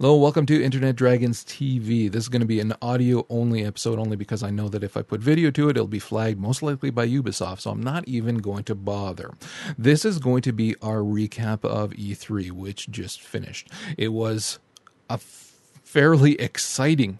Hello, welcome to Internet Dragons TV. This is going to be an audio only episode only because I know that if I put video to it, it'll be flagged most likely by Ubisoft, so I'm not even going to bother. This is going to be our recap of E3, which just finished. It was a fairly exciting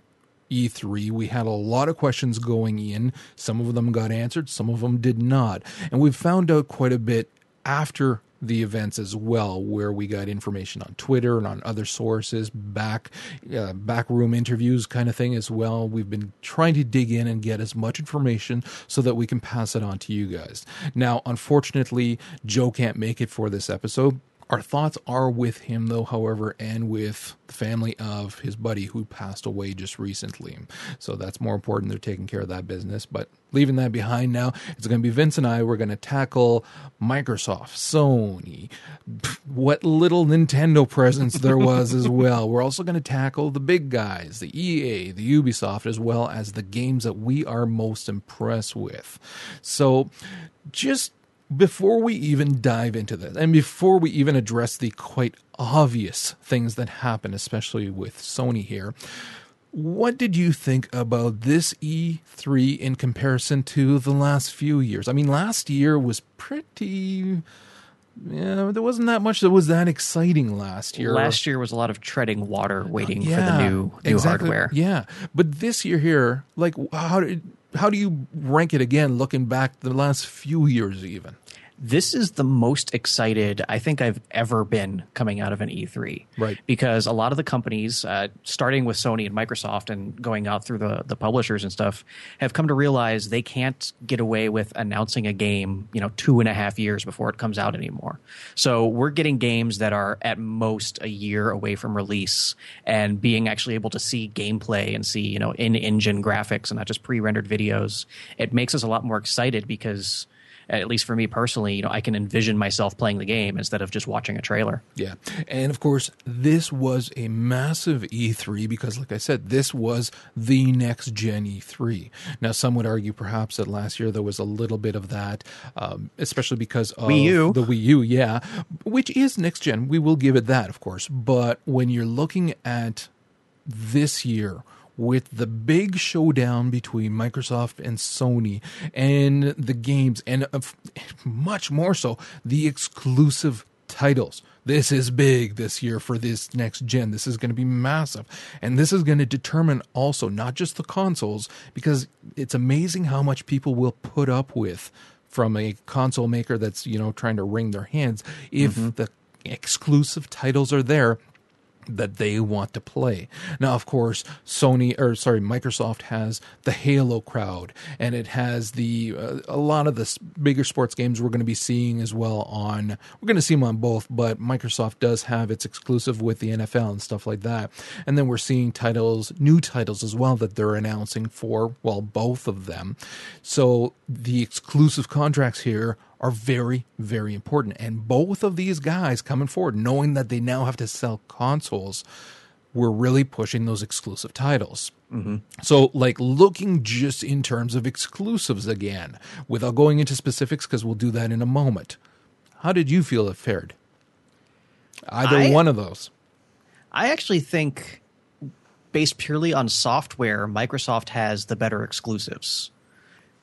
E3. We had a lot of questions going in. Some of them got answered, some of them did not. And we've found out quite a bit after the events as well, where we got information on Twitter and on other sources, back uh, backroom interviews kind of thing as well. We've been trying to dig in and get as much information so that we can pass it on to you guys. Now, unfortunately, Joe can't make it for this episode our thoughts are with him, though, however, and with the family of his buddy who passed away just recently. So that's more important. They're taking care of that business. But leaving that behind now, it's going to be Vince and I. We're going to tackle Microsoft, Sony, what little Nintendo presence there was as well. We're also going to tackle the big guys, the EA, the Ubisoft, as well as the games that we are most impressed with. So just before we even dive into this, and before we even address the quite obvious things that happen, especially with Sony here, what did you think about this E3 in comparison to the last few years? I mean, last year was pretty. Yeah, there wasn't that much that was that exciting last year. Last year was a lot of treading water, waiting yeah, for the new new exactly. hardware. Yeah, but this year here, like, how did how do you rank it again looking back the last few years even this is the most excited I think I've ever been coming out of an E3. Right. Because a lot of the companies, uh, starting with Sony and Microsoft and going out through the, the publishers and stuff, have come to realize they can't get away with announcing a game, you know, two and a half years before it comes out anymore. So we're getting games that are at most a year away from release and being actually able to see gameplay and see, you know, in engine graphics and not just pre rendered videos. It makes us a lot more excited because – at least for me personally, you know, I can envision myself playing the game instead of just watching a trailer. Yeah. And of course, this was a massive E3 because, like I said, this was the next gen E3. Now, some would argue perhaps that last year there was a little bit of that, um, especially because of Wii U. the Wii U, yeah, which is next gen. We will give it that, of course. But when you're looking at this year, with the big showdown between Microsoft and Sony and the games, and much more so, the exclusive titles. This is big this year for this next gen. This is going to be massive. And this is going to determine also not just the consoles, because it's amazing how much people will put up with from a console maker that's, you know, trying to wring their hands if mm-hmm. the exclusive titles are there that they want to play. Now, of course, Sony or sorry, Microsoft has the Halo crowd, and it has the uh, a lot of the bigger sports games we're going to be seeing as well. On we're going to see them on both, but Microsoft does have its exclusive with the NFL and stuff like that. And then we're seeing titles, new titles as well that they're announcing for well both of them. So the exclusive contracts here are very, very important. And both of these guys coming forward, knowing that they now have to sell consoles, were really pushing those exclusive titles. Mm-hmm. So, like looking just in terms of exclusives again, without going into specifics, because we'll do that in a moment. How did you feel it fared? Either I, one of those. I actually think, based purely on software, Microsoft has the better exclusives.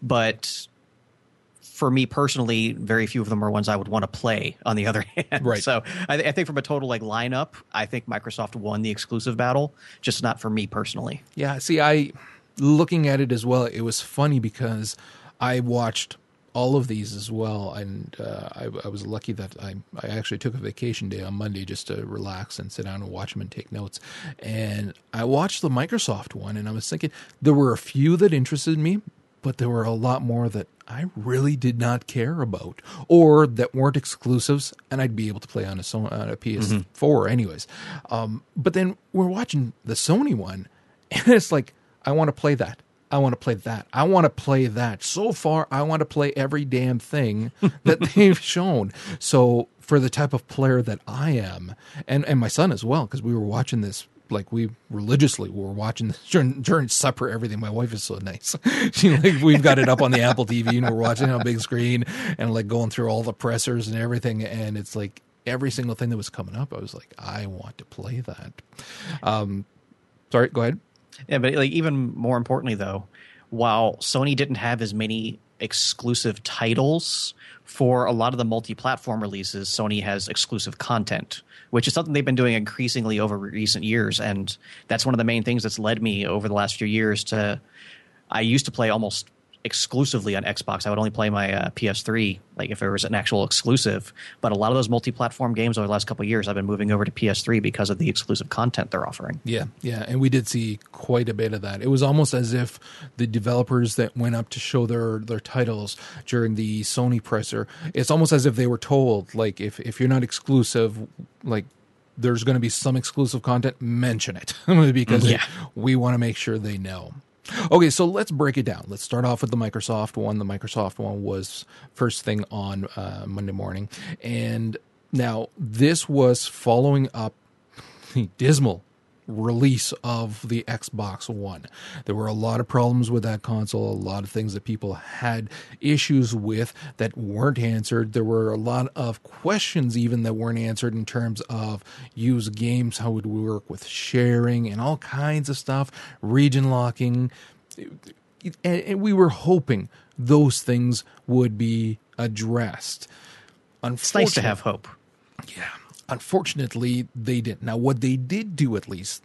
But for me personally, very few of them are ones I would want to play. On the other hand, right. So I, I, think from a total like lineup, I think Microsoft won the exclusive battle, just not for me personally. Yeah. See, I looking at it as well. It was funny because I watched all of these as well, and uh, I, I, was lucky that I, I actually took a vacation day on Monday just to relax and sit down and watch them and take notes. And I watched the Microsoft one, and I was thinking there were a few that interested me, but there were a lot more that I really did not care about, or that weren't exclusives, and I'd be able to play on a, on a PS4 mm-hmm. anyways. Um, but then we're watching the Sony one, and it's like I want to play that. I want to play that. I want to play that. So far, I want to play every damn thing that they've shown. So for the type of player that I am, and and my son as well, because we were watching this like we religiously were watching this during, during supper everything my wife is so nice she like we've got it up on the apple tv and we're watching on big screen and like going through all the pressers and everything and it's like every single thing that was coming up, I was like, I want to play that. Um, sorry, go ahead. Yeah, but like even more importantly though, while Sony didn't have as many exclusive titles for a lot of the multi-platform releases, Sony has exclusive content, which is something they've been doing increasingly over recent years, and that's one of the main things that's led me over the last few years to. I used to play almost exclusively on Xbox. I would only play my uh, PS3, like if there was an actual exclusive. But a lot of those multi-platform games over the last couple of years, I've been moving over to PS3 because of the exclusive content they're offering. Yeah, yeah, and we did see quite a bit of that. It was almost as if the developers that went up to show their their titles during the Sony presser, it's almost as if they were told, like, if if you're not exclusive, like. There's going to be some exclusive content. Mention it because Yeah. we want to make sure they know. Okay, so let's break it down. Let's start off with the Microsoft one. The Microsoft one was first thing on uh, Monday morning. And now this was following up the dismal release of the Xbox One. There were a lot of problems with that console, a lot of things that people had issues with that weren't answered. There were a lot of questions even that weren't answered in terms of use games, how it would work with sharing and all kinds of stuff, region locking. And and we were hoping those things would be addressed. It's nice to have hope. Yeah. Unfortunately, they didn't. Now, what they did do at least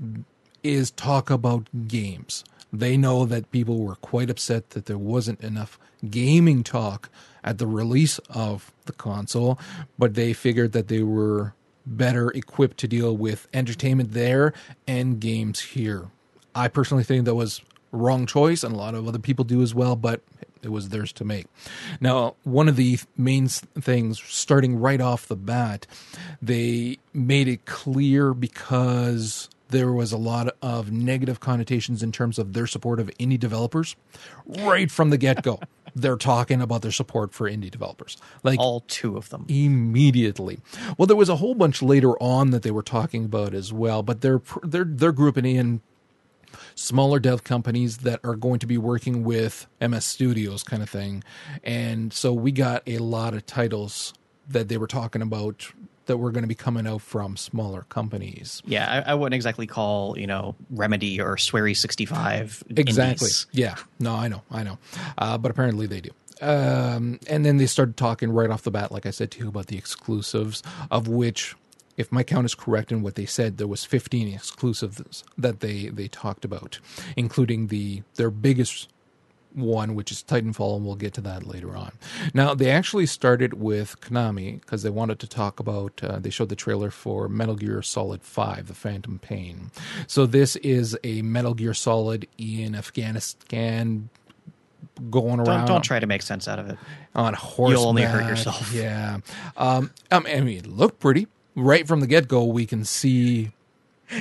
is talk about games. They know that people were quite upset that there wasn't enough gaming talk at the release of the console, but they figured that they were better equipped to deal with entertainment there and games here. I personally think that was wrong choice, and a lot of other people do as well, but it was theirs to make. Now, one of the main things, starting right off the bat, they made it clear because there was a lot of negative connotations in terms of their support of indie developers right from the get go. They're talking about their support for indie developers. Like All two of them. immediately. Well, there was a whole bunch later on that they were talking about as well, but they're they're they're grouping in smaller dev companies that are going to be working with MS Studios kind of thing. And so we got a lot of titles that they were talking about that were going to be coming out from smaller companies. Yeah, I, I wouldn't exactly call you know Remedy or Swery sixty five Exactly. Yeah. No, I know. I know. Uh, but apparently they do. Um, and then they started talking right off the bat, like I said to you, about the exclusives, of which, if my count is correct in what they said, there was 15 exclusives that they they talked about, including the their biggest one, which is Titanfall, and we'll get to that later on. Now, they actually started with Konami because they wanted to talk about, uh, they showed the trailer for Metal Gear Solid 5, The Phantom Pain. So, this is a Metal Gear Solid in Afghanistan going around Don't don't try to make sense out of it. on horseback. You'll only hurt yourself. Yeah. Um, um, I mean, it looked pretty. Right from the get go, we can see.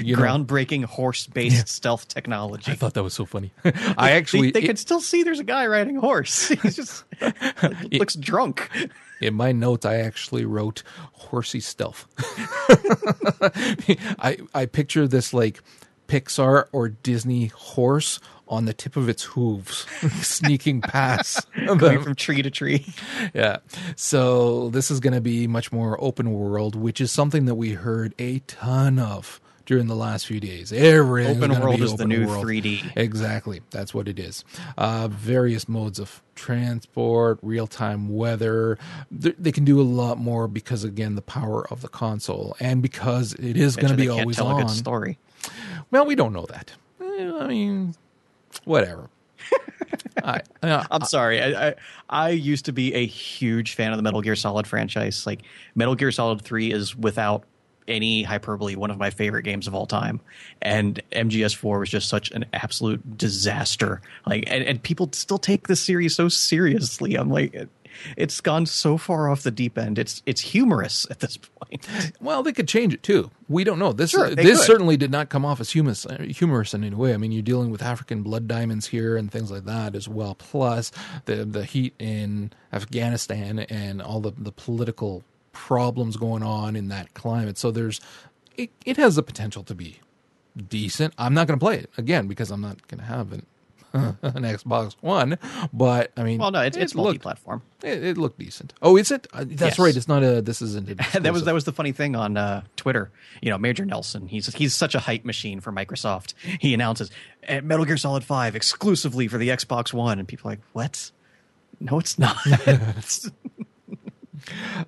You know, Groundbreaking horse based stealth technology. I thought that was so funny. I actually, they, they it- can still see there's a guy riding a horse. He's just looks drunk. In my notes, I actually wrote horsey stealth. I I picture this like Pixar or Disney horse on the tip of its hooves, sneaking past. Going from tree to tree. Yeah. So this is going to be much more open world, which is something that we heard a ton of during the last few days. Everything Open world is the new 3D. Exactly. That's what it is. Uh, various modes of transport, real time weather. They, they can do a lot more because, again, the power of the console and because it is going to be always tell on. a good story. Well, we don't know that. Eh, I mean, whatever. I, uh, I'm sorry. I, I I used to be a huge fan of the Metal Gear Solid franchise. Like Metal Gear Solid 3 is without any hyperbole one of my favorite games of all time. And MGS4 was just such an absolute disaster. Like and, and people still take this series so seriously. I'm like it's gone so far off the deep end. It's it's humorous at this point. Well, they could change it too. We don't know. This Sure, uh, this could. certainly did not come off as humorous, uh, humorous in any way. I mean, you're dealing with African blood diamonds here and things like that as well. Plus the the heat in Afghanistan and all the the political problems going on in that climate. So there's it, it has the potential to be decent. I'm not going to play it again because I'm not going to have it an Xbox One, but I mean, Well, no, it's, it it's looked- multi-platform. It, it looked decent. Oh, is it? Uh, That's Yes. right. It's not a. This isn't. That was that was the funny thing on uh, Twitter. You know, Major Nelson. He's he's such a hype machine for Microsoft. He announces "Eh, Metal Gear Solid Five exclusively for the Xbox One, and people are like, "What? No, it's not."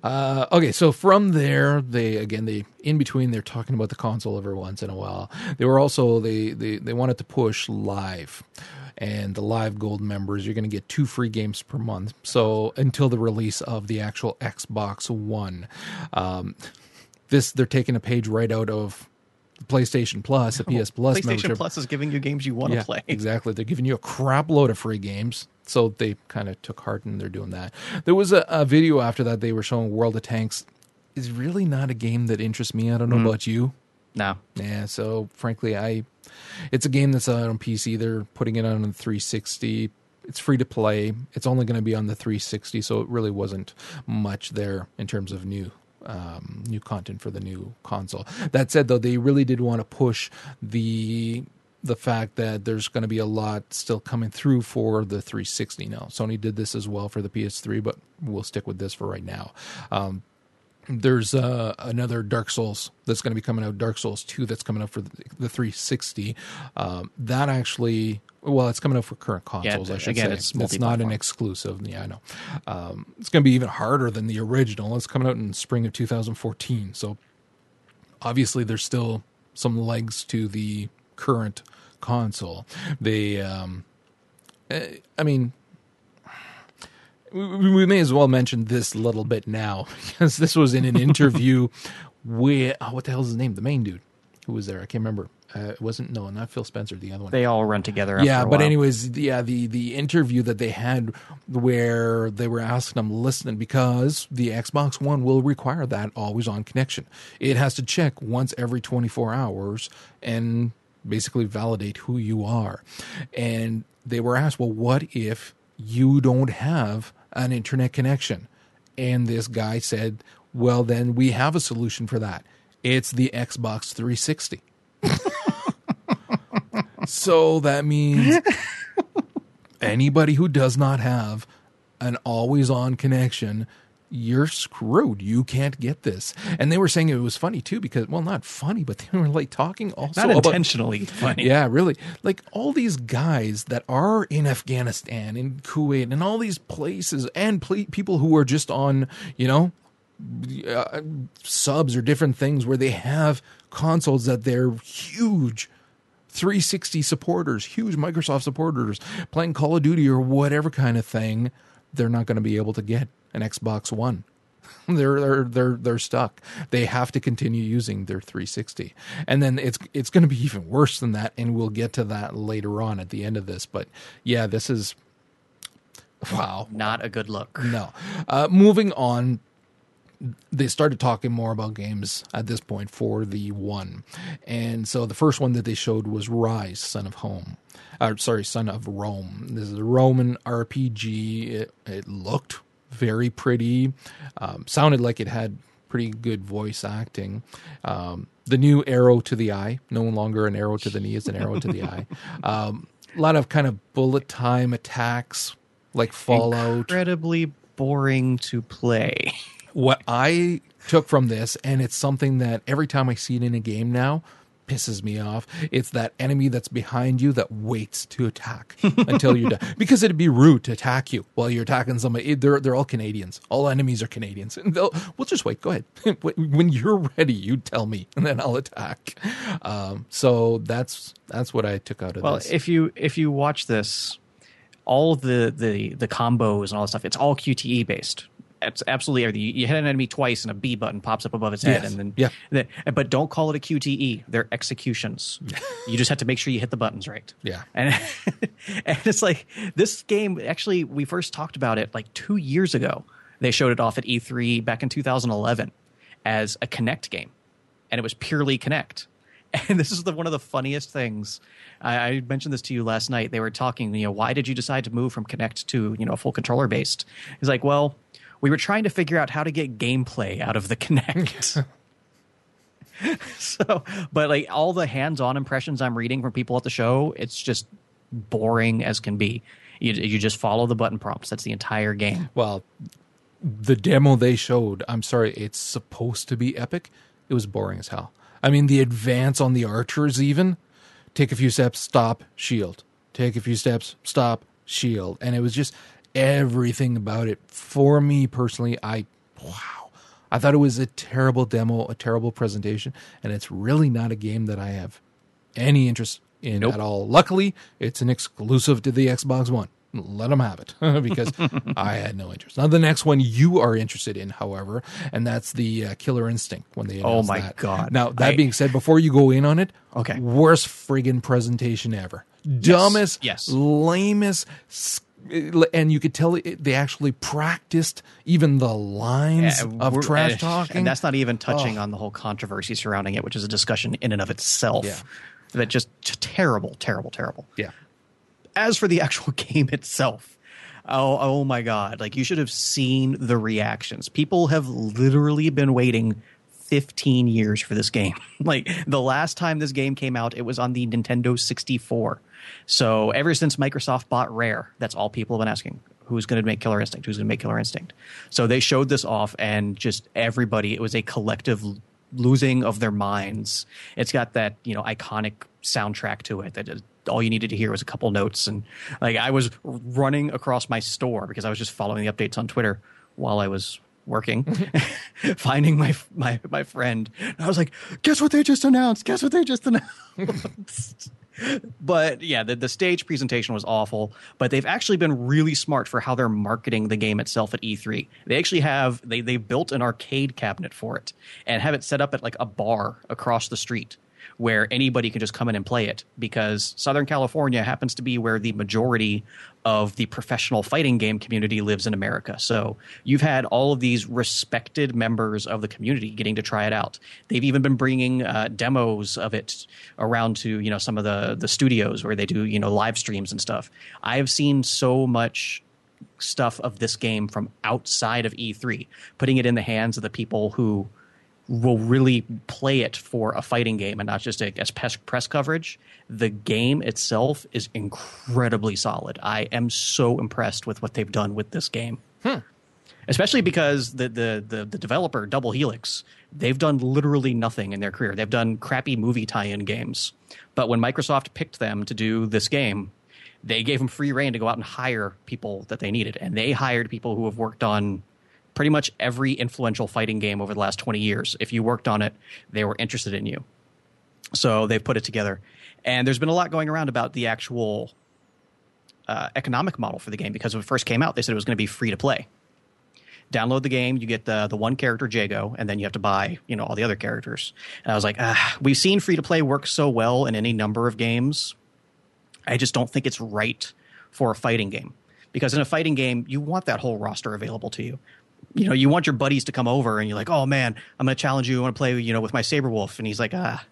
Uh, okay, so from there, they again they in between they're talking about the console every once in a while. They were also they they they wanted to push live, and the live gold members you're going to get two free games per month. So until the release of the actual Xbox One, um, this they're taking a page right out of PlayStation Plus, the PS Plus PlayStation membership. Plus is giving you games you want to play. Exactly. They're giving you a crap load of free games. So they kind of took heart and they're doing that. There was a, a video after that they were showing World of Tanks. Is really not a game that interests me. I don't know Mm-hmm. about you. No, Yeah, so frankly, I it's a game that's on PC. They're putting it on the 360. It's free to play. It's only going to be on the 360, so it really wasn't much there in terms of new um, new content for the new console. That said, though, they really did want to push the the fact that there's going to be a lot still coming through for the 360 now. Sony did this as well for the PS3, but we'll stick with this for right now. Um, there's uh, another Dark Souls that's going to be coming out, Dark Souls 2, that's coming out for the, the 360. Um, that actually, well, it's coming out for current consoles, I should again, say. it's not an exclusive. Yeah, I know. Um, it's going to be even harder than the original. It's coming out in spring of 2014. So obviously, there's still some legs to the current console. They, um, eh, I mean, we, we may as well mention this little bit now because this was in an interview with oh, what the hell's his name? The main dude who was there. I can't remember. Uh, it wasn't no, not Phil Spencer. The other one. they all run together. After yeah, but anyways, yeah, the the interview that they had where they were asking them listening because the Xbox One will require that always on connection. It has to check once every 24 hours and basically validate who you are. And they were asked, "Well, what if you don't have an internet connection?" And this guy said, "Well, then we have a solution for that. It's the Xbox 360." So that means anybody who does not have an always on connection, you're screwed. You can't get this. And they were saying it was funny too because, well, not funny, but they were like talking also not about intentionally funny. yeah, really. Like all these guys that are in Afghanistan, in Kuwait, and all these places, and ple- people who are just on, you know, uh, subs or different things where they have consoles that they're huge 360 supporters, huge Microsoft supporters, playing Call of Duty or whatever kind of thing, they're not going to be able to get an Xbox One. They're they're they're they're stuck. They have to continue using their 360, and then it's it's going to be even worse than that. And we'll get to that later on at the end of this. But yeah, this is wow. Not a good look. No. Uh, moving on, they started talking more about games at this point for the one. And so the first one that they showed was Ryse, Son of Home. Uh, sorry, Son of Rome. This is a Roman RPG. It, it looked very pretty, um, sounded like it had pretty good voice acting. Um, the new arrow to the eye, no longer an arrow to the knee, it's an arrow to the eye. Um, a lot of kind of bullet time attacks like Fallout. Incredibly boring to play. what I took from this, and it's something that every time I see it in a game now, pisses me off. It's that enemy that's behind you that waits to attack until you're done. Because it'd be rude to attack you while you're attacking somebody. They're they're all Canadians. All enemies are Canadians. And they'll we'll just wait. Go ahead. when you're ready, you tell me, and then I'll attack. Um, so that's that's what I took out of Well, this. Well, if you if you watch this, all the the the combos and all that stuff, it's all QTE based. It's absolutely everything. You hit an enemy twice, and a B button pops up above its head, Yes. and then Yeah. the- but don't call it a QTE. They're executions. you just have to make sure you hit the buttons right. Yeah. and and it's like this game. Actually, we first talked about it like two years ago. They showed it off at E3 back in 2011 as a Kinect game, and it was purely Kinect. And this is the, one of the funniest things. I, I mentioned this to you last night. They were talking, you know, why did you decide to move from Kinect to, you know, a full controller based? He's like, well, we were trying to figure out how to get gameplay out of the Kinect. so, but like all the hands on impressions I'm reading from people at the show, it's just boring as can be. You, you just follow the button prompts. That's the entire game. Well, the demo they showed, I'm sorry, it's supposed to be epic. It was boring as hell. I mean, the advance on the archers, even take a few steps, stop, shield. Take a few steps, stop, shield. And it was just everything about it. For me personally, I, wow. I thought it was a terrible demo, a terrible presentation, and it's really not a game that I have any interest in Nope. at all. Luckily, it's an exclusive to the Xbox One. Let them have it because I had no interest. Now, the next one you are interested in, however, and that's the uh, Killer Instinct when they Oh my that. God. Now, that I- being said, before you go in on it, Okay. worst friggin' presentation ever, dumbest, yes. lamest, and you could tell it, they actually practiced even the lines Uh, of trash and- talking. And that's not even touching on the whole controversy surrounding it, which is a discussion in and of itself. Yeah. That just terrible, terrible, terrible. yeah. As for the actual game itself, oh, oh my God. Like, you should have seen the reactions. People have literally been waiting 15 years for this game. like, the last time this game came out, it was on the Nintendo 64. So, ever since Microsoft bought Rare, that's all people have been asking. Who's going to make Killer Instinct? Who's going to make Killer Instinct? So they showed this off, and just everybody, it was a collective losing of their minds. It's got that you know iconic soundtrack to it that all you needed to hear was a couple notes, and like I was running across my store because I was just following the updates on Twitter while I was working, finding my my my friend. And I was like, "Guess what they just announced? Guess what they just announced?" but yeah, the, the stage presentation was awful. But they've actually been really smart for how they're marketing the game itself at E3. They actually have they they built an arcade cabinet for it and have it set up at like a bar across the street where anybody can just come in and play it because Southern California happens to be where the majority of the professional fighting game community lives in America. So you've had all of these respected members of the community getting to try it out. They've even been bringing uh, demos of it around to you know some of the the studios where they do you know live streams and stuff. I have seen so much stuff of this game from outside of E3, putting it in the hands of the people who will really play it for a fighting game and not just a, as press, press coverage. The game itself is incredibly solid. I am so impressed with what they've done with this game. Hmm. Especially because the, the, the, the developer, Double Helix, they've done literally nothing in their career. They've done crappy movie tie in games. But when Microsoft picked them to do this game, they gave them free reign to go out and hire people that they needed. And they hired people who have worked on pretty much every influential fighting game over the last 20 years. If you worked on it, they were interested in you. So they've put it together. And there's been a lot going around about the actual uh, economic model for the game because when it first came out, they said it was going to be free to play. Download the game, you get the the one character Jago, and then you have to buy you know all the other characters. And I was like, ah, we've seen free to play work so well in any number of games. I just don't think it's right for a fighting game because in a fighting game, you want that whole roster available to you. You know, you want your buddies to come over and you're like, oh man, I'm going to challenge you. I want to play, you know, with my Sabrewulf, and he's like, ah.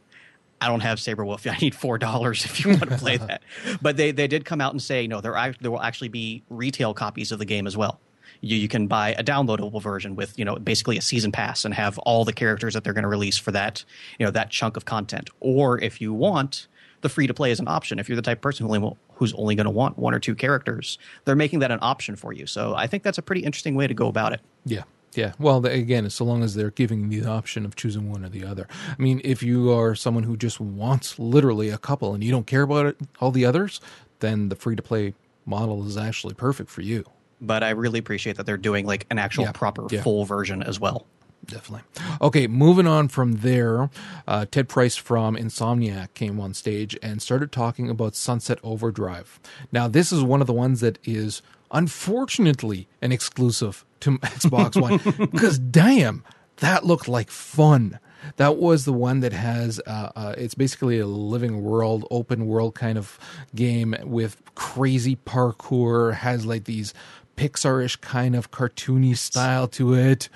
I don't have Sabrewulf. I need four dollars if you want to play that. but they, they did come out and say no. There act- there will actually be retail copies of the game as well. You you can buy a downloadable version with you know basically a season pass and have all the characters that they're going to release for that you know that chunk of content. Or if you want the free to play as an option, if you're the type of person who only, who's only going to want one or two characters, they're making that an option for you. So I think that's a pretty interesting way to go about it. Yeah. Yeah. Well, again, so long as they're giving the option of choosing one or the other. I mean, if you are someone who just wants literally a couple and you don't care about it, all the others, then the free to play model is actually perfect for you. But I really appreciate that they're doing like an actual Yeah. proper Yeah. full version as well. Definitely. Okay, moving on from there, uh, Ted Price from Insomniac came on stage and started talking about Sunset Overdrive. Now, this is one of the ones that is unfortunately an exclusive to Xbox One because damn, that looked like fun. That was the one that has, uh, uh, it's basically a living world, open world kind of game with crazy parkour, has like these Pixar-ish kind of cartoony style to it.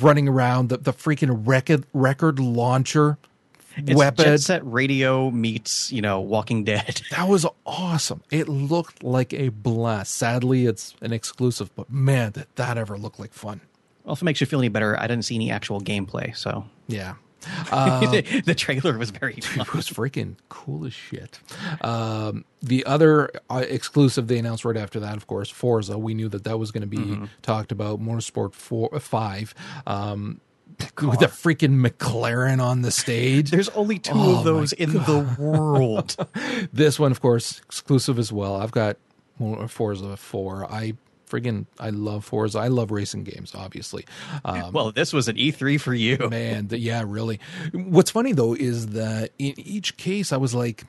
Running around the, the freaking record record launcher It's weapon. Jet Set Radio meets, you know, Walking Dead. That was awesome. It looked like a blast. Sadly, it's an exclusive, but man, did that ever look like fun. Well, if it makes you feel any better, I didn't see any actual gameplay, so Yeah. The, the trailer was very fun. it was freaking cool as shit. Um, the other uh, exclusive they announced right after that, of course, Forza. We knew that that was going to be Mm-hmm. talked about. Motorsport four, five. Um, with a freaking McLaren on the stage. There's only two Oh, of those in the world. this one, of course, exclusive as well. I've got Forza 4. I friggin' I love Forza. I love racing games, obviously. Um, well, this was an E3 for you. man, the, yeah, really. What's funny though is that in each case, I was like,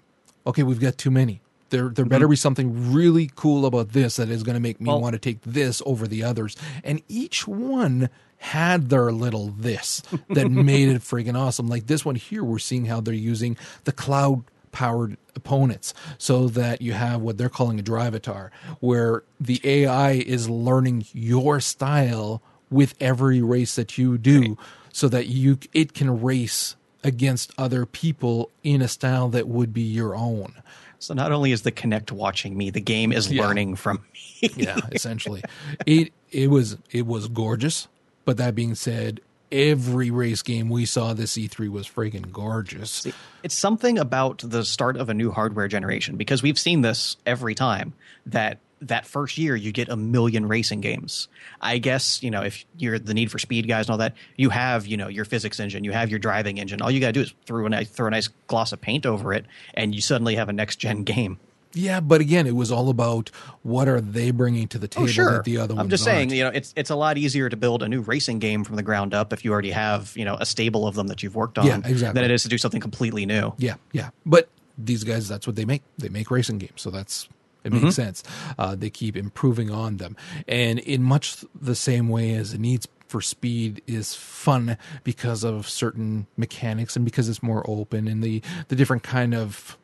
okay, we've got too many. There, there better be something really cool about this that is going to make me Well- want to take this over the others. And each one had their little this that made it freaking awesome. Like this one here, we're seeing how they're using the cloud powered opponents so that you have what they're calling a drive drivatar where the AI is learning your style with every race that you do so that you it can race against other people in a style that would be your own. So not only is the Kinect watching me, the game is Yeah. learning from me. Yeah, essentially. it it was it was gorgeous, but that being said, every race game we saw this E3 was freaking gorgeous. It's something about the start of a new hardware generation because we've seen this every time that that first year you get a million racing games. I guess, you know, if you're the need for speed guys and all that, you have, you know, your physics engine, you have your driving engine. All you got to do is throw a nice, throw a nice gloss of paint over it and you suddenly have a next gen game. Yeah, but again, it was all about what are they bringing to the table that the other ones. I'm just saying, aren't. you know, it's it's a lot easier to build a new racing game from the ground up if you already have, you know, a stable of them that you've worked on Yeah, exactly. than it is to do something completely new. Yeah, yeah. But these guys, that's what they make. They make racing games, so that's it makes Mm-hmm. sense. Uh, they keep improving on them, and in much the same way as the needs for speed is fun because of certain mechanics and because it's more open and the the different kind of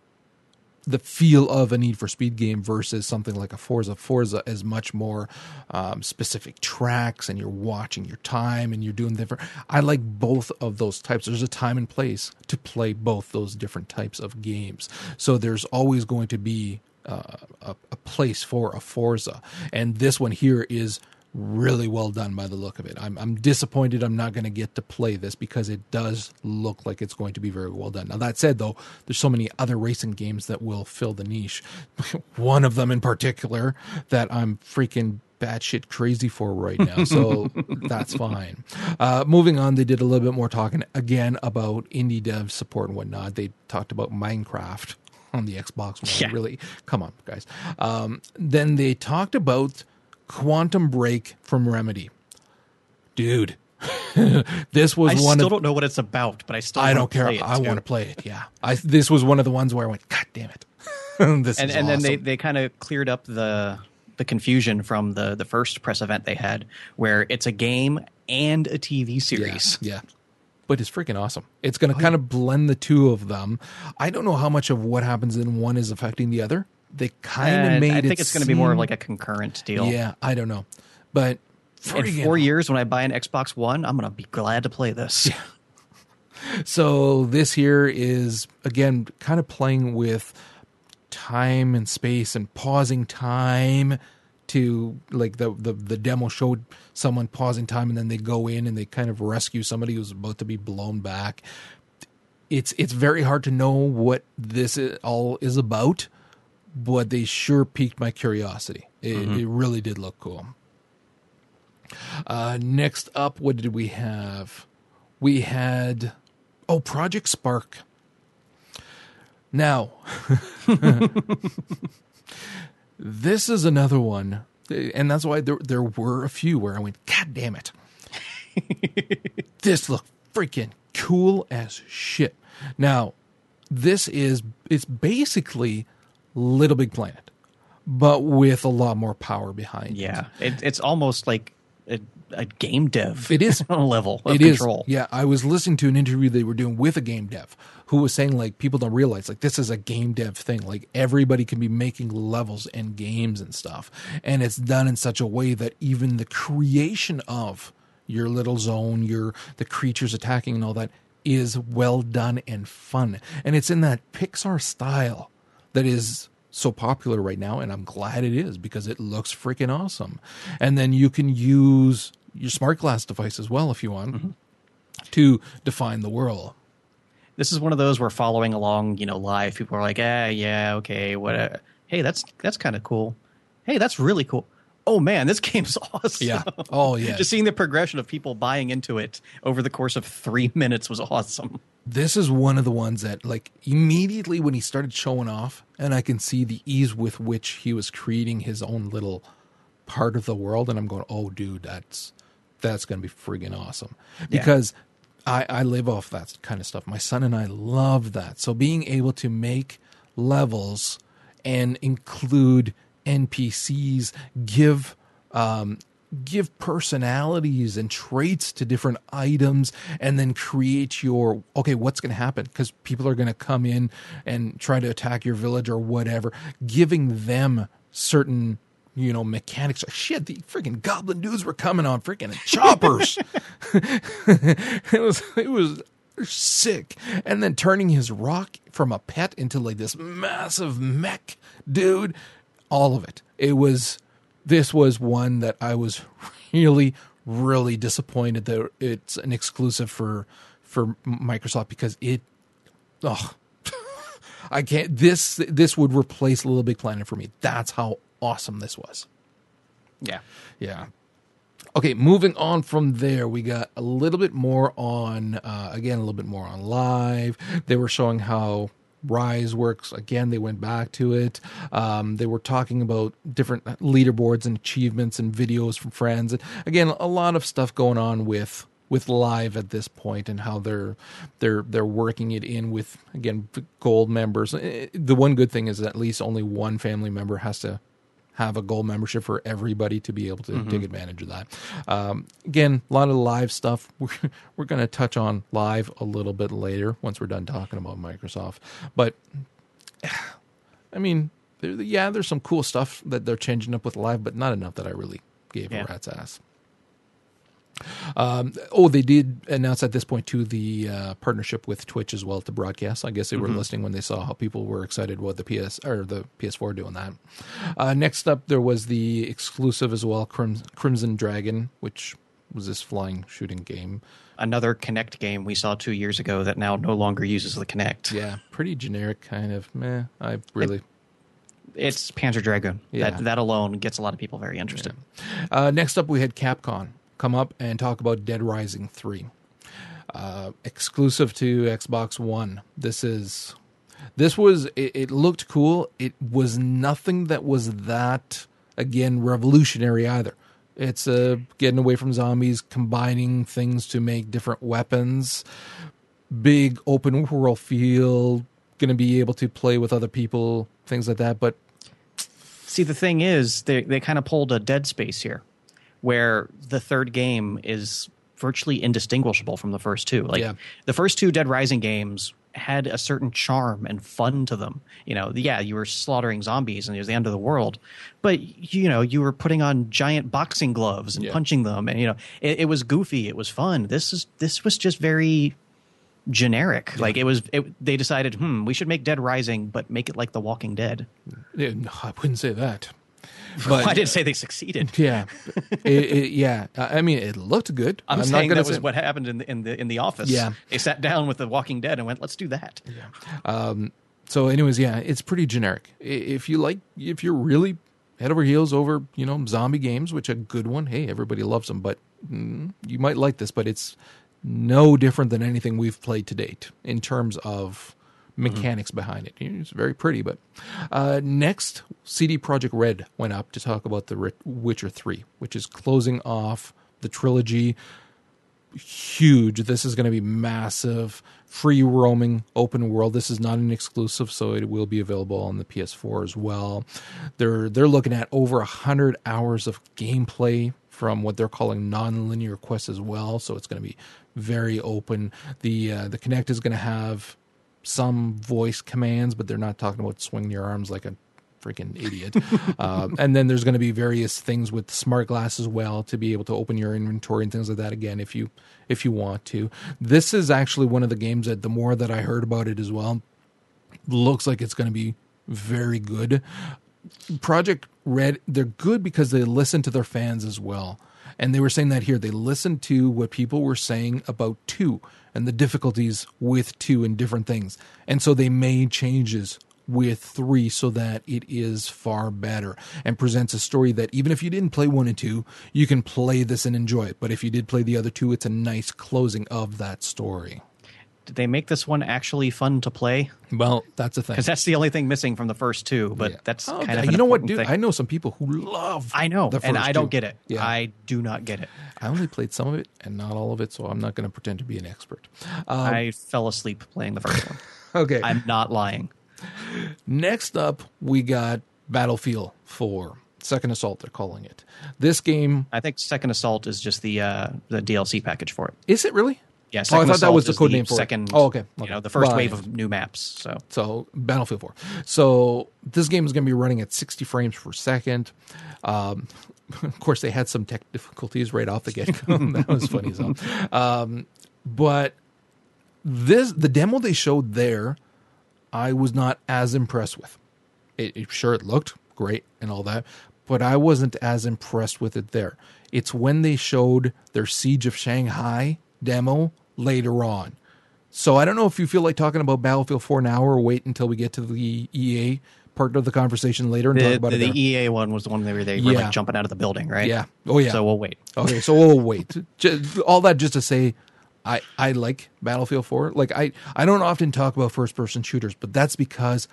the feel of a Need for Speed game versus something like a Forza. Forza is much more um, specific tracks, and you're watching your time, and you're doing different. I like both of those types. There's a time and place to play both those different types of games. So there's always going to be uh, a, a place for a Forza, and this one here is really well done by the look of it. I'm, I'm disappointed I'm not going to get to play this because it does look like it's going to be very well done. Now, that said, though, there's so many other racing games that will fill the niche. One of them in particular that I'm freaking batshit crazy for right now. So that's fine. Uh, moving on, they did a little bit more talking again about indie dev support and whatnot. They talked about Minecraft on the Xbox One. Yeah. Really, come on, guys. Um, then they talked about Quantum Break from Remedy. Dude, this was I one I still of don't know what it's about, but I still I don't care. it, I want to play it. Yeah, I this was one of the ones where I went, God damn it! this and and then they, they kind of cleared up the the confusion from the the first press event they had where it's a game and a TV series. yeah. But it's freaking awesome. It's going to oh, kind of blend the two of them. I don't know how much of what happens in one is affecting the other. They kind of uh, made I think it's going to be more of like a concurrent deal. Yeah, I don't know, but In four years, when I buy an Xbox One, I'm going to be glad to play this. So this here is again kind of playing with time and space and pausing time to like the, the the demo showed someone pausing time and then they go in and they kind of rescue somebody who's about to be blown back. It's it's very hard to know what this all is about, but they sure piqued my curiosity. It, it really did look cool. Uh, next up, what did we have? We had oh Project Spark. Now, this is another one, and that's why there there were a few where I went, God damn it, this looked freaking cool as shit. Now, this is it's basically Little Big Planet, but with a lot more power behind. Yeah, it, it's almost like a, a game dev. It is. on A level of It is. control. Yeah, I was listening to an interview they were doing with a game dev who was saying like people don't realize like this is a game dev thing. Like everybody can be making levels and games and stuff, and it's done in such a way that even the creation of your little zone, your the creatures attacking and all that is well done and fun, and it's in that Pixar style that is so popular right now and I'm glad it is because it looks freaking awesome. And then you can use your smart glass device as well if you want to define the world. this is one of those where following along, you know, live, people are like, ah, yeah, okay, what? uh, Hey, that's that's kind of cool. Hey, that's really cool. Oh man, this game's awesome. Yeah. Oh, yeah. Just seeing the progression of people buying into it over the course of three minutes was awesome. This is one of the ones that like immediately when he started showing off and i can see the ease with which he was creating his own little part of the world and i'm going oh dude that's that's going to be friggin' awesome. Because I, I live off that kind of stuff. My son and i love that. So being able to make levels and include npcs give um, give personalities and traits to different items and then create your okay what's going to happen? Because people are going to come in and try to attack your village or whatever giving them certain you know mechanics. Shit the freaking goblin dudes were coming on freaking choppers. It was it was sick. And then turning his rock from a pet into like this massive mech dude all of it. It was this was one that I was really, really disappointed that it's an exclusive for for Microsoft because it, oh, I can't. This this would replace Little Big Planet for me. That's how awesome this was. Yeah. Yeah. Okay, moving on from there, we got a little bit more on, uh, again, a little bit more on live. They were showing how Ryse works. Again, they went back to it. Um, they were talking about different leaderboards and achievements and videos from friends. And again, a lot of stuff going on with with live at this point and how they're they're they're working it in with again gold members. The one good thing is at least only one family member has to have a gold membership for everybody to be able to take advantage of that. Um, again, a lot of live stuff. We're, we're going to touch on live a little bit later once we're done talking about Microsoft. But I mean, there, yeah, there's some cool stuff that they're changing up with live, but not enough that I really gave Yeah. a rat's ass. Um, oh, they did announce at this point too the uh, partnership with Twitch as well to broadcast. I guess they were listening when they saw how people were excited about the PS or the PS4 doing that. Uh, next up, there was the exclusive as well, Crim- Crimson Dragon, which was this flying shooting game. Another Kinect game we saw two years ago that now no longer uses the Kinect. Yeah, pretty generic kind of. Meh. I really. It's Panzer Dragoon. Yeah. That, that alone gets a lot of people very interested. Uh, next up, we had Capcom come up and talk about Dead Rising 3. Uh, exclusive to Xbox One. This is. This was. It, it looked cool. It was nothing that was that, again, revolutionary either. It's uh, getting away from zombies, combining things to make different weapons, big open world feel, going to be able to play with other people, things like that. But See, the thing is, they they kind of pulled a dead space here, where the third game is virtually indistinguishable from the first two. Like Yeah. the first two Dead Rising games had a certain charm and fun to them. You know, yeah, you were slaughtering zombies and it was the end of the world, but you know, you were putting on giant boxing gloves and Yeah. punching them, and you know, it, it was goofy, it was fun. This is this was just very generic. Like it was, it, they decided, hmm, we should make Dead Rising, but make it like The Walking Dead. Yeah, no, I wouldn't say that. Well, I didn't say they succeeded. Yeah, it, it, yeah. I mean, it looked good. I'm, not saying gonna that was say- what happened in the in the in the office. Yeah. they sat down with The Walking Dead and went, "Let's do that." Yeah. Um, So, anyways, yeah, it's pretty generic. If you like, if you're really head over heels over, you know, zombie games, which a good one. Hey, everybody loves them, but mm, you might like this. But it's no different than anything we've played to date in terms of mechanics behind it. It's very pretty. But uh, next, CD Projekt Red went up to talk about the Witcher Three, which is closing off the trilogy huge. This is going to be massive, free roaming, open world. This is not an exclusive, so it will be available on the PS4 as well. They're they're looking at over hundred hours of gameplay from what they're calling non-linear quests as well. So it's going to be very open. The uh, the Kinect is going to have some voice commands, but they're not talking about swinging your arms like a freaking idiot. um, and then there's going to be various things with smart glass as well to be able to open your inventory and things like that again if you if you want to. This is actually one of the games that the more that I heard about it as well, looks like it's going to be very good. Project Red, they're good because they listen to their fans as well. And they were saying that here. They listened to what people were saying about two and the difficulties with two and different things. And so they made changes with three so that it is far better and presents a story that even if you didn't play one and two, you can play this and enjoy it. But if you did play the other two, it's a nice closing of that story. Did they make this one actually fun to play? Well, that's a thing. Because that's the only thing missing from the first two. But Yeah. that's Oh, kind of you know what, dude? thing. I know some people who love. I know, the and I don't two. get it. Yeah. I do not get it. I only played some of it and not all of it, so I'm not going to pretend to be an expert. Um, I fell asleep playing the first one. okay. I'm not lying. Next up, we got Battlefield 4. Second Assault, they're calling it. This game, I think Second Assault is just the uh, the DLC package for it. is it really? Yeah, Oh, I thought that was the code name for it. second, Oh, okay. You know, the first Well, wave yeah. of new maps. So So Battlefield 4. So this game is going to be running at 60 frames per second. Um, of course, they had some tech difficulties right off the get go. that was funny as hell. Um, but this the demo they showed there, I was not as impressed with. It, it sure it looked great and all that, but I wasn't as impressed with it there. It's when they showed their Siege of Shanghai demo later on. So I don't know if you feel like talking about Battlefield 4 now or wait until we get to the EA part of the conversation later and talk about the, it. the EA one was the one where they were Yeah. like jumping out of the building, right? Yeah. Oh yeah. So we'll wait. Okay, so we'll wait. Just, all that just to say, I I like Battlefield 4. Like I I don't often talk about first person shooters, but that's because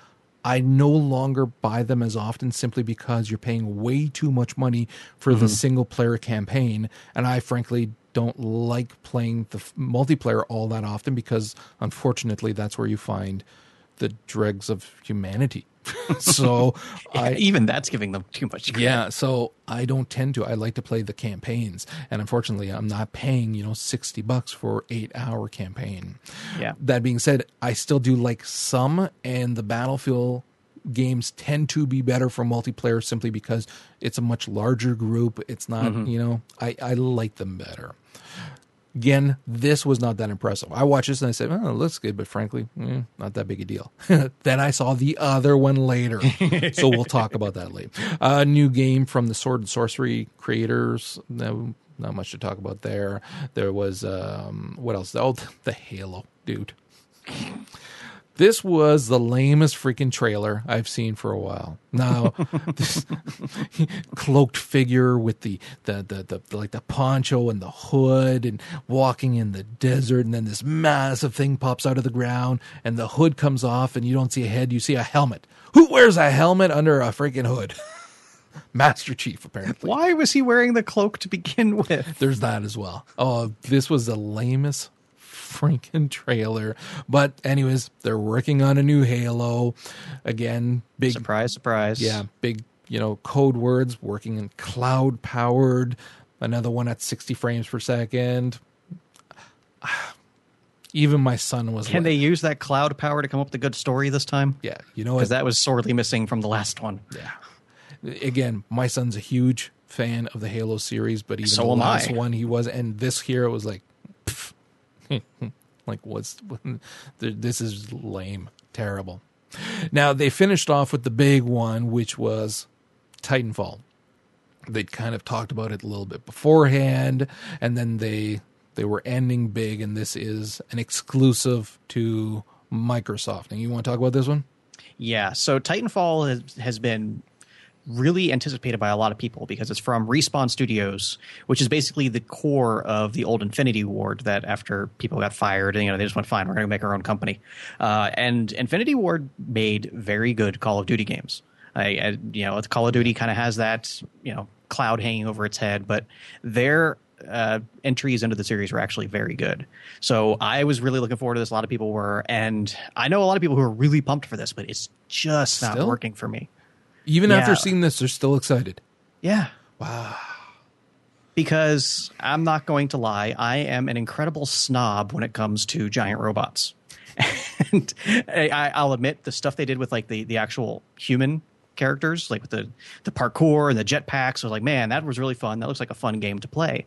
I no longer buy them as often simply because you're paying way too much money for the mm-hmm. single player campaign, and I frankly don't like playing the f- multiplayer all that often because unfortunately that's where you find the dregs of humanity. so I Even that's giving them too much. Credit. yeah, so I don't tend to. I like to play the campaigns, and unfortunately, I'm not paying you know sixty bucks for eight hour campaign. Yeah. That being said, I still do like some, and the Battlefield games tend to be better for multiplayer simply because it's a much larger group. It's not you know I I like them better. Again, this was not that impressive. I watched this and I said, "Oh, it looks good," but frankly, eh, not that big a deal. then I saw the other one later, so we'll talk about that later. A new game from the Sword and Sorcery creators. No, not much to talk about there. There was um, what else? Oh, the Halo, dude. This was the lamest freaking trailer I've seen for a while. Now, this cloaked figure with the, the, the, the, like the poncho and the hood and walking in the desert, and then this massive thing pops out of the ground, and the hood comes off, and you don't see a head, you see a helmet. Who wears a helmet under a freaking hood? Master Chief, apparently. Why was he wearing the cloak to begin with? There's that as well. Oh, this was the lamest freaking trailer. But anyways, they're working on a new Halo. Again, big Surprise, surprise. yeah, big, you know, code words working in cloud powered. Another one at 60 frames per second. Even my son was Can like, they use that cloud power to come up with a good story this time? yeah, you know? Because that was sorely missing from the last one. Yeah. Again, my son's a huge fan of the Halo series, but even So the last I. one he was, and this here it was like. like what's this is lame, terrible. Now they finished off with the big one, which was Titanfall. They'd kind of talked about it a little bit beforehand, and then they they were ending big, and this is an exclusive to Microsoft. And you want to talk about this one? Yeah. So Titanfall has, has been really anticipated by a lot of people because it's from Respawn Studios, which is basically the core of the old Infinity Ward. That after people got fired, and, you know, they just went fine. We're going to make our own company. Uh, and Infinity Ward made very good Call of Duty games. I, I you know, Call of Duty kind of has that you know cloud hanging over its head, but their uh, entries into the series were actually very good. So I was really looking forward to this. A lot of people were, and I know a lot of people who are really pumped for this, but it's just not Still? working for me. Even after seeing this, they're still excited. Yeah. Wow. Because I'm not going to lie, I am an incredible snob when it comes to giant robots. and I, I'll admit the stuff they did with like the, the actual human characters, like with the, the parkour and the jetpacks, I was like, man, that was really fun. That looks like a fun game to play.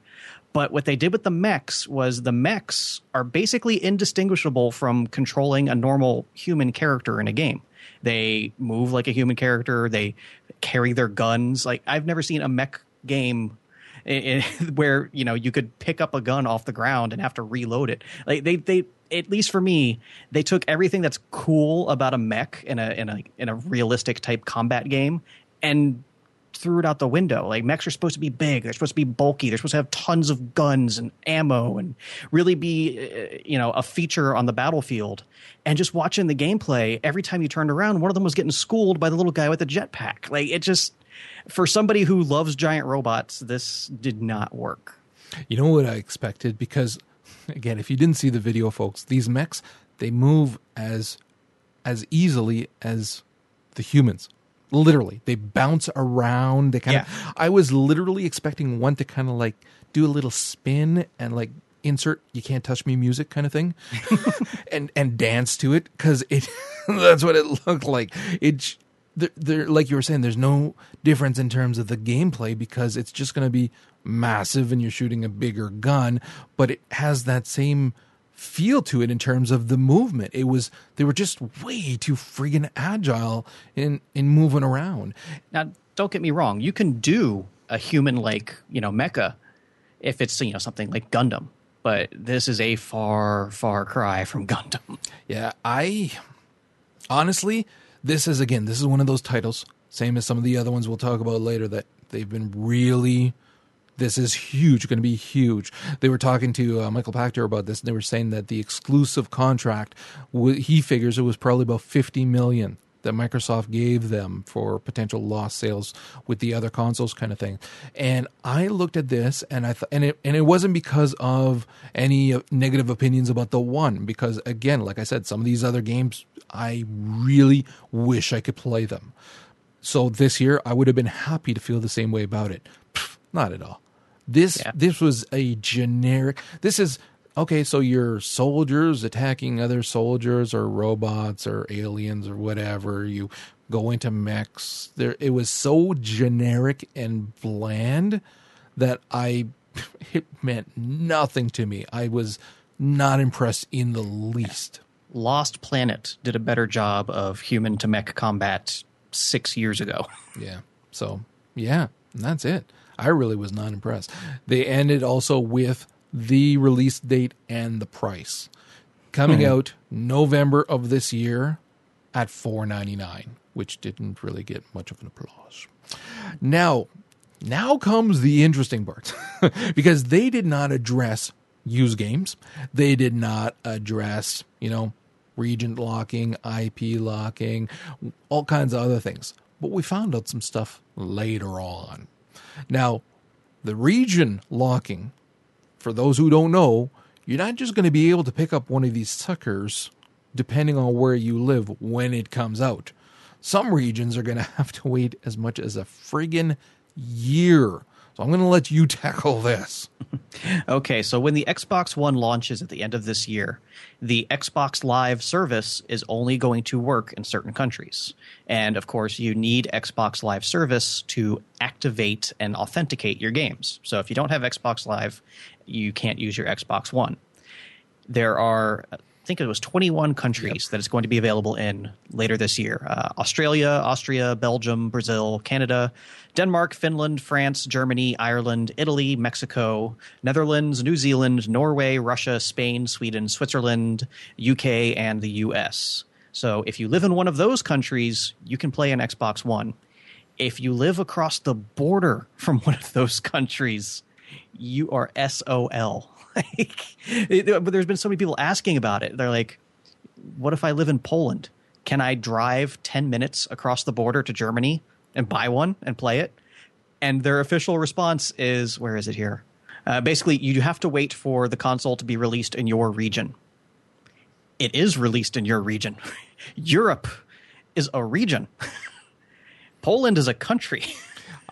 But what they did with the mechs was the mechs are basically indistinguishable from controlling a normal human character in a game. They move like a human character. They carry their guns. Like I've never seen a mech game i- i- where you know you could pick up a gun off the ground and have to reload it. Like they they at least for me, they took everything that's cool about a mech in a in a in a realistic type combat game and threw it out the window. Like mechs are supposed to be big, they're supposed to be bulky, they're supposed to have tons of guns and ammo and really be uh, you know a feature on the battlefield. And just watching the gameplay, every time you turned around, one of them was getting schooled by the little guy with the jetpack. Like it just for somebody who loves giant robots, this did not work. You know what I expected? Because again, if you didn't see the video, folks, these mechs they move as as easily as the humans. Literally, they bounce around. They kind of. Yeah. I was literally expecting one to kind of like do a little spin and like insert "You Can't Touch Me" music kind of thing, and and dance to it because it. that's what it looked like. It. There, there, like you were saying, there's no difference in terms of the gameplay because it's just going to be massive and you're shooting a bigger gun, but it has that same feel to it in terms of the movement. It was they were just way too friggin' agile in in moving around. Now, don't get me wrong. You can do a human like, you know, mecha if it's, you know, something like Gundam. But this is a far, far cry from Gundam. Yeah, I honestly, this is again, this is one of those titles, same as some of the other ones we'll talk about later, that they've been really. This is huge, going to be huge. They were talking to uh, Michael Pachter about this, and they were saying that the exclusive contract, he figures it was probably about fifty million that Microsoft gave them for potential lost sales with the other consoles, kind of thing. And I looked at this, and I th- and it and it wasn't because of any negative opinions about the one, because again, like I said, some of these other games, I really wish I could play them. So this year, I would have been happy to feel the same way about it. Not at all. This Yeah. this was a generic. This is okay. So you're soldiers attacking other soldiers, or robots, or aliens, or whatever. You go into mechs. There, it was so generic and bland that I it meant nothing to me. I was not impressed in the least. Lost Planet did a better job of human to mech combat six years ago. Yeah. So yeah, and that's it. I really was not impressed. They ended also with the release date and the price. Coming hmm. out November of this year at four ninety nine, which didn't really get much of an applause. Now, now comes the interesting part because they did not address use games. They did not address, you know, region locking, IP locking, all kinds of other things. But we found out some stuff later on. Now, the region locking, for those who don't know, you're not just going to be able to pick up one of these suckers depending on where you live when it comes out. Some regions are going to have to wait as much as a friggin' year. I'm going to let you tackle this. Okay, so when the Xbox One launches at the end of this year, the Xbox Live service is only going to work in certain countries. And of course, you need Xbox Live service to activate and authenticate your games. So if you don't have Xbox Live, you can't use your Xbox One. There are, I think it was 21 countries that it's going to be available in later this year uh, Australia, Austria, Belgium, Brazil, Canada, Denmark, Finland, France, Germany, Ireland, Italy, Mexico, Netherlands, New Zealand, Norway, Russia, Spain, Sweden, Switzerland, UK, and the US. So if you live in one of those countries, you can play an Xbox One. If you live across the border from one of those countries, you are SOL. like, it- but there's been so many people asking about it. They're like, what if I live in Poland? Can I drive 10 minutes across the border to Germany and buy one and play it? And their official response is, where is it here? Uh, basically, you have to wait for the console to be released in your region. It is released in your region. Europe is a region. Poland is a country.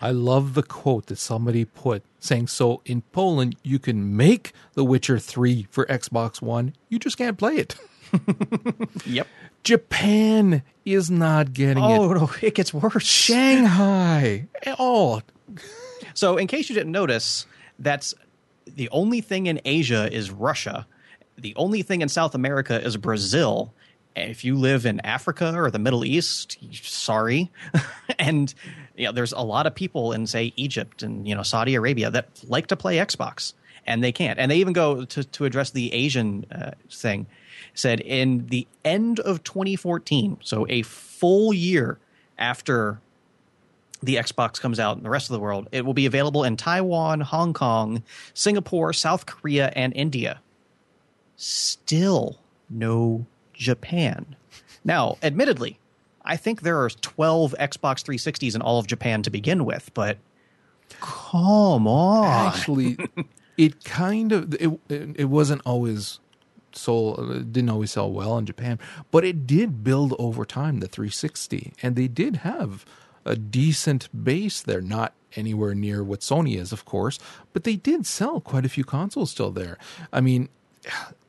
I love the quote that somebody put saying, So in Poland, you can make The Witcher 3 for Xbox One, you just can't play it. yep. Japan is not getting Oh it. Oh, it gets worse. Shanghai. Oh, So, in case you didn't notice, that's the only thing in Asia is Russia. The only thing in South America is Brazil, if you live in Africa or the Middle East, sorry. and you know, there's a lot of people in say Egypt and you know Saudi Arabia that like to play Xbox and they can't. And they even go to to address the Asian uh, thing. Said in the end of 2014, so a full year after the Xbox comes out in the rest of the world, it will be available in Taiwan, Hong Kong, Singapore, South Korea, and India. Still no Japan. Now, admittedly, I think there are 12 Xbox 360s in all of Japan to begin with, but come on. Actually, it kind of it it wasn't always sold didn't always sell well in Japan, but it did build over time the 360 and they did have a decent base there, not anywhere near what Sony is, of course, but they did sell quite a few consoles still there. I mean,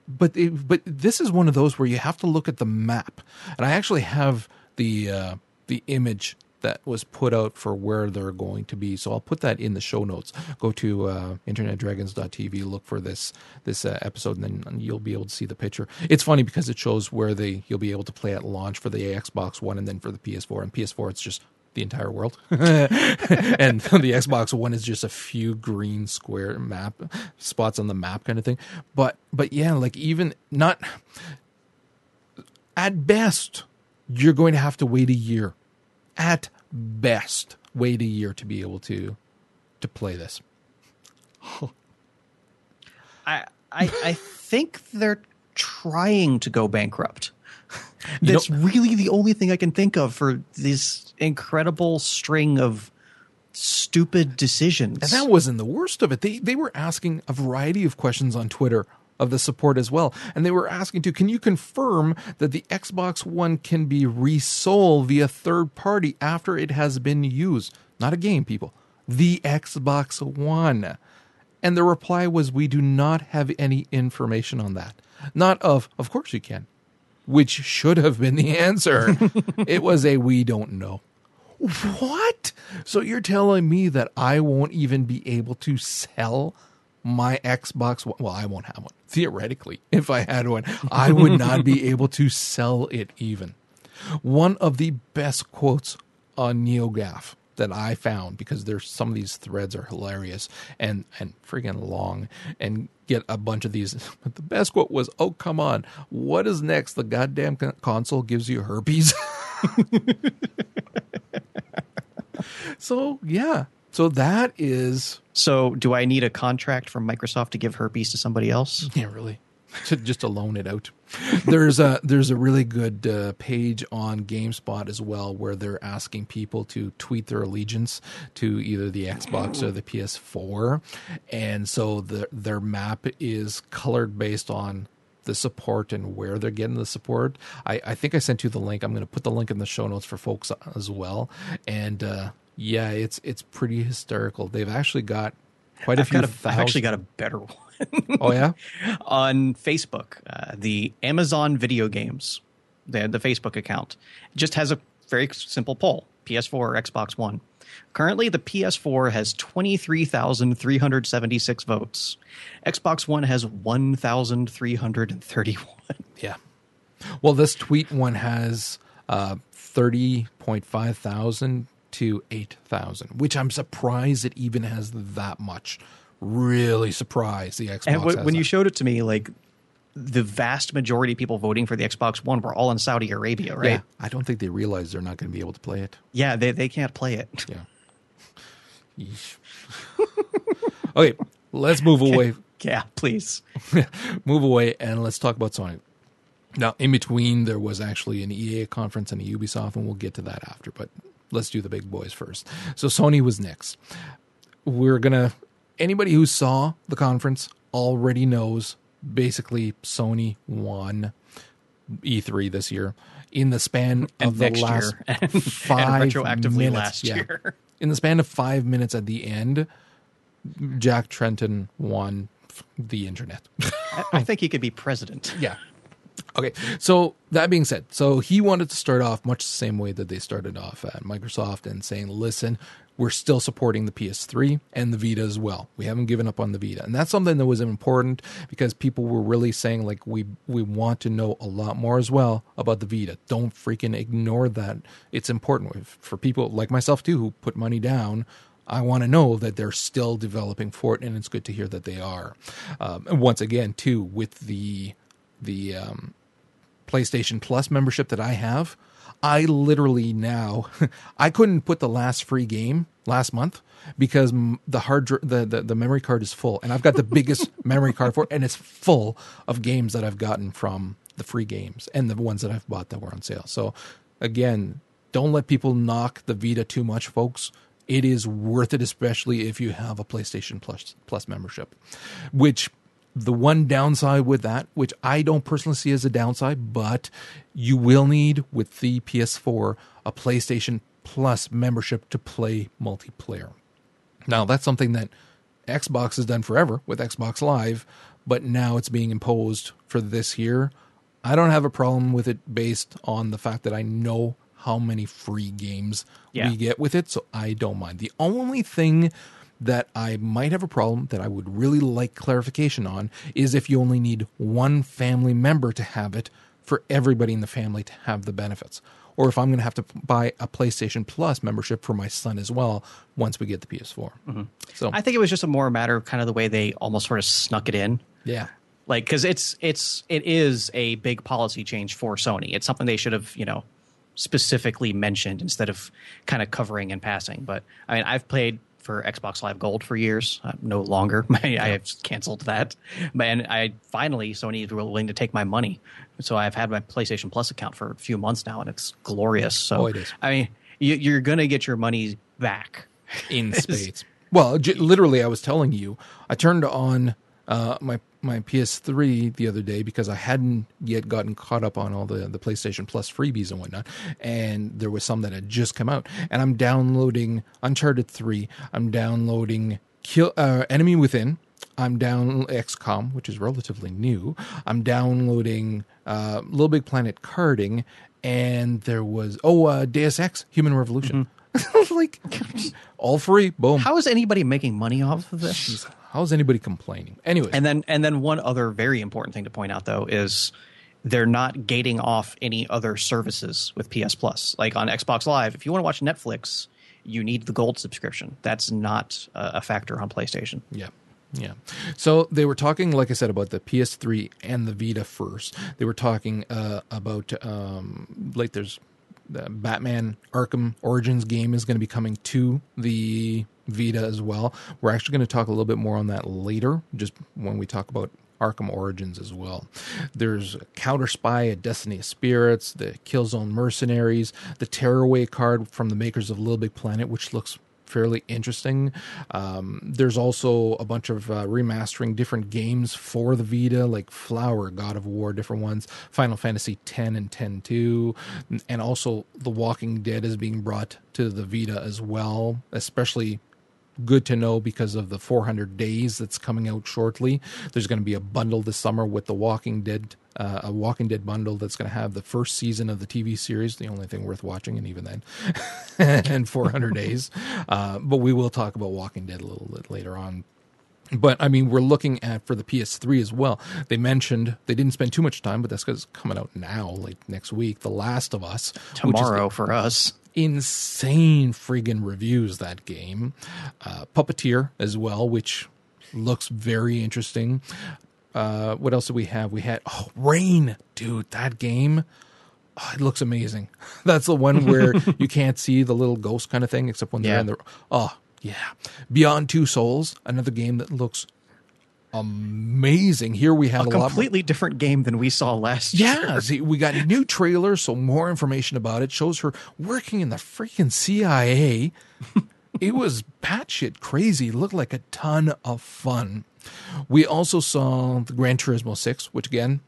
but it, but this is one of those where you have to look at the map, and I actually have the uh, the image that was put out for where they're going to be. So I'll put that in the show notes. Go to uh, internetdragons.tv, look for this this uh, episode, and then you'll be able to see the picture. It's funny because it shows where they you'll be able to play at launch for the Xbox One and then for the PS4. And PS4, it's just the entire world. and the Xbox One is just a few green square map spots on the map kind of thing. But but yeah, like even not at best you're going to have to wait a year. At best, wait a year to be able to to play this. I I I think they're trying to go bankrupt. That's really the only thing I can think of for this incredible string of stupid decisions. And that wasn't the worst of it. They they were asking a variety of questions on Twitter of the support as well. And they were asking to, can you confirm that the Xbox One can be resold via third party after it has been used? Not a game, people. The Xbox One. And the reply was, we do not have any information on that. Not of, of course you can which should have been the answer. it was a we don't know. What? So you're telling me that I won't even be able to sell my Xbox One? Well, I won't have one. Theoretically, if I had one, I would not be able to sell it even. One of the best quotes on NeoGAF that I found because there's some of these threads are hilarious and and freaking long and get a bunch of these. But the best quote was, "Oh come on, what is next? The goddamn console gives you herpes." so yeah, so that is. So do I need a contract from Microsoft to give herpes to somebody else? Yeah, really just to loan it out. There's a there's a really good uh, page on GameSpot as well where they're asking people to tweet their allegiance to either the Xbox or the PS4, and so the, their map is colored based on the support and where they're getting the support. I, I think I sent you the link. I'm going to put the link in the show notes for folks as well. And uh, yeah, it's it's pretty hysterical. They've actually got quite a I've few. Got a, I've actually got a better one oh yeah, on Facebook, uh, the Amazon Video Games, the the Facebook account, just has a very simple poll: PS4 or Xbox One. Currently, the PS4 has 23,376 votes. Xbox One has 1,331. Yeah. Well, this tweet one has uh, 30.5 thousand to 8,000, which I'm surprised it even has that much really surprised the Xbox. And w- when you showed it to me, like the vast majority of people voting for the Xbox One were all in Saudi Arabia, right? Yeah, I don't think they realize they're not going to be able to play it. Yeah, they they can't play it. Yeah. okay, let's move away. Yeah, please move away and let's talk about Sony. Now, in between, there was actually an EA conference and a Ubisoft, and we'll get to that after. But let's do the big boys first. So Sony was next. We're gonna anybody who saw the conference already knows basically Sony won E3 this year in the span of the last five retroactively minutes. last yeah. year. In the span of five minutes at the end, Jack Tretton won the internet. I think he could be president. Yeah. Okay, so that being said, so he wanted to start off much the same way that they started off at Microsoft and saying, listen, we're still supporting the PS3 and the Vita as well. We haven't given up on the Vita. And that's something that was important because people were really saying like we we want to know a lot more as well about the Vita. Don't freaking ignore that. It's important for people like myself too who put money down. I want to know that they're still developing for it, and it's good to hear that they are. Um, once again, too, with the the um, PlayStation Plus membership that I have, I literally now I couldn't put the last free game last month because the hard the, the the memory card is full and I've got the biggest memory card for it and it's full of games that I've gotten from the free games and the ones that I've bought that were on sale. So again, don't let people knock the Vita too much, folks. It is worth it, especially if you have a PlayStation Plus Plus membership, which the one downside with that, which I don't personally see as a downside, but you will need with the PS4 a PlayStation Plus membership to play multiplayer. Now, that's something that Xbox has done forever with Xbox Live, but now it's being imposed for this year. I don't have a problem with it based on the fact that I know how many free games yeah. we get with it, so I don't mind. The only thing that I might have a problem that I would really like clarification on is if you only need one family member to have it for everybody in the family to have the benefits. Or if I'm going to have to buy a PlayStation Plus membership for my son as well once we get the PS4. Mm-hmm. So I think it was just a more matter of kind of the way they almost sort of snuck it in. Yeah like because it's it's it is a big policy change for Sony. It's something they should have you know specifically mentioned instead of kind of covering and passing. But I mean, I've played for Xbox Live Gold for years. Uh, no longer. I, I have canceled that. And I finally Sony is willing to take my money. So I've had my PlayStation Plus account for a few months now, and it's glorious. So oh, it is. I mean, you, are going to get your money back in spades. well, j- literally, I was telling you, I turned on uh, my my PS3 the other day because I hadn't yet gotten caught up on all the the PlayStation Plus freebies and whatnot, and there was some that had just come out, and I'm downloading Uncharted Three. I'm downloading Kill uh, Enemy Within. I'm down XCOM, which is relatively new. I'm downloading uh, Little Big Planet Karting, and there was oh uh, Deus Ex Human Revolution. Mm-hmm. like all free, boom. How is anybody making money off of this? How's anybody complaining? Anyway, and then and then one other very important thing to point out though is they're not gating off any other services with PS Plus. Like on Xbox Live, if you want to watch Netflix, you need the gold subscription. That's not a factor on PlayStation. Yeah. Yeah. So they were talking, like I said, about the PS3 and the Vita first. They were talking uh, about, um, like, there's the Batman Arkham Origins game is going to be coming to the Vita as well. We're actually going to talk a little bit more on that later, just when we talk about Arkham Origins as well. There's Counter Spy, a Destiny of Spirits, the Killzone Mercenaries, the Tearaway card from the makers of Little Big Planet, which looks fairly interesting. Um, there's also a bunch of uh, remastering different games for the Vita, like Flower, God of War, different ones, Final Fantasy 10 and 10 2, and also The Walking Dead is being brought to the Vita as well, especially good to know because of the 400 days that's coming out shortly. There's going to be a bundle this summer with the Walking Dead, uh, a Walking Dead bundle that's going to have the first season of the TV series, the only thing worth watching, and even then, and 400 days. Uh, but we will talk about Walking Dead a little bit later on. But I mean, we're looking at for the PS3 as well. They mentioned they didn't spend too much time, but that's because it's coming out now, like next week. The Last of Us tomorrow the, for us insane friggin' reviews that game. Uh, Puppeteer as well, which looks very interesting. Uh, what else do we have? We had oh Rain, dude, that game. Oh, it looks amazing. That's the one where you can't see the little ghost kind of thing, except when they're in the. Oh yeah, Beyond Two Souls, another game that looks amazing. Here we have a, a completely different game than we saw last yeah, year. Yeah, we got a new trailer, so more information about it shows her working in the freaking CIA. it was batshit crazy. It looked like a ton of fun. We also saw the Gran Turismo 6, which again,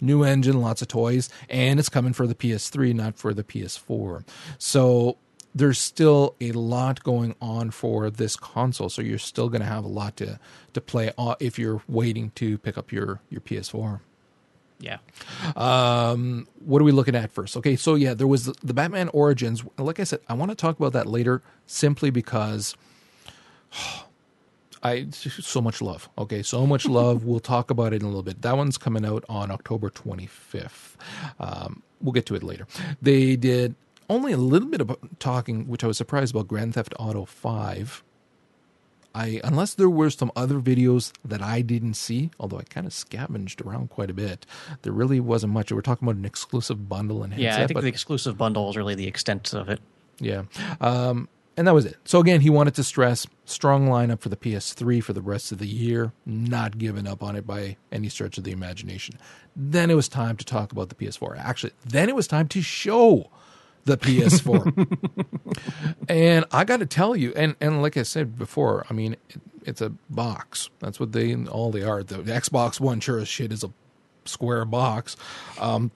new engine, lots of toys, and it's coming for the PS3, not for the PS4. So there's still a lot going on for this console, so you're still going to have a lot to to play if you're waiting to pick up your your PS4. Yeah. Um, what are we looking at first? Okay, so yeah, there was the, the Batman Origins. Like I said, I want to talk about that later, simply because I so much love. Okay, so much love. we'll talk about it in a little bit. That one's coming out on October 25th. Um, we'll get to it later. They did only a little bit of talking, which I was surprised about. Grand Theft Auto 5. I unless there were some other videos that I didn't see, although I kind of scavenged around quite a bit, there really wasn't much. We're talking about an exclusive bundle and Yeah, I think but the exclusive bundle is really the extent of it. yeah. Um, and that was it. So again, he wanted to stress strong lineup for the PS3 for the rest of the year, not giving up on it by any stretch of the imagination. Then it was time to talk about the PS4. Actually, then it was time to show the PS4. and I got to tell you, and and like I said before, I mean, it, it's a box. That's what they all they are. The, the Xbox One sure as shit is a square box. Um,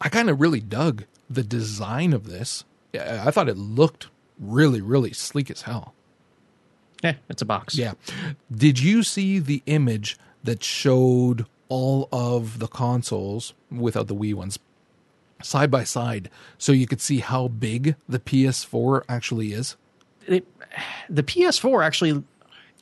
I kind of really dug the design of this. I thought it looked really, really sleek as hell. Yeah, it's a box. Yeah. Did you see the image that showed all of the consoles without the Wii ones side by side so you could see how big the PS4 actually is? It, the PS4 actually,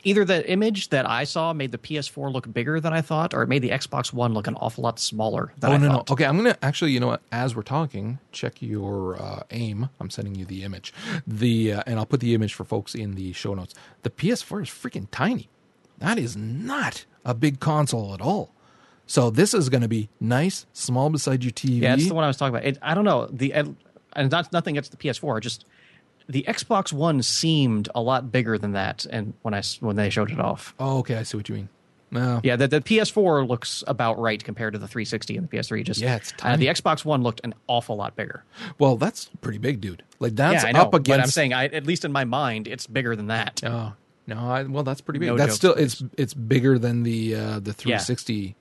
either the image that I saw made the PS4 look bigger than I thought, or it made the Xbox One look an awful lot smaller than oh I no thought. no. Okay, I'm gonna actually. You know what? As we're talking, check your uh, aim. I'm sending you the image. The uh, and I'll put the image for folks in the show notes. The PS4 is freaking tiny. That is not a big console at all. So this is going to be nice, small beside your TV. Yeah, that's the one I was talking about. It, I don't know the and that's nothing against the PS4. Just the Xbox One seemed a lot bigger than that, and when I when they showed it off, oh, okay, I see what you mean. No, yeah, the, the PS4 looks about right compared to the 360 and the PS3. Just Yeah, it's uh, tiny. the Xbox One looked an awful lot bigger. well, that's pretty big, dude. Like that's yeah, I know, up against. but I'm saying, I, at least in my mind, it's bigger than that. Oh no, I, well that's pretty big. No that's still it's it's bigger than the uh, the Yeah. 360,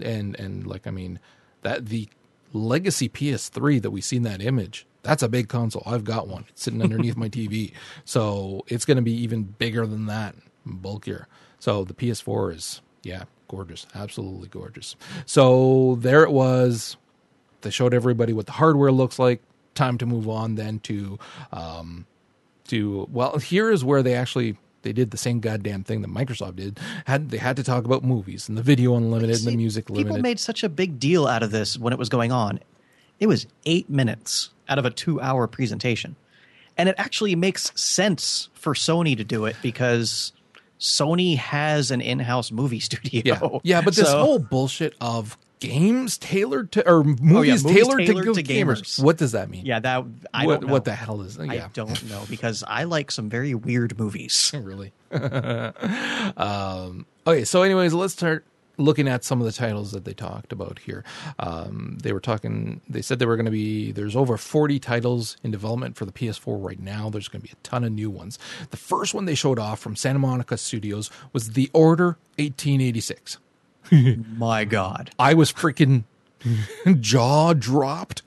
and and like I mean that the legacy PS3 that we see in that image. That's a big console. I've got one. It's sitting underneath my TV, so it's going to be even bigger than that, bulkier. So the PS4 is yeah, gorgeous, absolutely gorgeous. So there it was. They showed everybody what the hardware looks like. Time to move on then to um, to well here is where they actually they did the same goddamn thing that Microsoft did. Had they had to talk about movies and the video unlimited and the music People limited. People made such a big deal out of this when it was going on. It was eight minutes out of a two-hour presentation, and it actually makes sense for Sony to do it because Sony has an in-house movie studio. yeah, yeah, but this So- whole bullshit of games tailored to or movies, movies tailored, tailored to, to gamers. gamers. What does that mean? yeah, that I what, don't know. what the hell is? I Yeah, don't know because I like some very weird movies. really. um, okay, so anyways, let's start looking at some of the titles that they talked about here. Um, they were talking. They said there were going to be. There's over 40 titles in development for the PS4 right now. There's going to be a ton of new ones. The first one they showed off from Santa Monica Studios was The Order 1886. My God. I was freaking jaw dropped.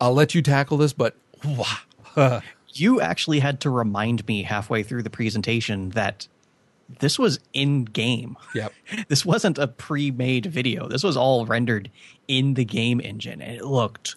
I'll let you tackle this, but wow. you actually had to remind me halfway through the presentation that this was in game. Yep. This wasn't a pre-made video. This was all rendered in the game engine and it looked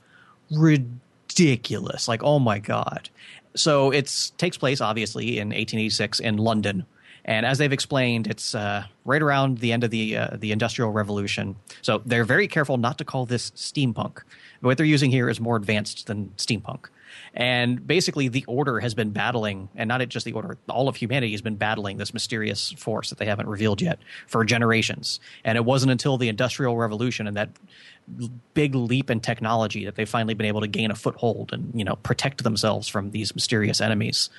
ridiculous. Like, oh my god. So it takes place obviously in 1886 in London. And as they've explained, it's uh, right around the end of the uh, the Industrial Revolution. So they're very careful not to call this steampunk. What they're using here is more advanced than steampunk. And basically, the Order has been battling, and not just the Order, all of humanity has been battling this mysterious force that they haven't revealed yet for generations. And it wasn't until the Industrial Revolution and that big leap in technology that they've finally been able to gain a foothold and you know protect themselves from these mysterious enemies.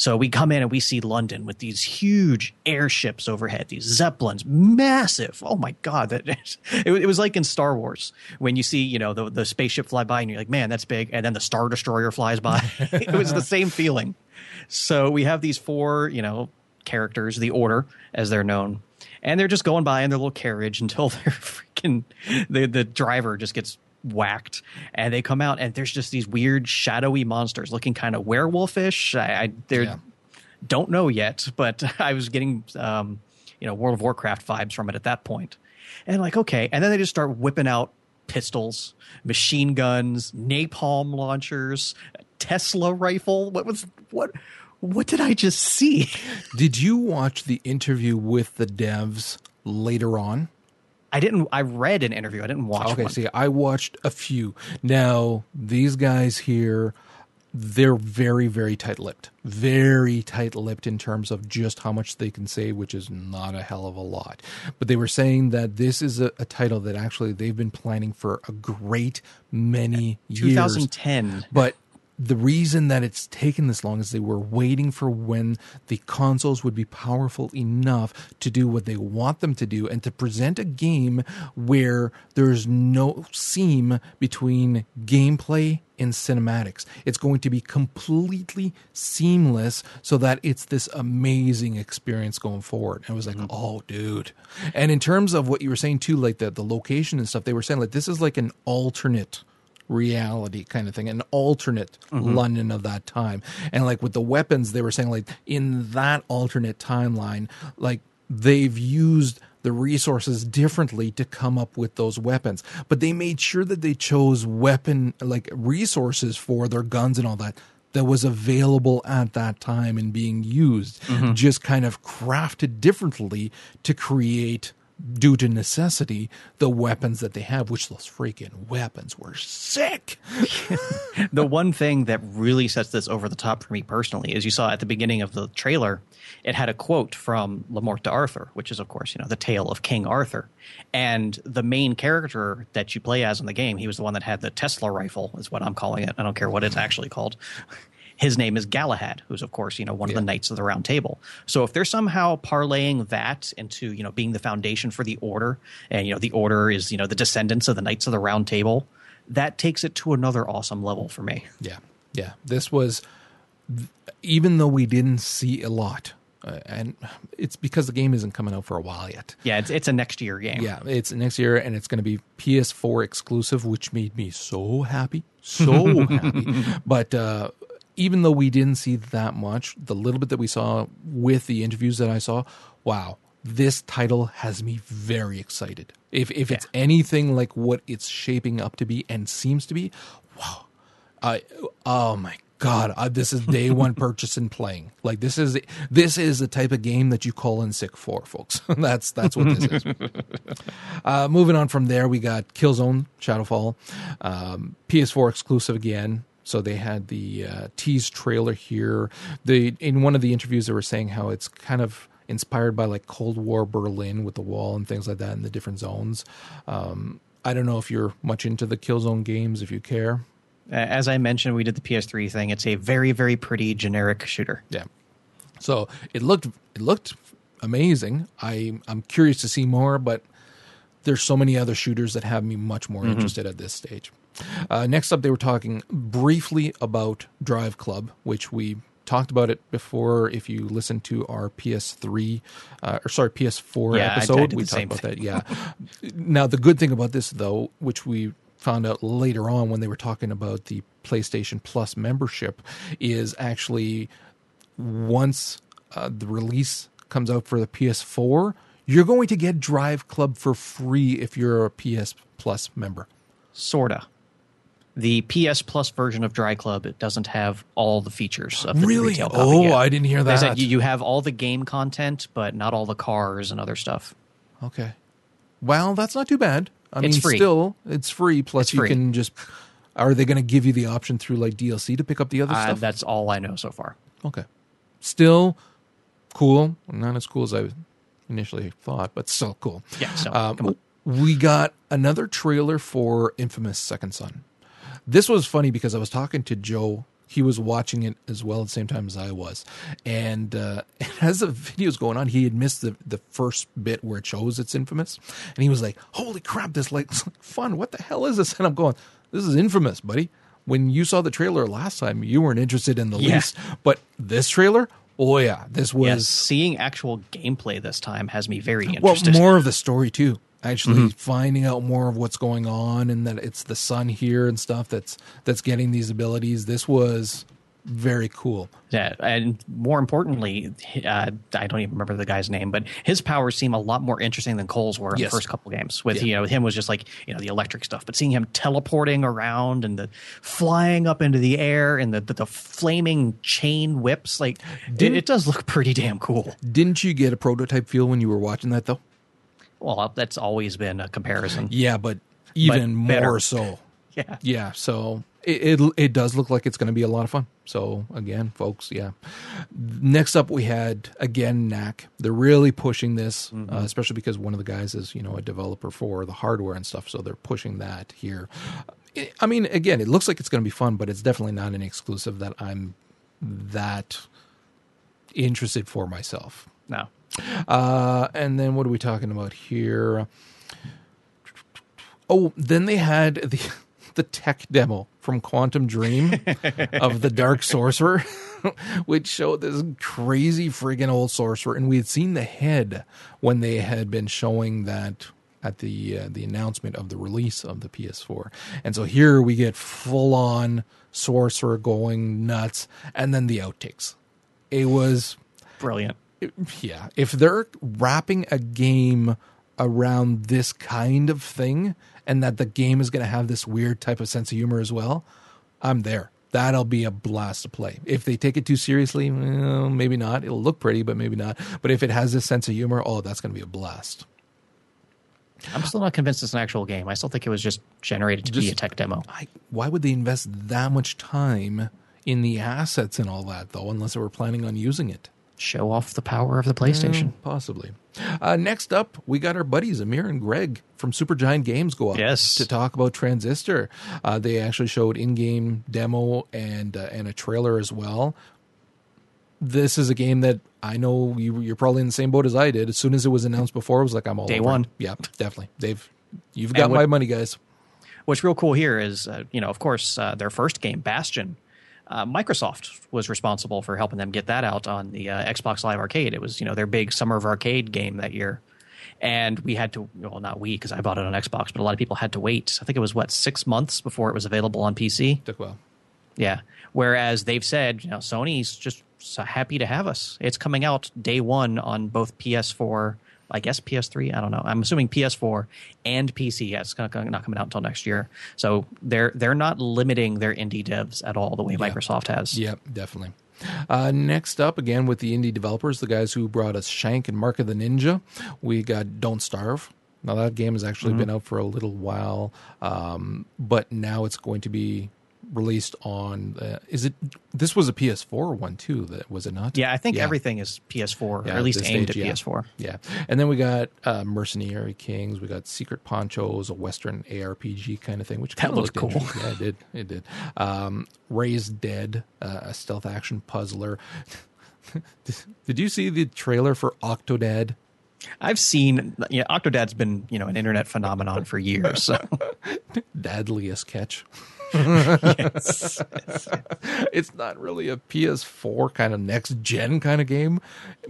So we come in and we see London with these huge airships overhead, these zeppelins, massive. Oh my god, that it, was- it was like in Star Wars when you see you know the the spaceship fly by and you're like, man, that's big, and then the Star Destroyer flies by. it was the same feeling. So we have these four, you know, characters, the Order, as they're known, and they're just going by in their little carriage until they're freaking the the driver just gets whacked, and they come out, and there's just these weird shadowy monsters looking kind of werewolfish. I, I they're Yeah. don't know yet, but I was getting um, you know World of Warcraft vibes from it at that. And like, okay. And then they just start whipping out pistols, machine guns, napalm launchers, Tesla rifle. What was what what did I just see? Did you watch the interview with the devs later on? I didn't. I read an interview. I didn't watch. Okay, one. see, I watched a few. Now, these guys here, they're very, very tight lipped. Very tight lipped in terms of just how much they can say, which is not a hell of a lot. But they were saying that this is a, a title that actually they've been planning for a great many years. 2010. But the reason that it's taken this long is they were waiting for when the consoles would be powerful enough to do what they want them to do and to present a game where there's no seam between gameplay and cinematics. It's going to be completely seamless so that it's this amazing experience going forward. And I was like, mm-hmm. oh, dude. And in terms of what you were saying too, like the, the location and stuff, they were saying like this is like an alternate reality kind of thing, an alternate mm-hmm. London of that time. And like with the weapons, they were saying like in that alternate timeline, like they've used the resources differently to come up with those weapons. But they made sure that they chose weapon like resources for their guns and all that that was available at that time and being used, mm-hmm. just kind of crafted differently to create due to necessity, the weapons that they have, which those freaking weapons were sick. the one thing that really sets this over the top for me personally is you saw at the beginning of the trailer, it had a quote from La Morte d'Arthur, which is of course you know the tale of King Arthur, and the main character that you play as in the game, he was the one that had the Tesla rifle, is what I'm calling it. I don't care what it's actually called. His name is Galahad, who's of course you know one of the knights of the Round Table. So if they're somehow parlaying that into you know being the foundation for the Order, and you know the Order is you know the descendants of the Knights of the Round Table, that takes it to another awesome level for me. Yeah, yeah. This was, even though we didn't see a lot, uh, and it's because the game isn't coming out for a while yet. Yeah, it's it's a next year game. Yeah, it's next year, and it's going to be PS4 exclusive, which made me so happy, so happy. But uh, even though we didn't see that much, the little bit that we saw with the interviews that I saw, wow, this title has me very excited. If if it's anything like what it's shaping up to be and seems to be, wow, I oh my god, uh, this is day one purchase and playing. Like this is this is the type of game that you call in sick for, folks. that's that's what this is. Uh, moving on from there, we got Killzone Shadowfall, um, PS4 exclusive again. So they had the uh, tease trailer here. They in one of the interviews they were saying how it's kind of inspired by like Cold War Berlin with the wall and things like that in the different zones. Um, I don't know if you're much into the Killzone games, if you care. As I mentioned, we did the PS3 thing. It's a very very pretty generic shooter. Yeah. So it looked it looked amazing. I I'm curious to see more, but there's so many other shooters that have me much more interested at this stage. Uh, next up, they were talking briefly about Drive Club, which we talked about it before. If you listen to our PS3 uh, or sorry PS4 Yeah, I- I episode, did we talked about that. Yeah. now the good thing about this, though, which we found out later on when they were talking about the PlayStation Plus membership, is actually once uh, the release comes out for the PS4, you're going to get Drive Club for free if you're a PS Plus member. Sorta. The PS Plus version of Drive Club it doesn't have all the features of the Really? Oh, yet. I didn't hear that. you, have all the game content, but not all the cars and other stuff. Okay. Well, that's not too bad. I It's mean, free. still, it's free. Plus, It's you free. can just. Are they going to give you the option through like DLC to pick up the other Uh, stuff? that's all I know so far. Okay. Still cool. Not as cool as I initially thought, but still cool. Yeah, so, Um, we got another trailer for Infamous Second Son. This was funny because I was talking to Joe. He was watching it as well at the same time as I was. And uh, as the video's going on, he had missed the, the first bit where it shows it's infamous. And he was like, Holy crap, this like fun. What the hell is this? And I'm going, This is infamous, buddy. When you saw the trailer last time, you weren't interested in the Yeah. least. But this trailer, oh yeah, this was Yes, seeing actual gameplay this time has me very interested. well more of the story too actually Mm-hmm. finding out more of what's going on and that it's the sun here and stuff that's that's getting these abilities this was very cool. Yeah, and more importantly, uh, I don't even remember the guy's name, but his powers seem a lot more interesting than Cole's were in Yes. the first couple games. With Yeah. you know, him was just like you know the electric stuff, but seeing him teleporting around and the flying up into the air and the the, the flaming chain whips, like it, it does look pretty damn cool. Didn't you get a prototype feel when you were watching that though? Well, that's always been a comparison. Yeah, but even better. more so. Yeah. Yeah, so it, it it does look like it's going to be a lot of fun. So again, folks, yeah. Next up, we had again Knack. They're really pushing this, uh, especially because one of the guys is you know a developer for the hardware and stuff. So they're pushing that here. I- I mean, again, it looks like it's going to be fun, but it's definitely not an exclusive that I'm that interested for myself. No. Uh, and then what are we talking about here? Oh, then they had the the tech demo from Quantum Dream of the Dark Sorcerer, which showed this crazy friggin' old sorcerer, and we had seen the head when they had been showing that at the uh, the announcement of the release of the PS4, and so here we get full on sorcerer going nuts, and then the outtakes. It was Brilliant. Yeah, if they're wrapping a game around this kind of thing and that the game is going to have this weird type of sense of humor as well, I'm there. That'll be a blast to play. If they take it too seriously, well, maybe not. It'll look pretty, but maybe not. But if it has this sense of humor, oh, that's going to be a blast. I'm still not convinced it's an actual game. I still think it was just generated to be a tech demo. I, why would they invest that much time in the assets and all that, though, unless they were planning on using it? Show off the power of the PlayStation. Mm, possibly. Uh, next up, we got our buddies Amir and Greg from Supergiant Games go up Yes. to talk about Transistor. Uh, they actually showed in-game demo and uh, and a trailer as well. This is a game that I know you, you're probably in the same boat as I did. As soon as it was announced before, I was like, I'm all Day over one. Yeah, definitely. They've you've got what- my money, guys. What's real cool here is, uh, you know, of course, uh, their first game, Bastion, uh, Microsoft was responsible for helping them get that out on the uh, Xbox Live Arcade. It was, you know, their big Summer of Arcade game that year. And we had to, well, not we, because I bought it on Xbox, but a lot of people had to wait. I think it was, what, six months before it was available on PC? Took well. Yeah. Whereas they've said, you know, Sony's just so happy to have us. It's coming out day one on both PS4, I guess PS3. I don't know. I'm assuming PS4 and PC. Yeah, it's not not coming out until next year. So they're they're not limiting their indie devs at all the way Microsoft has. Yep, definitely. Uh, next up, again with the indie developers, the guys who brought us Shank and Mark of the Ninja, we got Don't Starve. Now that game has actually been out for a little while, um, but now it's going to be released on. Uh, is it? This was a PS4 one too. That was it not? Yeah, I think everything is PS4, or at least aimed stage, at yeah. PS4. Yeah, and then we got uh, Mercenary Kings. We got Secret Ponchos, a Western ARPG kind of thing, which That kinda looked looked cool. Yeah, it did. It did. Um, Ray's the Dead, uh, a stealth action puzzler. did you see the trailer for Octodad? I've seen, yeah, Octodad's been, you know, an internet phenomenon for years. So. Dadliest catch. Yes. It's not really a PS4 kind of next gen kind of game.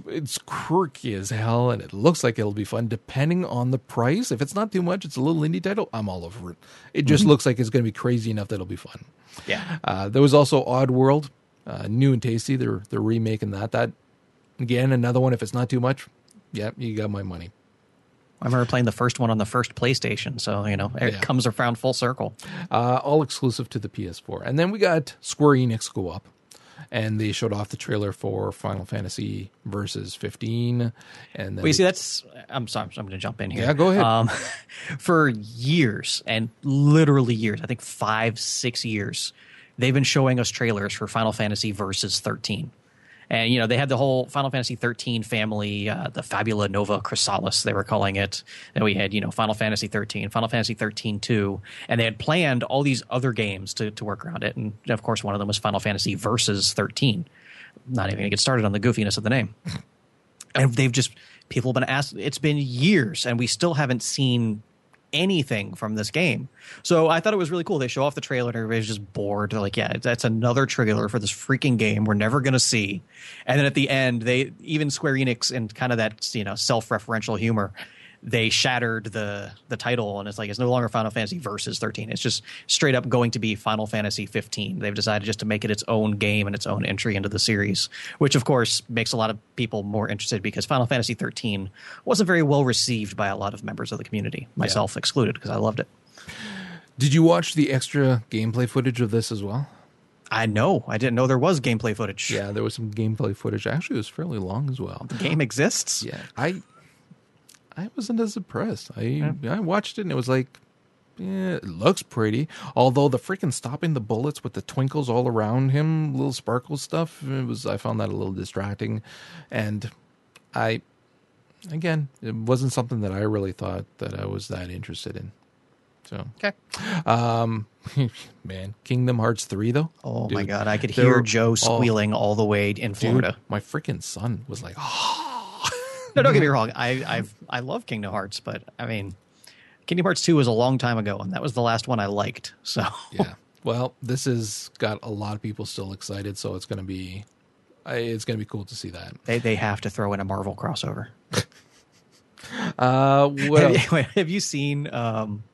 It's quirky as hell, and it looks like it'll be fun depending on the price. If it's not too much, it's a little indie title. I'm all over it. It just looks like it's going to be crazy enough that it'll be fun. Yeah. Uh, there was also Oddworld, uh, new and tasty. They're they're remaking that. That again, another one. If it's not too much, yeah, you got my money. I remember playing the first one on the first PlayStation. So, you know, it Yeah. comes around full circle. Uh, all exclusive to the PS4. And then we got Square Enix go up, and they showed off the trailer for Final Fantasy Versus 15. And then Well, you see, that's. I'm sorry, I'm going to jump in here. Yeah, go ahead. Um, for years, and literally years, I think five, six years, they've been showing us trailers for Final Fantasy Versus 13. And, you know, they had the whole Final Fantasy 13 family, uh, the Fabula Nova Crystallis, they were calling it. And we had, you know, Final Fantasy 13, Final Fantasy 13 2. And they had planned all these other games to, to work around it. And, of course, one of them was Final Fantasy Versus 13. Not even going to get started on the goofiness of the name and they've just people have been asked it's been years and we still haven't seen anything from this game. So i thought it was really cool. They show off the trailer and everybody's just bored. They're like yeah that's another trailer for this freaking game we're never going to see. And then at the end they even square enix and kind of that you know self-referential humor they shattered the the title and it's like it's no longer Final Fantasy versus 13. It's just straight up going to be Final Fantasy 15. They've decided just to make it its own game and its own entry into the series, which of course makes a lot of people more interested because Final Fantasy 13 wasn't very well received by a lot of members of the community, myself yeah. excluded, because I loved it. Did you watch the extra gameplay footage of this as well? I know. I didn't know there was gameplay footage. Yeah, there was some gameplay footage. Actually, it was fairly long as well. The game exists. Yeah, I I wasn't as impressed. I yeah. I watched it and it was like, yeah, it looks pretty. Although the freaking stopping the bullets with the twinkles all around him, little sparkle stuff, it was I found that a little distracting, and I again, it wasn't something that I really thought that I was that interested in. So okay, um, man, Kingdom Hearts three though. Oh dude, my god, I could hear Joe squealing all the way in Florida. Dude, my freaking son was like, oh no, don't get me wrong. I I've I love Kingdom Hearts, but I mean, Kingdom Hearts two was a long time ago, and that was the last one I liked. So yeah. Well, this has got a lot of people still excited, so it's going to be it's going to be cool to see that. They they have to throw in a Marvel crossover. uh, well, have, you, have you seen? Um,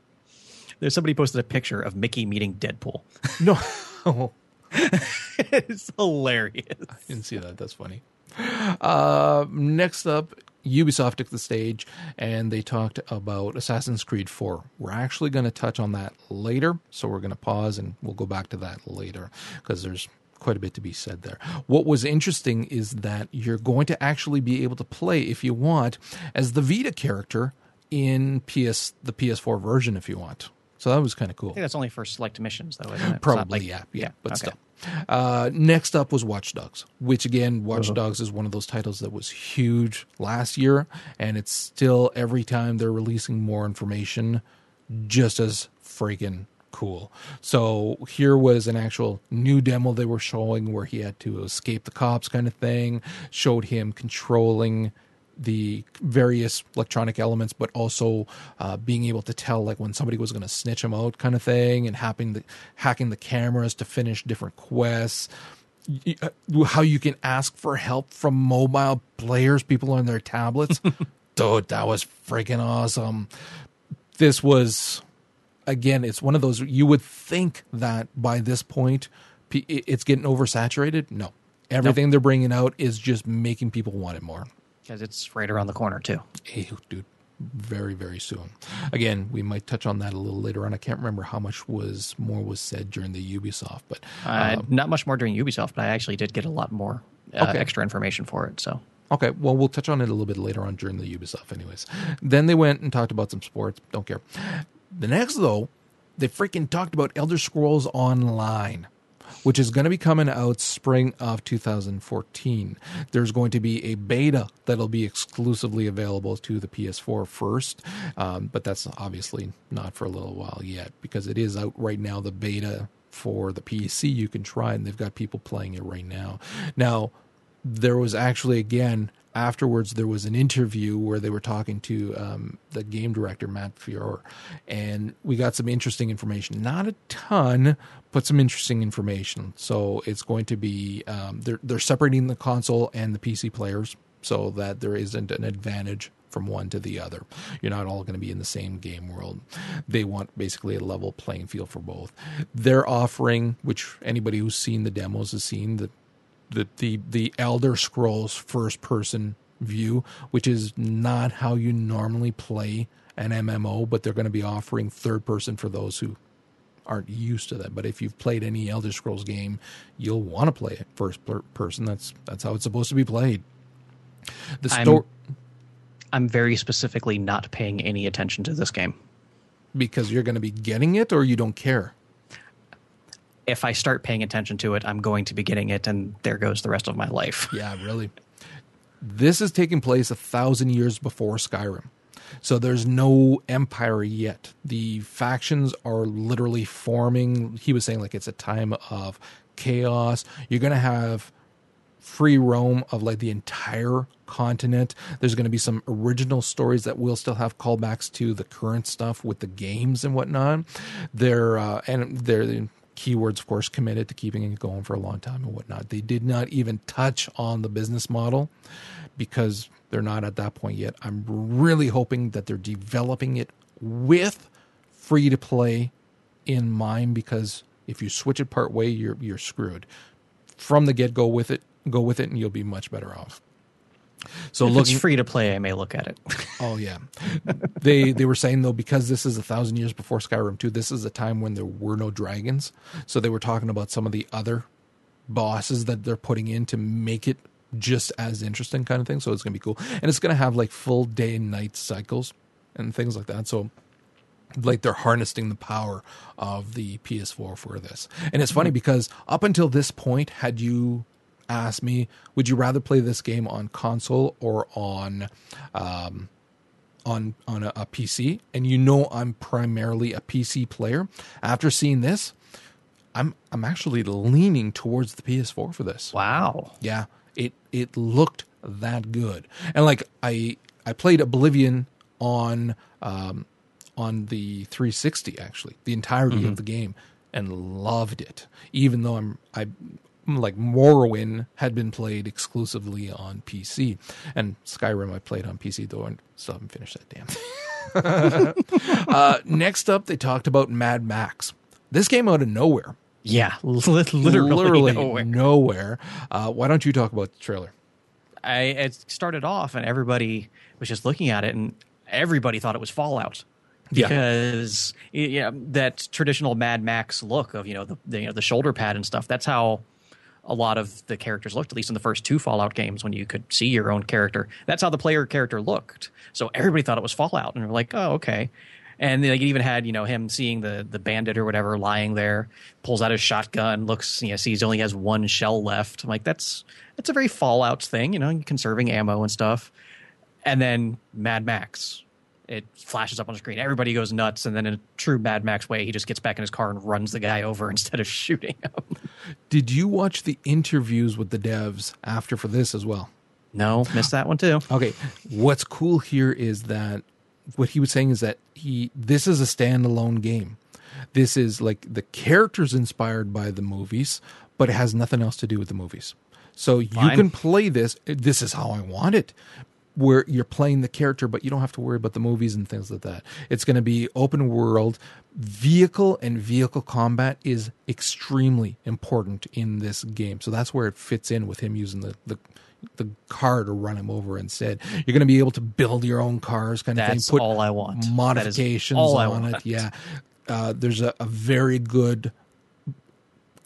there's somebody posted a picture of Mickey meeting Deadpool. No, it's hilarious. I didn't see that. That's funny. Uh, next up, Ubisoft took the stage and they talked about Assassin's Creed 4. We're actually going to touch on that later, so we're going to pause and we'll go back to that later because there's quite a bit to be said there. What was interesting is that you're going to actually be able to play if you want as the Vita character in PS the PS4 version if you want. So that was kind of cool. I think that's only for select missions, though, isn't it? Probably, like, yeah, yeah, yeah, but okay. still. Uh, next up was Watch Dogs, which again, Watch uh-huh. Dogs is one of those titles that was huge last year, and it's still every time they're releasing more information, just as freaking cool. So here was an actual new demo they were showing where he had to escape the cops, kind of thing. Showed him controlling the various electronic elements, but also uh, being able to tell like when somebody was going to snitch them out, kind of thing, and hacking the hacking the cameras to finish different quests. Uh, how you can ask for help from mobile players, people on their tablets. Dude, that was freaking awesome. This was again, it's one of those you would think that by this point it's getting oversaturated. No, everything nope. they're bringing out is just making people want it more because it's right around the corner too. Hey, dude, very very soon. Again, we might touch on that a little later on. I can't remember how much was more was said during the Ubisoft, but uh, uh, not much more during Ubisoft. But I actually did get a lot more uh, okay. extra information for it. So Okay, well, we'll touch on it a little bit later on during the Ubisoft, anyways. Then they went and talked about some sports. Don't care. The next, though, they freaking talked about Elder Scrolls Online which is going to be coming out spring of 2014. There's going to be a beta that'll be exclusively available to the PS4 first, um, but that's obviously not for a little while yet because it is out right now. The beta for the PC you can try, and they've got people playing it right now. Now, there was actually again afterwards there was an interview where they were talking to um, the game director Matt Firor, and we got some interesting information. Not a ton, but some interesting information. So it's going to be um, they're they're separating the console and the PC players so that there isn't an advantage from one to the other. You're not all going to be in the same game world. They want basically a level playing field for both. They're offering, which anybody who's seen the demos has seen, the the the, the Elder Scrolls first person view, which is not how you normally play an MMO, but they're going to be offering third person for those who aren't used to that. But if you've played any Elder Scrolls game, you'll want to play it first person. That's that's how it's supposed to be played. The story. I'm, I'm very specifically not paying any attention to this game because you're going to be getting it, or you don't care if I start paying attention to it, I'm going to be getting it, and there goes the rest of my life. Yeah, really. This is taking place a thousand years before Skyrim. So there's no empire yet. The factions are literally forming. He was saying like it's a time of chaos. You're going to have free roam of like the entire continent. There's going to be some original stories that will still have callbacks to the current stuff with the games and whatnot. There uh, and there Keywords, of course, committed to keeping it going for a long time and whatnot. They did not even touch on the business model because they're not at that point yet. I'm really hoping that they're developing it with free to play in mind because if you switch it part way, you're you're screwed. From the get go with it, go with it, and you'll be much better off. So if looking, it's free to play, I may look at it. oh yeah, they they were saying though because this is a thousand years before Skyrim two, this is a time when there were no dragons. So they were talking about some of the other bosses that they're putting in to make it just as interesting kind of thing. So it's gonna be cool, and it's gonna have like full day and night cycles and things like that. So like they're harnessing the power of the PS4 for this. And it's funny mm-hmm. because up until this point, had you asked me, would you rather play this game on console or on um, on on a, a PC? And you know I'm primarily a PC player. After seeing this, I'm I'm actually leaning towards the PS4 for this. Wow. Yeah. It it looked that good. And like I I played Oblivion on um, on the 360 actually, the entirety mm-hmm. of the game, and loved it. Even though I'm I like Morrowind had been played exclusively on PC, and Skyrim I played on PC though, and still haven't finished that damn. uh, next up, they talked about Mad Max. This came out of nowhere. Yeah, literally, literally nowhere. nowhere. Uh, why don't you talk about the trailer? I it started off, and everybody was just looking at it, and everybody thought it was Fallout because yeah. yeah, that traditional Mad Max look of you know the, the, you know the shoulder pad and stuff. That's how a lot of the characters looked. At least in the first two Fallout games, when you could see your own character, that's how the player character looked. So everybody thought it was Fallout, and we're like, oh okay. And they even had you know him seeing the the bandit or whatever lying there, pulls out his shotgun, looks, you know, sees he only has one shell left. I'm like, that's that's a very Fallout thing, you know, conserving ammo and stuff. And then Mad Max, it flashes up on the screen. Everybody goes nuts, and then in a true Mad Max way, he just gets back in his car and runs the guy over instead of shooting him. Did you watch the interviews with the devs after for this as well? No, missed that one too. Okay, what's cool here is that what he was saying is that he this is a standalone game. This is like the characters inspired by the movies, but it has nothing else to do with the movies. So Fine. you can play this. This is how I want it where you're playing the character, but you don't have to worry about the movies and things like that. It's going to be open world. Vehicle and vehicle combat is extremely important in this game. So that's where it fits in with him using the, the the car to run him over instead. You're going to be able to build your own cars, kind of That's thing. Put all I want. Modifications on it. Yeah. Uh, there's a, a very good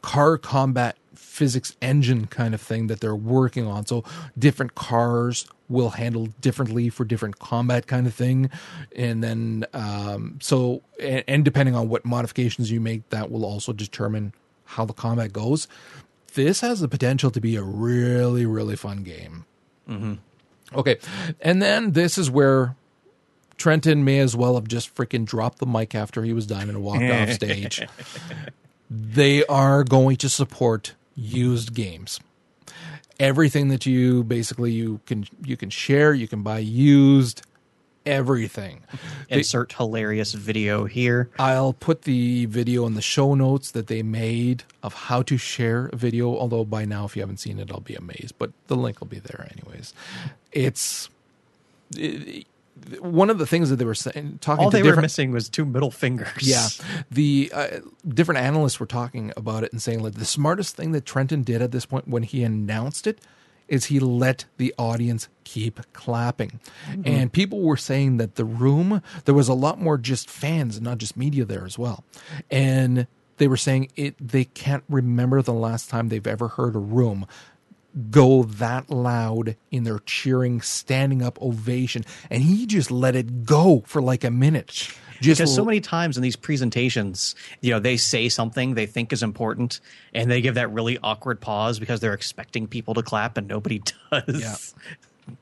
car combat physics engine kind of thing that they're working on. So different cars will handle differently for different combat kind of thing, and then um, so and, and depending on what modifications you make, that will also determine how the combat goes. This has the potential to be a really really fun game. Mm-hmm. Okay, and then this is where Tretton may as well have just freaking dropped the mic after he was done and walked off stage. They are going to support used games. Everything that you basically you can you can share, you can buy used everything. Insert hilarious video here. I'll put the video in the show notes that they made of how to share a video. Although by now, if you haven't seen it, I'll be amazed. But the link will be there anyways. It's it, one of the things that they were saying, talking all they were missing was two middle fingers. Yeah, the uh, different analysts were talking about it and saying like the smartest thing that Tretton did at this point when he announced it is he let the audience keep clapping, mm-hmm. and people were saying that the room there was a lot more just fans, not just media there as well, and they were saying it they can't remember the last time they've ever heard a room go that loud in their cheering, standing up ovation, and he just let it go for like a minute. Just because so many times in these presentations, you know, they say something they think is important, and they give that really awkward pause because they're expecting people to clap, and nobody does. Yeah.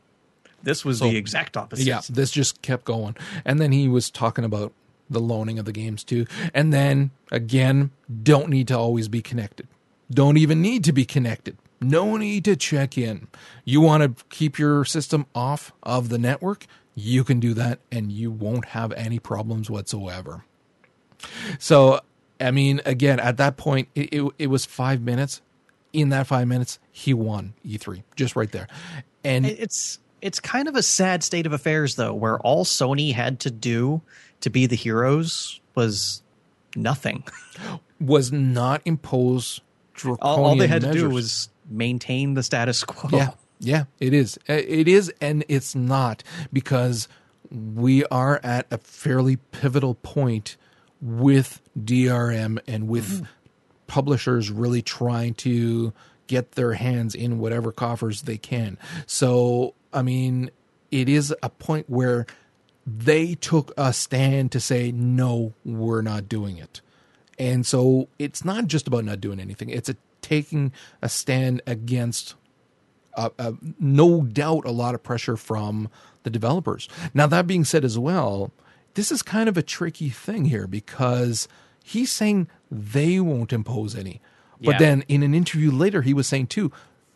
This was so, the exact opposite. Yeah, this just kept going, and then he was talking about the loaning of the games too, and then again, don't need to always be connected. Don't even need to be connected no need to check in. You want to keep your system off of the network? You can do that and you won't have any problems whatsoever. So I mean, again, at that point, it, it, it was five minutes. In that five minutes, he won E3 just right there, and it's it's kind of a sad state of affairs though, where all Sony had to do to be the heroes was nothing. was not impose draconian all, all, they had measures. to do was maintain the status quo. Yeah, yeah, it is. It is, and it's not because we are at a fairly pivotal point with DRM and with mm-hmm. publishers really trying to get their hands in whatever coffers they can. So, I mean, it is a point where they took a stand to say, no, we're not doing it. And so it's not just about not doing anything, it's a taking a stand against uh, uh, no doubt a lot of pressure from the developers. Now, that being said, as well, this is kind of a tricky thing here because he's saying they won't impose any. But yeah. then in an interview later, he was saying too,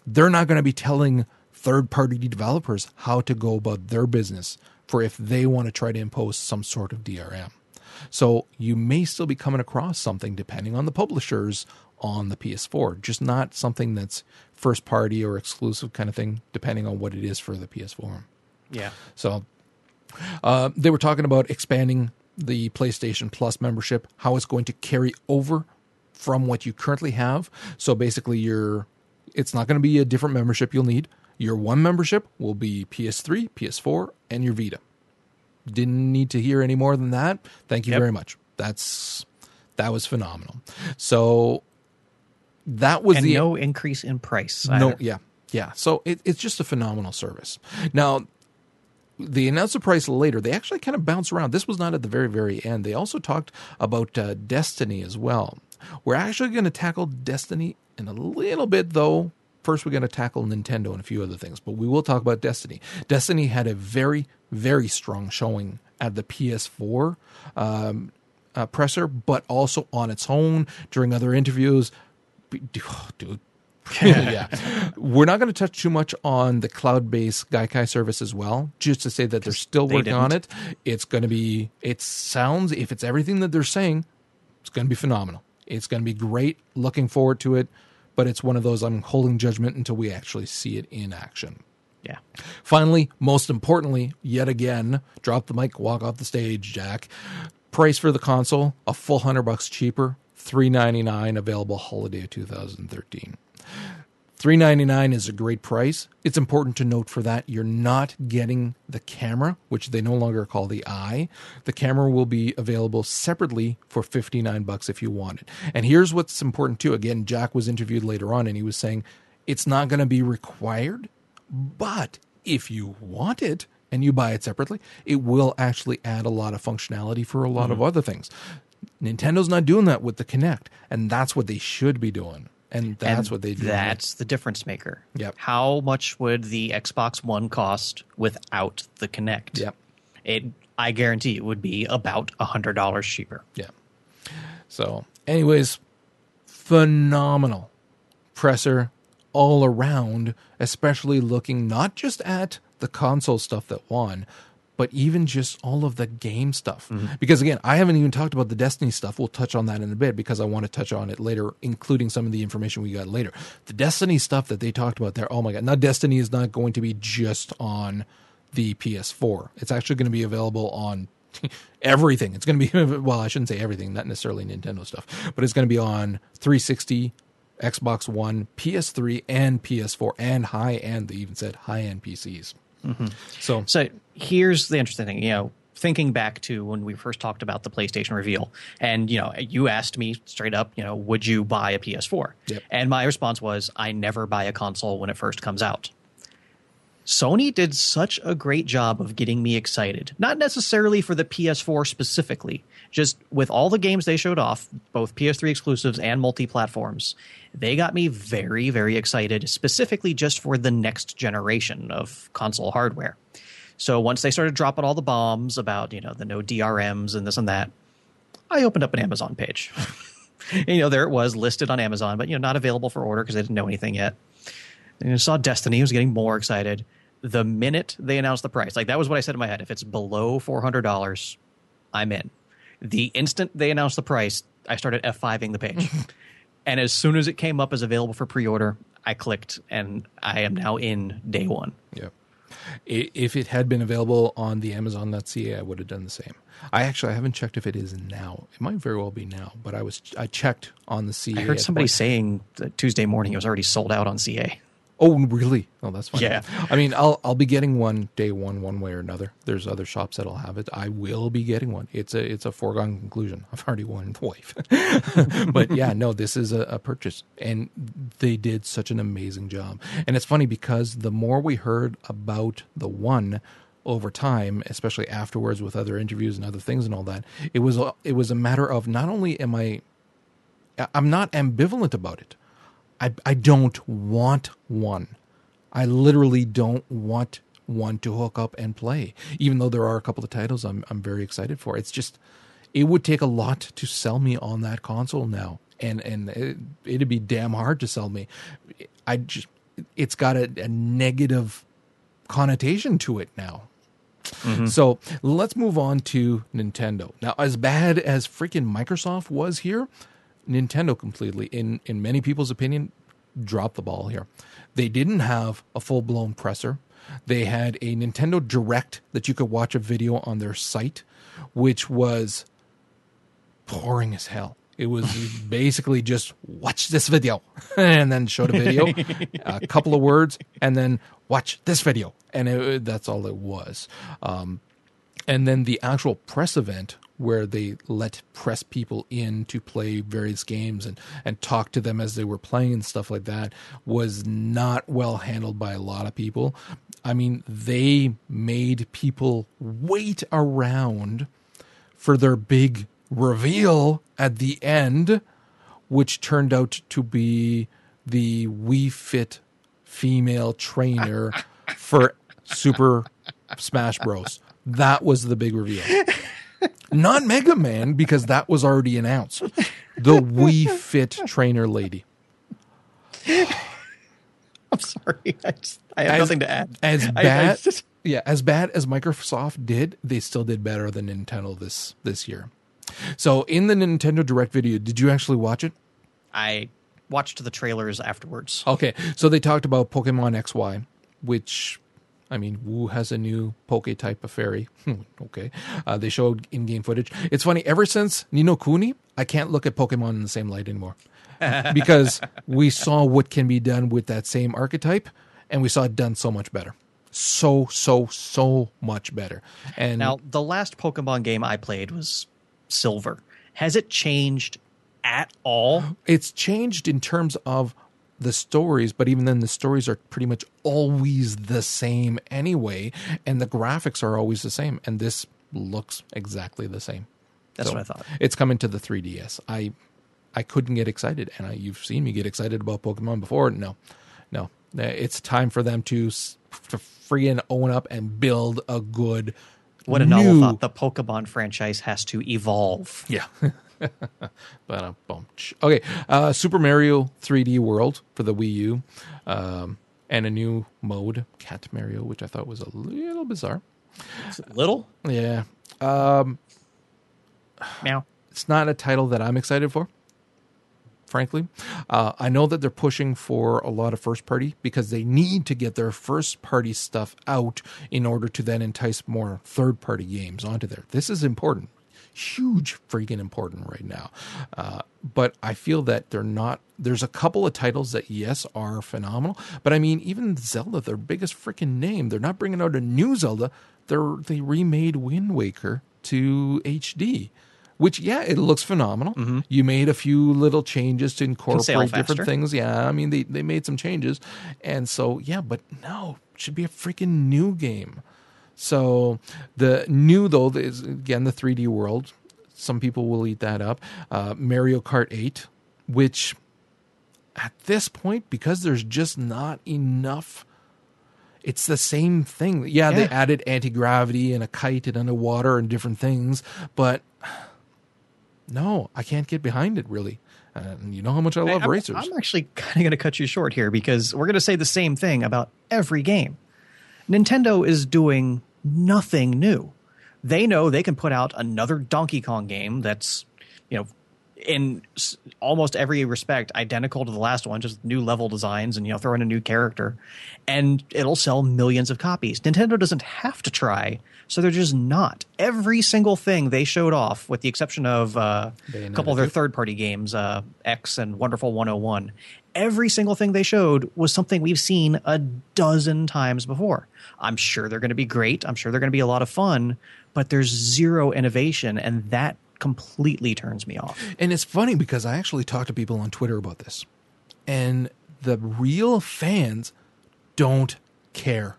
they're not going to be telling third party developers how to go about their business for if they want to try to impose some sort of DRM. So you may still be coming across something depending on the publishers on the PS4, just not something that's first party or exclusive kind of thing, depending on what it is for the PS4. Yeah. So uh, they were talking about expanding the PlayStation Plus membership, how it's going to carry over from what you currently have. So basically, your it's not going to be a different membership you'll need. Your one membership will be PS3, PS4, and your Vita. Didn't need to hear any more than that. Thank you yep. very much. That's that was phenomenal. So that was and the no increase in price. Either. No, yeah, yeah. So it, it's just a phenomenal service. Now they announced the price later. They actually kind of bounce around. This was not at the very, very end. They also talked about uh, Destiny as well. We're actually going to tackle Destiny in a little bit, though. First, we're going to tackle Nintendo and a few other things, but we will talk about Destiny. Destiny had a very, very strong showing at the PS4 um, uh, presser, but also on its own during other interviews. Dude, yeah. We're not going to touch too much on the cloud based Gaikai service as well, just to say that they're still they working didn't. on it. It's going to be, it sounds, if it's everything that they're saying, it's going to be phenomenal. It's going to be great. Looking forward to it. But it's one of those I'm holding judgment until we actually see it in action. Yeah. Finally, most importantly, yet again, drop the mic, walk off the stage, Jack. Price for the console, a full hundred bucks cheaper, three ninety nine, available holiday of 2013. 399 is a great price. It's important to note for that you're not getting the camera, which they no longer call the eye. The camera will be available separately for 59 bucks if you want it. And here's what's important too. Again, Jack was interviewed later on and he was saying it's not going to be required, but if you want it and you buy it separately, it will actually add a lot of functionality for a lot mm-hmm. of other things. Nintendo's not doing that with the Kinect, and that's what they should be doing and that's and what they do. That's the difference maker. Yep. How much would the Xbox One cost without the Kinect? Yep. It. I guarantee it would be about a hundred dollars cheaper. Yeah. So, anyways, phenomenal presser all around, especially looking not just at the console stuff that won, but even just all of the game stuff. Mm-hmm. Because again, I haven't even talked about the Destiny stuff. We'll touch on that in a bit because I want to touch on it later, including some of the information we got later. The Destiny stuff that they talked about there, oh my God. Now, Destiny is not going to be just on the PS4, it's actually going to be available on everything. It's going to be, well, I shouldn't say everything, not necessarily Nintendo stuff, but it's going to be on 360. Xbox One, PS3, and PS4, and high end. They even said high end PCs. Mm-hmm. So, so here's the interesting thing. You know, thinking back to when we first talked about the PlayStation reveal, and you know, you asked me straight up, you know, would you buy a PS4? Yep. And my response was, I never buy a console when it first comes out. Sony did such a great job of getting me excited. Not necessarily for the PS4 specifically, just with all the games they showed off, both PS3 exclusives and multi platforms, they got me very, very excited, specifically just for the next generation of console hardware. So once they started dropping all the bombs about, you know, the no DRMs and this and that, I opened up an Amazon page. you know, there it was listed on Amazon, but, you know, not available for order because they didn't know anything yet. And I saw Destiny, I was getting more excited. The minute they announced the price, like that was what I said in my head. If it's below $400, I'm in. The instant they announced the price, I started F5ing the page. and as soon as it came up as available for pre-order, I clicked and I am now in day one. Yep. If it had been available on the Amazon.ca, I would have done the same. I actually I haven't checked if it is now. It might very well be now, but I was I checked on the CA. I heard somebody saying that Tuesday morning it was already sold out on CA. Oh, really? Oh, that's fine. Yeah. I mean, I'll I'll be getting one day one, one way or another. There's other shops that'll have it. I will be getting one. It's a it's a foregone conclusion. I've already won the wife. but yeah, no, this is a, a purchase, and they did such an amazing job. And it's funny because the more we heard about the one over time, especially afterwards with other interviews and other things and all that, it was a, it was a matter of not only am I I'm not ambivalent about it. I I don't want one. I literally don't want one to hook up and play. Even though there are a couple of titles I'm I'm very excited for. It's just it would take a lot to sell me on that console now. And and it, it'd be damn hard to sell me. I just it's got a, a negative connotation to it now. Mm-hmm. So let's move on to Nintendo. Now, as bad as freaking Microsoft was here, Nintendo completely, in in many people's opinion, dropped the ball here. They didn't have a full blown presser. They had a Nintendo Direct that you could watch a video on their site, which was boring as hell. It was basically just watch this video and then showed a video, a couple of words, and then watch this video. And it, that's all it was. Um, and then the actual press event where they let press people in to play various games and, and talk to them as they were playing and stuff like that was not well handled by a lot of people. I mean, they made people wait around for their big reveal at the end, which turned out to be the Wii Fit female trainer for Super Smash Bros. That was the big reveal. Not Mega Man, because that was already announced. The Wii Fit trainer lady. I'm sorry. I, just, I have As- nothing to add. As I- I bad, just- yeah, as bad as Microsoft did, they still did better than Nintendo this this year. So in the Nintendo Direct video, did you actually watch it? I watched the trailers afterwards. Okay, so they talked about Pokemon XY, which, I mean, Wu has a new Poke type of fairy. Okay, uh, they showed in-game footage. It's funny. Ever since Ni no Kuni, I can't look at Pokemon in the same light anymore because we saw what can be done with that same archetype, and we saw it done so much better. So so so much better. And Now, the last Pokemon game I played was Silver. Has it changed at all? it's changed in terms of the stories, but even then, the stories are pretty much always the same anyway, and the graphics are always the same. And this looks exactly the same. That's So, what I thought. It's coming to the 3DS. I I couldn't get excited, and I, you've seen me get excited about Pokemon before. No, no, it's time for them to to friggin' own up and build a good. What a novel thought. The Pokemon franchise has to evolve. Yeah. but uh. Okay, uh, Super Mario 3D World for the Wii U, um, and a new mode, Cat Mario, which I thought was a little bizarre. Little? Yeah, Meow. it's not a title that I'm excited for. Frankly, uh, I know that they're pushing for a lot of first party because they need to get their first party stuff out in order to then entice more third party games onto there. This is important, huge freaking important right now. Uh, but I feel that they're not. There's a couple of titles that yes are phenomenal, but I mean even Zelda, their biggest freaking name, they're not bringing out a new Zelda. They're they remade Wind Waker to HD which yeah it looks phenomenal you made a few little changes to incorporate different things yeah i mean they, they made some changes and so yeah but no it should be a freaking new game so the new though is again the 3d world some people will eat that up uh, mario kart 8 which at this point because there's just not enough it's the same thing. Yeah, they added anti gravity and a kite and underwater and different things, but no, I can't get behind it really. And you know how much I love I'm, racers. I'm actually kind of going to cut you short here because we're going to say the same thing about every game. Nintendo is doing nothing new. They know they can put out another Donkey Kong game that's, you know, in almost every respect identical to the last one, just new level designs and you know throw in a new character, and it'll sell millions of copies. Nintendo doesn't have to try, so they're just not. Every single thing they showed off, with the exception of uh, a couple of their third-party games, uh, X and Wonderful 101. Every single thing they showed was something we've seen a dozen times before. I'm sure they're going to be great. I'm sure they're going to be a lot of fun, but there's zero innovation, and that completely turns me off. And it's funny because I actually talked to people on Twitter about this. And the real fans don't care,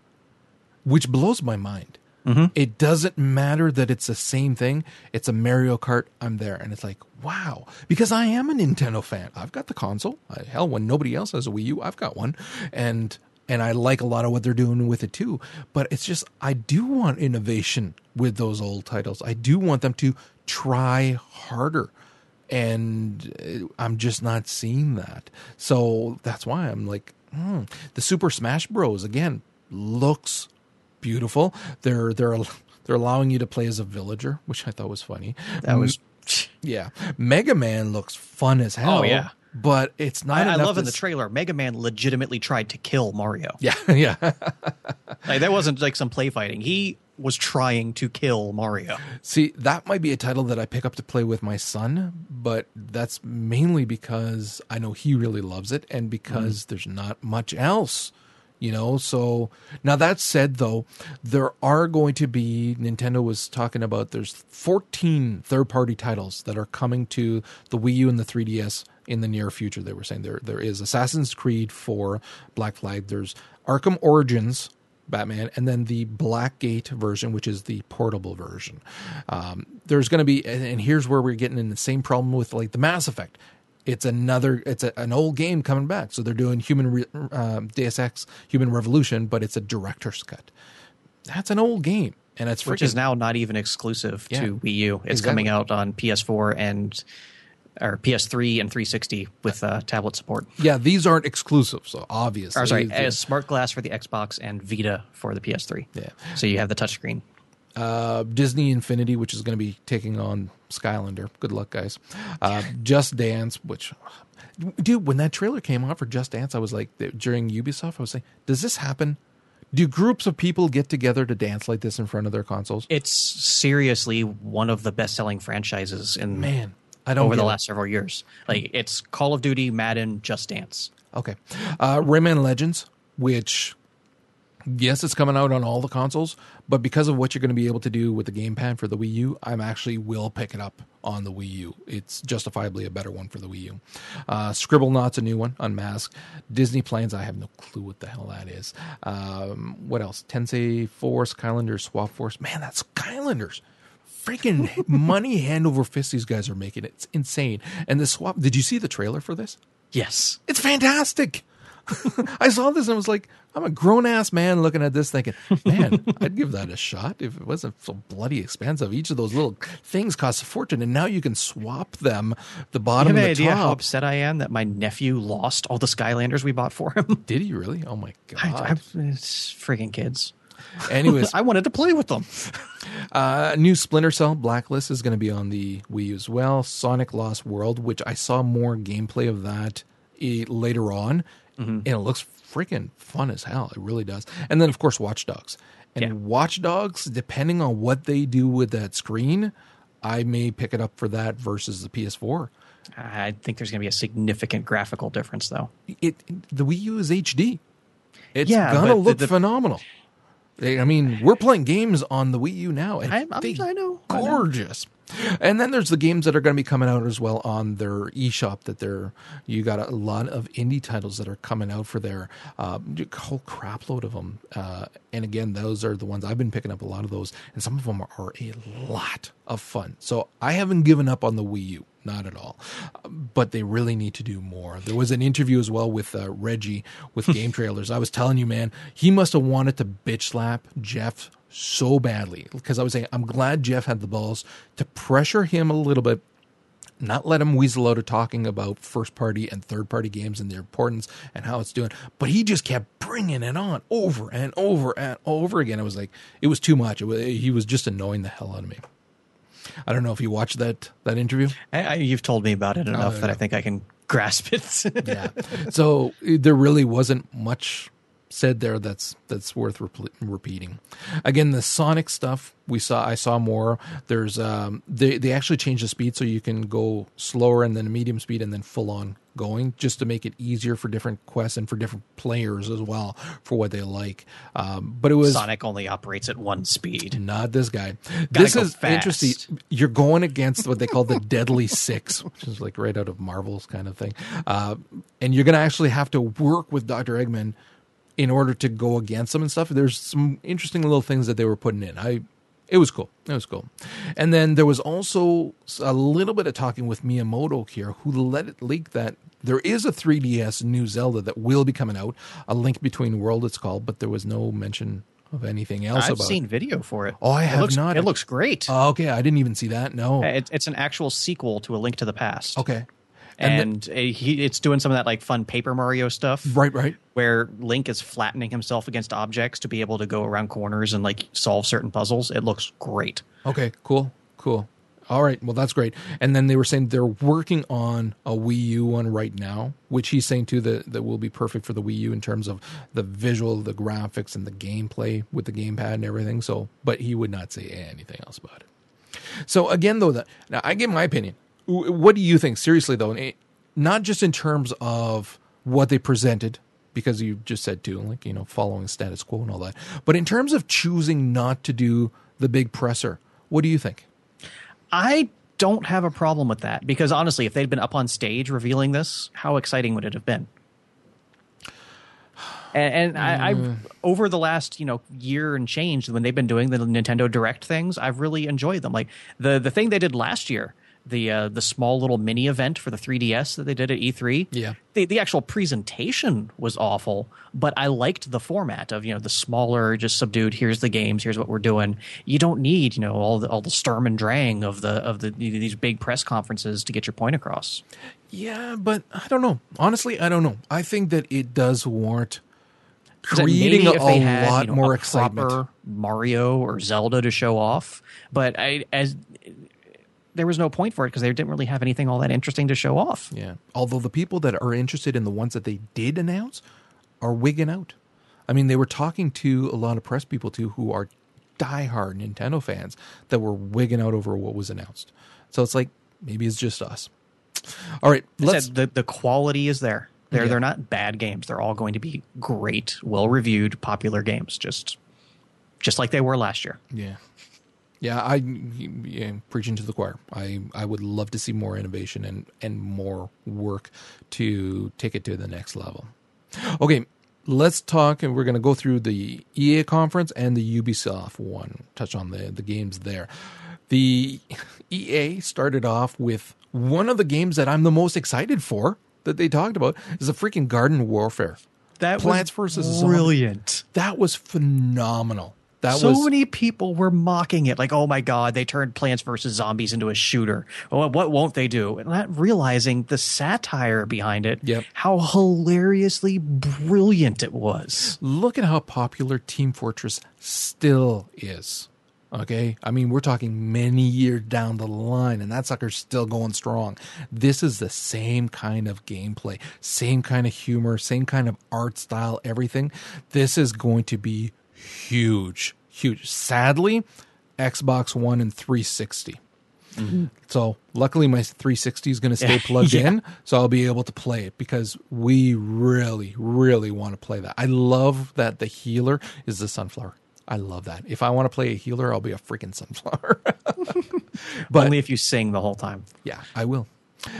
which blows my mind. Mm-hmm. It doesn't matter that it's the same thing. It's a Mario Kart. I'm there. And it's like, wow. Because I am a Nintendo fan. I've got the console. I, hell, when nobody else has a Wii U, I've got one. And and I like a lot of what they're doing with it too. But it's just I do want innovation with those old titles. I do want them to try harder. And uh, I'm just not seeing that. So that's why I'm like, hmm. the Super Smash Bros. again looks beautiful. They're they're they're allowing you to play as a villager, which I thought was funny. That was. yeah. Mega Man looks fun as hell. Oh, yeah. but it's not. I, I love in the trailer, Mega Man legitimately tried to kill Mario. Yeah, yeah. Like, that wasn't like some play fighting. He was trying to kill Mario. See, that might be a title that I pick up to play with my son, but that's mainly because I know he really loves it and because mm-hmm. there's not much else, you know. So now that said, though, there are going to be Nintendo was talking about there's 14 third-party titles that are coming to the Wii U and the 3DS in the near future. They were saying there there is Assassin's Creed 4, Black Flag. There's Arkham Origins. Batman, and then the Blackgate version, which is the portable version. Um, there's going to be, and, and here's where we're getting in the same problem with like the Mass Effect. It's another, it's a, an old game coming back. So they're doing Human Re, um, Deus Ex Human Revolution, but it's a director's cut. That's an old game, and it's which freaking- is now not even exclusive Yeah, to Wii U. It's exactly. coming out on PS4 and or PS3 and 360 with uh, tablet support. yeah. These aren't exclusive, so obviously. Or sorry, as smart glass for the Xbox and Vita for the PS3. Yeah. So you have the touchscreen. uh, Disney Infinity, which is going to be taking on Skylander. Good luck, guys. Uh, Just Dance, which, dude, when that trailer came out for Just Dance, I was like, during Ubisoft, I was saying, does this happen? Do groups of people get together to dance like this in front of their consoles? It's seriously one of the best-selling franchises in Man, I don't over the it. last several years. Like it's Call of Duty, Madden, Just Dance. Okay. Uh, Rayman Legends, which, yes, it's coming out on all the consoles, but because of what you're going to be able to do with the gamepad for the Wii U, I'm actually will pick it up on the Wii U. It's justifiably a better one for the Wii U. Uh, Scribblenauts a new one, Unmasked. Disney Planes, I have no clue what the hell that is. Um, what else? Tensei Force, Skylanders, Swap Force. Man, that's Skylanders. Freaking money hand over fist these guys are making. It's insane. And the swap, did you see the trailer for this? Yes. It's fantastic. I saw this and I was like, I'm a grown ass man looking at this thinking, man, I'd give that a shot if it wasn't so bloody expensive. Each of those little things costs a fortune, and now you can swap them the You bottom have and the idea how upset I am that my nephew lost all the Skylanders we bought for him? Did he really? Oh my god! I, I, it's freaking kids. Anyways, I wanted to play with them. Uh, new Splinter Cell Blacklist is going to be on the Wii U as well. Sonic Lost World, which I saw more gameplay of that eh, later on, Mm-hmm. and it looks freaking fun as hell. It really does. And then, of course, Watch Dogs. And Yeah. Watch Dogs, depending on what they do with that screen, I may pick it up for that versus the PS4. I think there's going to be a significant graphical difference, though. It the Wii U is HD. It's Yeah, gonna but the- look the- phenomenal. I mean, we're playing games on the Wii U now, and I- I'm- they I know, I know. gorgeous. And then there's the games that are going to be coming out as well on their eShop. That they're you got a lot of indie titles that are coming out for their uh, a whole crap load of them. Uh, and again, those are the ones I've been picking up a lot of those, and some of them are a lot of fun. So I haven't given up on the Wii U, not at all. But they really need to do more. There was an interview as well with uh, Reggie with Game Trailers. I was telling you, man, he must have wanted to bitch slap Geoff so badly because I was saying I'm glad Geoff had the balls to pressure him a little bit not let him weasel out of talking about first party and third party games and their importance and how it's doing. But he just kept bringing it on over and over and over again. It was like, it was too much. It was, he was just annoying the hell out of me. I don't know if you watched that that interview. I, I, you've told me about it oh, enough yeah. that I think I can grasp it. Yeah. so there really wasn't much said there that's that's worth rep- repeating. Again, the Sonic stuff we saw, I saw more. There's um, they they actually changed the speed so you can go slower and then medium speed and then full on going just to make it easier for different quests and for different players as well for what they like. Um, but it was Sonic only operates at one speed. not this guy. this is fast. interesting. You're going against what they call the Deadly Six, which is like right out of Marvel's kind of thing. Uh, and you're going to actually have to work with Dr. Eggman in order to go against them and stuff. There's some interesting little things that they were putting in. I it was cool. It was cool. And then there was also a little bit of talking with Miyamoto here, who let it leak that there is a 3DS new Zelda that will be coming out, a Link Between World it's called, but there was no mention of anything else I've about seen it. video for it. Oh, I It have looks- not. It looks great. Oh, okay, I didn't even see that. No. Uh, it, it's an actual sequel to A Link to the Past. Okay. And the- And, uh, he, it's doing some of that like fun Paper Mario stuff. Right, right. Where Link is flattening himself against objects to be able to go around corners and like solve certain puzzles. It looks great. Okay, cool, cool. All right, well that's great. And then they were saying they're working on a Wii U one right now, which he's saying too that that will be perfect for the Wii U in terms of the visual, the graphics, and the gameplay with the gamepad and everything. So, but he would not say anything else about it. So again, though, that now I give my opinion. What do you think? Seriously, though, eh, not just in terms of what they presented, because you just said too, like you know, following status quo and all that, but in terms of choosing not to do the big presser, what do you think? I don't have a problem with that because honestly, if they'd been up on stage revealing this, how exciting would it have been? And, and I, I, over the last you know year and change, when they've been doing the Nintendo Direct things, I've really enjoyed them. Like the the thing they did last year, the uh, the small little mini event for the 3DS that they did at E3. Yeah. the the actual presentation was awful, but I liked the format of you know the smaller, just subdued. Here's the games. Here's what we're doing. You don't need you know all the all the Sturm and Drang of the of the these big press conferences to get your point across. Yeah, but I don't know. Honestly, I don't know. I think that it does warrant creating a, maybe if they a had, lot you know, more a excitement. Mario or Zelda to show off, but I as there was no point for it because they didn't really have anything all that interesting to show off. Yeah. Although the people that are interested in the ones that they did announce are wigging out. I mean, they were talking to a lot of press people too who are diehard Nintendo fans that were wigging out over what was announced. So it's like maybe it's just us. All right, let's said the the quality is there. They're Yeah. they're not bad games. They're all going to be great, well reviewed, popular games. Just just like they were last year. Yeah. Yeah, I yeah, preaching to the choir. I I would love to see more innovation and and more work to take it to the next level. Okay, let's talk and we're going to go through the EA conference and the Ubisoft one. Touch on the the games there. The EA started off with one of the games that I'm the most excited for that they talked about is a freaking Garden Warfare. That Plants was versus Zombies. brilliant. That was phenomenal. That so was many people were mocking it, like, "Oh my god, they turned Plants vs Zombies into a shooter. Oh, what won't they do?" And not realizing the satire behind it. Yep. How hilariously brilliant it was. look at how popular Team Fortress still is. Okay, I mean we're talking many years down the line, and that sucker's still going strong. This is the same kind of gameplay, same kind of humor, same kind of art style, everything. This is going to be huge, huge. Sadly, Xbox One and 360. So luckily, my 360 is going to stay plugged Yeah. in, so I'll be able to play it because we really, really want to play that. I love that the healer is the sunflower. I love that. If I want to play a healer, I'll be a freaking sunflower. but Only if you sing the whole time. yeah, I will.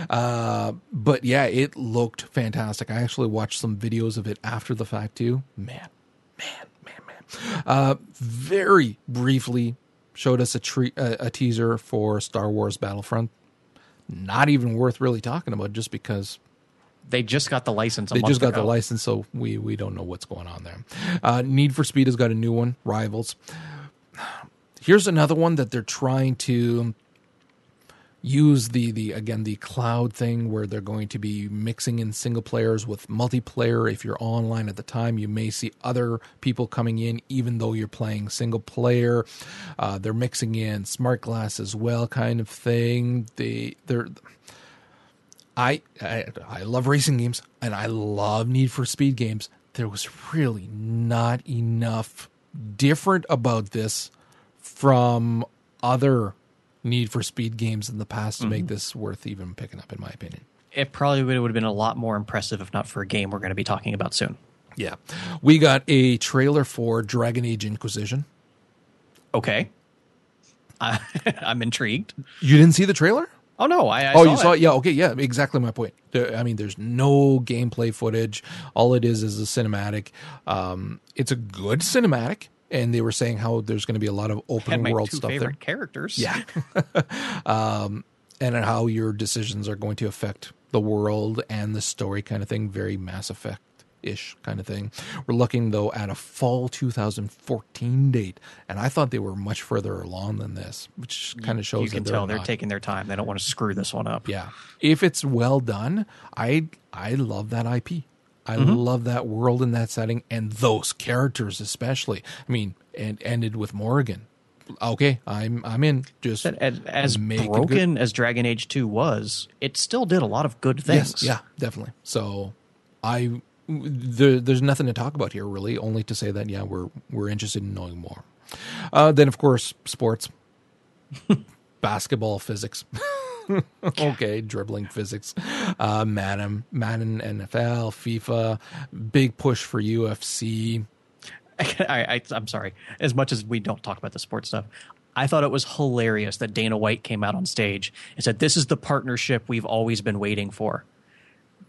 Uh, but yeah, it looked fantastic. I actually watched some videos of it after the fact too. Man, man. Uh, very briefly showed us a, tre- a, a teaser for Star Wars Battlefront. Not even worth really talking about, just because They just got the license. They just got ago. the license, so we we don't know what's going on there. Uh, Need for Speed has got a new one, Rivals. Here's another one that they're trying to use the the again the cloud thing where they're going to be mixing in single players with multiplayer. If you're online at the time you may see other people coming in even though you're playing single player. Uh, they're mixing in smart glass as well kind of thing. They they're I, I I love racing games and I love Need for Speed games. There was really not enough different about this from other Need for Speed games in the past to make this worth even picking up, in my opinion. It probably would have been a lot more impressive if not for a game we're going to be talking about soon. Yeah, we got a trailer for Dragon Age Inquisition. Okay. I, I'm intrigued. You didn't see the trailer? Oh no! I, I oh, saw you saw it. it? Yeah. Okay. Yeah. Exactly my point. There, I mean, there's no gameplay footage. All it is is a cinematic. Um, it's a good cinematic, and they were saying how there's going to be a lot of open my world two stuff favorite there. characters. Yeah. um, and how your decisions are going to affect the world and the story, kind of thing. Very Mass Effect ish kind of thing. We're looking though at a fall 2014 date, and I thought they were much further along than this, which kind of shows you can that tell they're not. taking their time. They don't want to screw this one up. Yeah. If it's well done, I I love that IP. I love that world and that setting and those characters especially. I mean, and ended with Morrigan. Okay, I'm I'm in. Just as, as make it good. broken as Dragon Age 2 was, it still did a lot of good things. Yes, yeah, definitely. So I there, there's nothing to talk about here really, only to say that yeah, we're we're interested in knowing more. Uh, then of course sports, basketball physics. okay, dribbling physics, uh, Madden, Madden NFL, FIFA, big push for UFC. I, I, I'm sorry. As much as we don't talk about the sports stuff, I thought it was hilarious that Dana White came out on stage and said, "This is the partnership we've always been waiting for."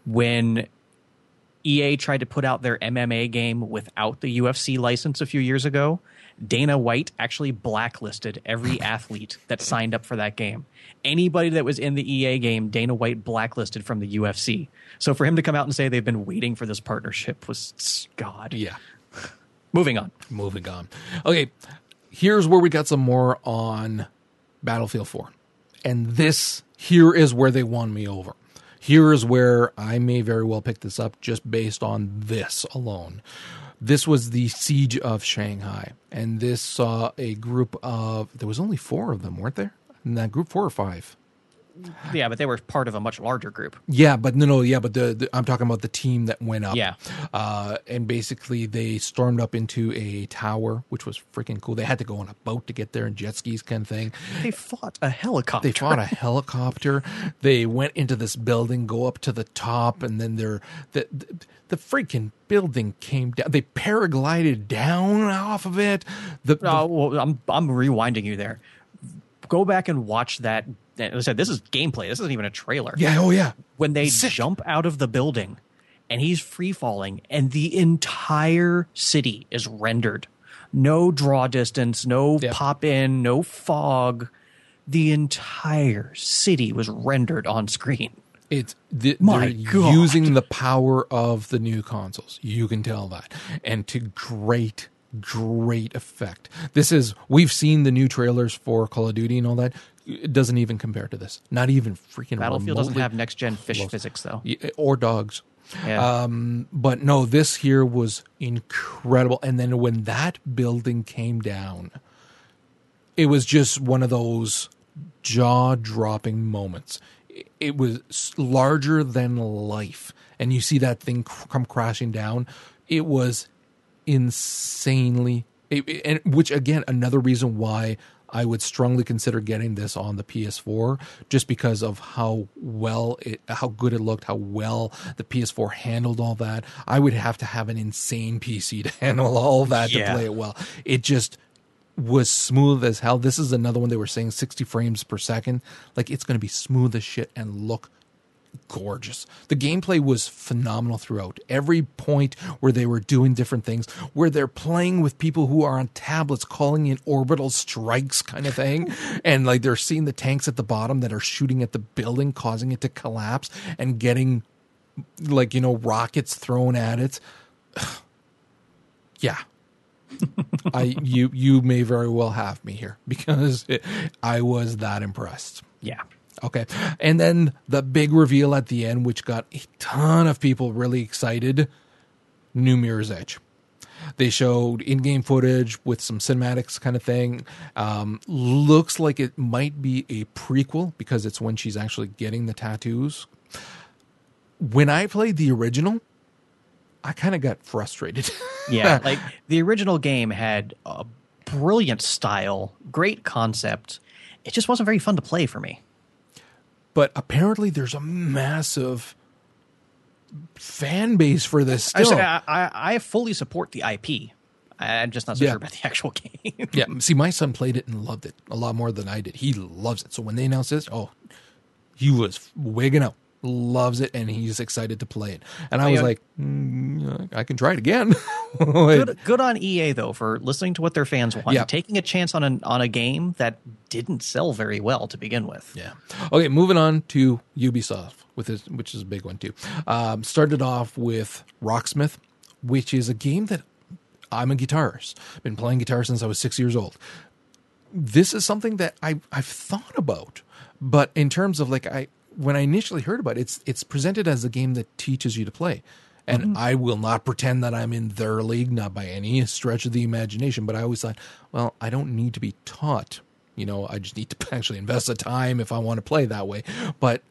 When EA tried to put out their MMA game without the UFC license a few years ago, Dana White actually blacklisted every athlete that signed up for that game. Anybody that was in the EA game, Dana White blacklisted from the UFC. So for him to come out and say they've been waiting for this partnership was God. Yeah, Moving on. moving on. Okay, here's where we got some more on Battlefield 4. And this here is where they won me over. Here is where I may very well pick this up just based on this alone. This was the siege of Shanghai, and this saw a group of there was only four of them, weren't there? In that group, four or five. Yeah, but they were part of a much larger group. Yeah, but no, no, yeah, but the, the I'm talking about the team that went up. Yeah. uh, and basically they stormed up into a tower, which was freaking cool. They had to go on a boat to get there and jet skis, kind of thing. They fought a helicopter. They fought a helicopter. They went into this building, go up to the top, and then they're the the, the freaking building came down. They paraglided down off of it. The, the- Oh, well, I'm I'm rewinding you there. Go back and watch that. I said, this is gameplay. This isn't even a trailer. yeah, oh yeah. When they Sick. jump out of the building and he's free falling, and the entire city is rendered. No draw distance, no Yep. pop in, no fog. The entire city was rendered on screen. It's the, My they're God. using the power of the new consoles. You can tell that, and to great, great effect. This is we've seen the new trailers for Call of Duty and all that. It doesn't even compare to this. Not even freaking Battlefield doesn't have next gen fish close. physics though. Y- or dogs. Yeah. Um, but no, this here was incredible. And then when that building came down, it was just one of those jaw dropping moments. It- was larger than life. And you see that thing cr- come crashing down. It was insanely, it- and which again, another reason why I would strongly consider getting this on the PS4 just because of how well it, how good it looked, how well the PS4 handled all that. I would have to have an insane PC to handle all that Yeah. to play it well. It just was smooth as hell. This is another one they were saying 60 frames per second. Like it's going to be smooth as shit and look gorgeous. The gameplay was phenomenal throughout. Every point where they were doing different things, where they're playing with people who are on tablets, calling in orbital strikes, kind of thing, and like they're seeing the tanks at the bottom that are shooting at the building, causing it to collapse, and getting like you know rockets thrown at it. yeah. I you you may very well have me here because it, I was that impressed. yeah. Okay. And then the big reveal at the end, which got a ton of people really excited New Mirror's Edge. They showed in game footage with some cinematics kind of thing. Um, looks like it might be a prequel because it's when she's actually getting the tattoos. When I played the original, I kind of got frustrated. Yeah, like the original game had a brilliant style, great concept. It just wasn't very fun to play for me. But apparently there's a massive fan base for this still. say, I, I, I fully support the IP. I'm just not so Yeah. sure about the actual game. Yeah, see, my son played it and loved it a lot more than I did. He loves it. So when they announced this, oh, he was wigging out, loves it, and he's excited to play it. And I was like, mm, I can try it again. good, good on EA though for listening to what their fans want, Yeah. taking a chance on an, on a game that didn't sell very well to begin with. Yeah. Okay, moving on to Ubisoft, with this, which is a big one too. Um, started off with Rocksmith, which is a game that I'm a guitarist. Been playing guitar since I was six years old. This is something that I I've thought about, but in terms of like I when I initially heard about it, it's it's presented as a game that teaches you to play. And mm-hmm. I will not pretend that I'm in their league, not by any stretch of the imagination. But I always thought, well, I don't need to be taught. You know, I just need to actually invest the time if I want to play that way. But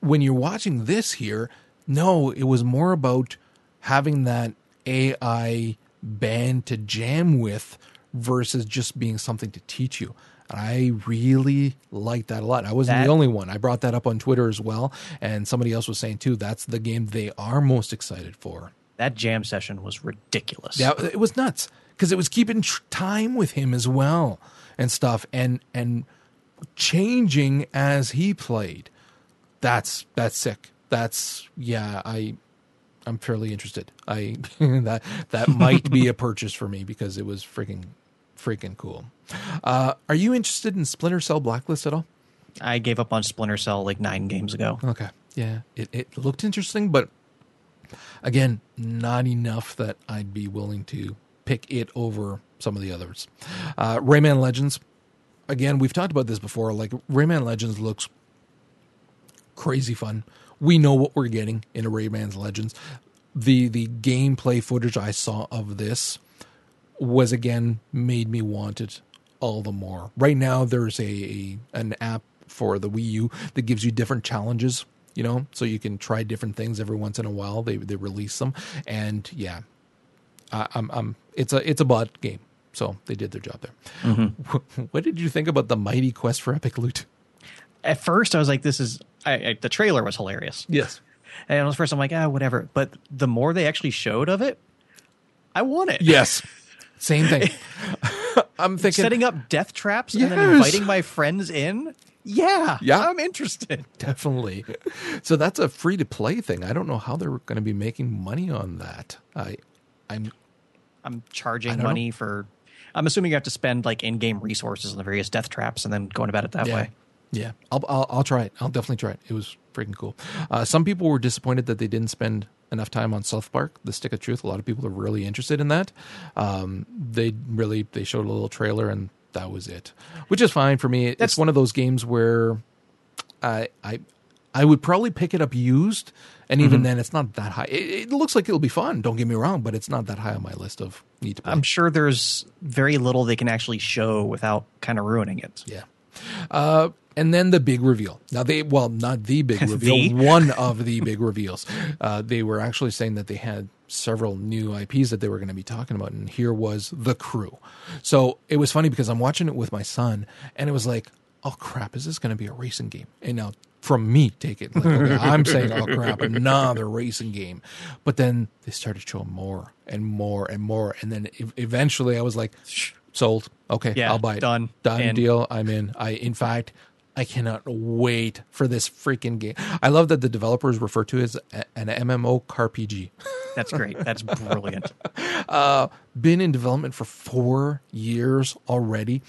when you're watching this here, no, it was more about having that AI band to jam with versus just being something to teach you. I really liked that a lot. I wasn't That- the only one. I brought that up on Twitter as well. And somebody else was saying too, that's the game they are most excited for. That jam session was ridiculous. Yeah, it was nuts because it was keeping tr- time with him as well and stuff, and and changing as he played. That's that's sick. That's yeah. I I'm fairly interested. I that that might be a purchase for me because it was freaking freaking cool. Uh, are you interested in Splinter Cell Blacklist at all? I gave up on Splinter Cell like nine games ago. Okay. Yeah. It, it looked interesting, but again, not enough that I'd be willing to pick it over some of the others. Uh, Rayman Legends. Again, we've talked about this before. Like Rayman Legends looks crazy fun. We know what we're getting in a Rayman's Legends. The the gameplay footage I saw of this was again made me want it all the more. Right now, there's a, a an app for the Wii U that gives you different challenges. You know, so you can try different things every once in a while. They they release them, and yeah, I, I'm I'm it's a it's a bot game, so they did their job there. What did you think about the mighty quest for epic loot? At first, I was like, "This is." I, I, the trailer was hilarious, Yes, and at first, I'm like, "Ah, whatever." But the more they actually showed of it, I want it. yes, same thing. I'm thinking setting up death traps and then inviting my friends in. Yeah, Yeah. I'm interested. definitely. So that's a free to play thing. I don't know how they're going to be making money on that. I, I'm I'm charging money for. I'm assuming you have to spend like in-game resources on the various death traps and then going about it that yeah, way. yeah. I'll, I'll I'll try it. I'll definitely try it. It was freaking cool. Uh, some people were disappointed that they didn't spend enough time on South Park, The Stick of Truth. A lot of people are really interested in that. Um, they really they showed a little trailer and that was it, which is fine for me. It's That's- one of those games where I I I would probably pick it up used, and even Mm-hmm. then, it's not that high. It, it looks like it'll be fun. Don't get me wrong, but it's not that high on my list of need to play. I'm sure there's very little they can actually show without kind of ruining it. Yeah. Uh, and then the big reveal. Now they, well, not the big reveal, The? one of the big reveals. Uh, they were actually saying that they had several new IPs that they were going to be talking about, and here was the crew. So it was funny because I'm watching it with my son, and it was like, oh crap, is this going to be a racing game? And now from me, take it. Like, okay, I'm saying, oh crap, another racing game. But then they started showing more and more and more, and then ev- eventually I was like, sold. Okay, Yeah, I'll buy it. done. Done And- deal. I'm in. I in fact, I cannot wait for this freaking game. I love that the developers refer to it as an MMO CarPG. That's great. That's brilliant. Uh, been in development for four years already.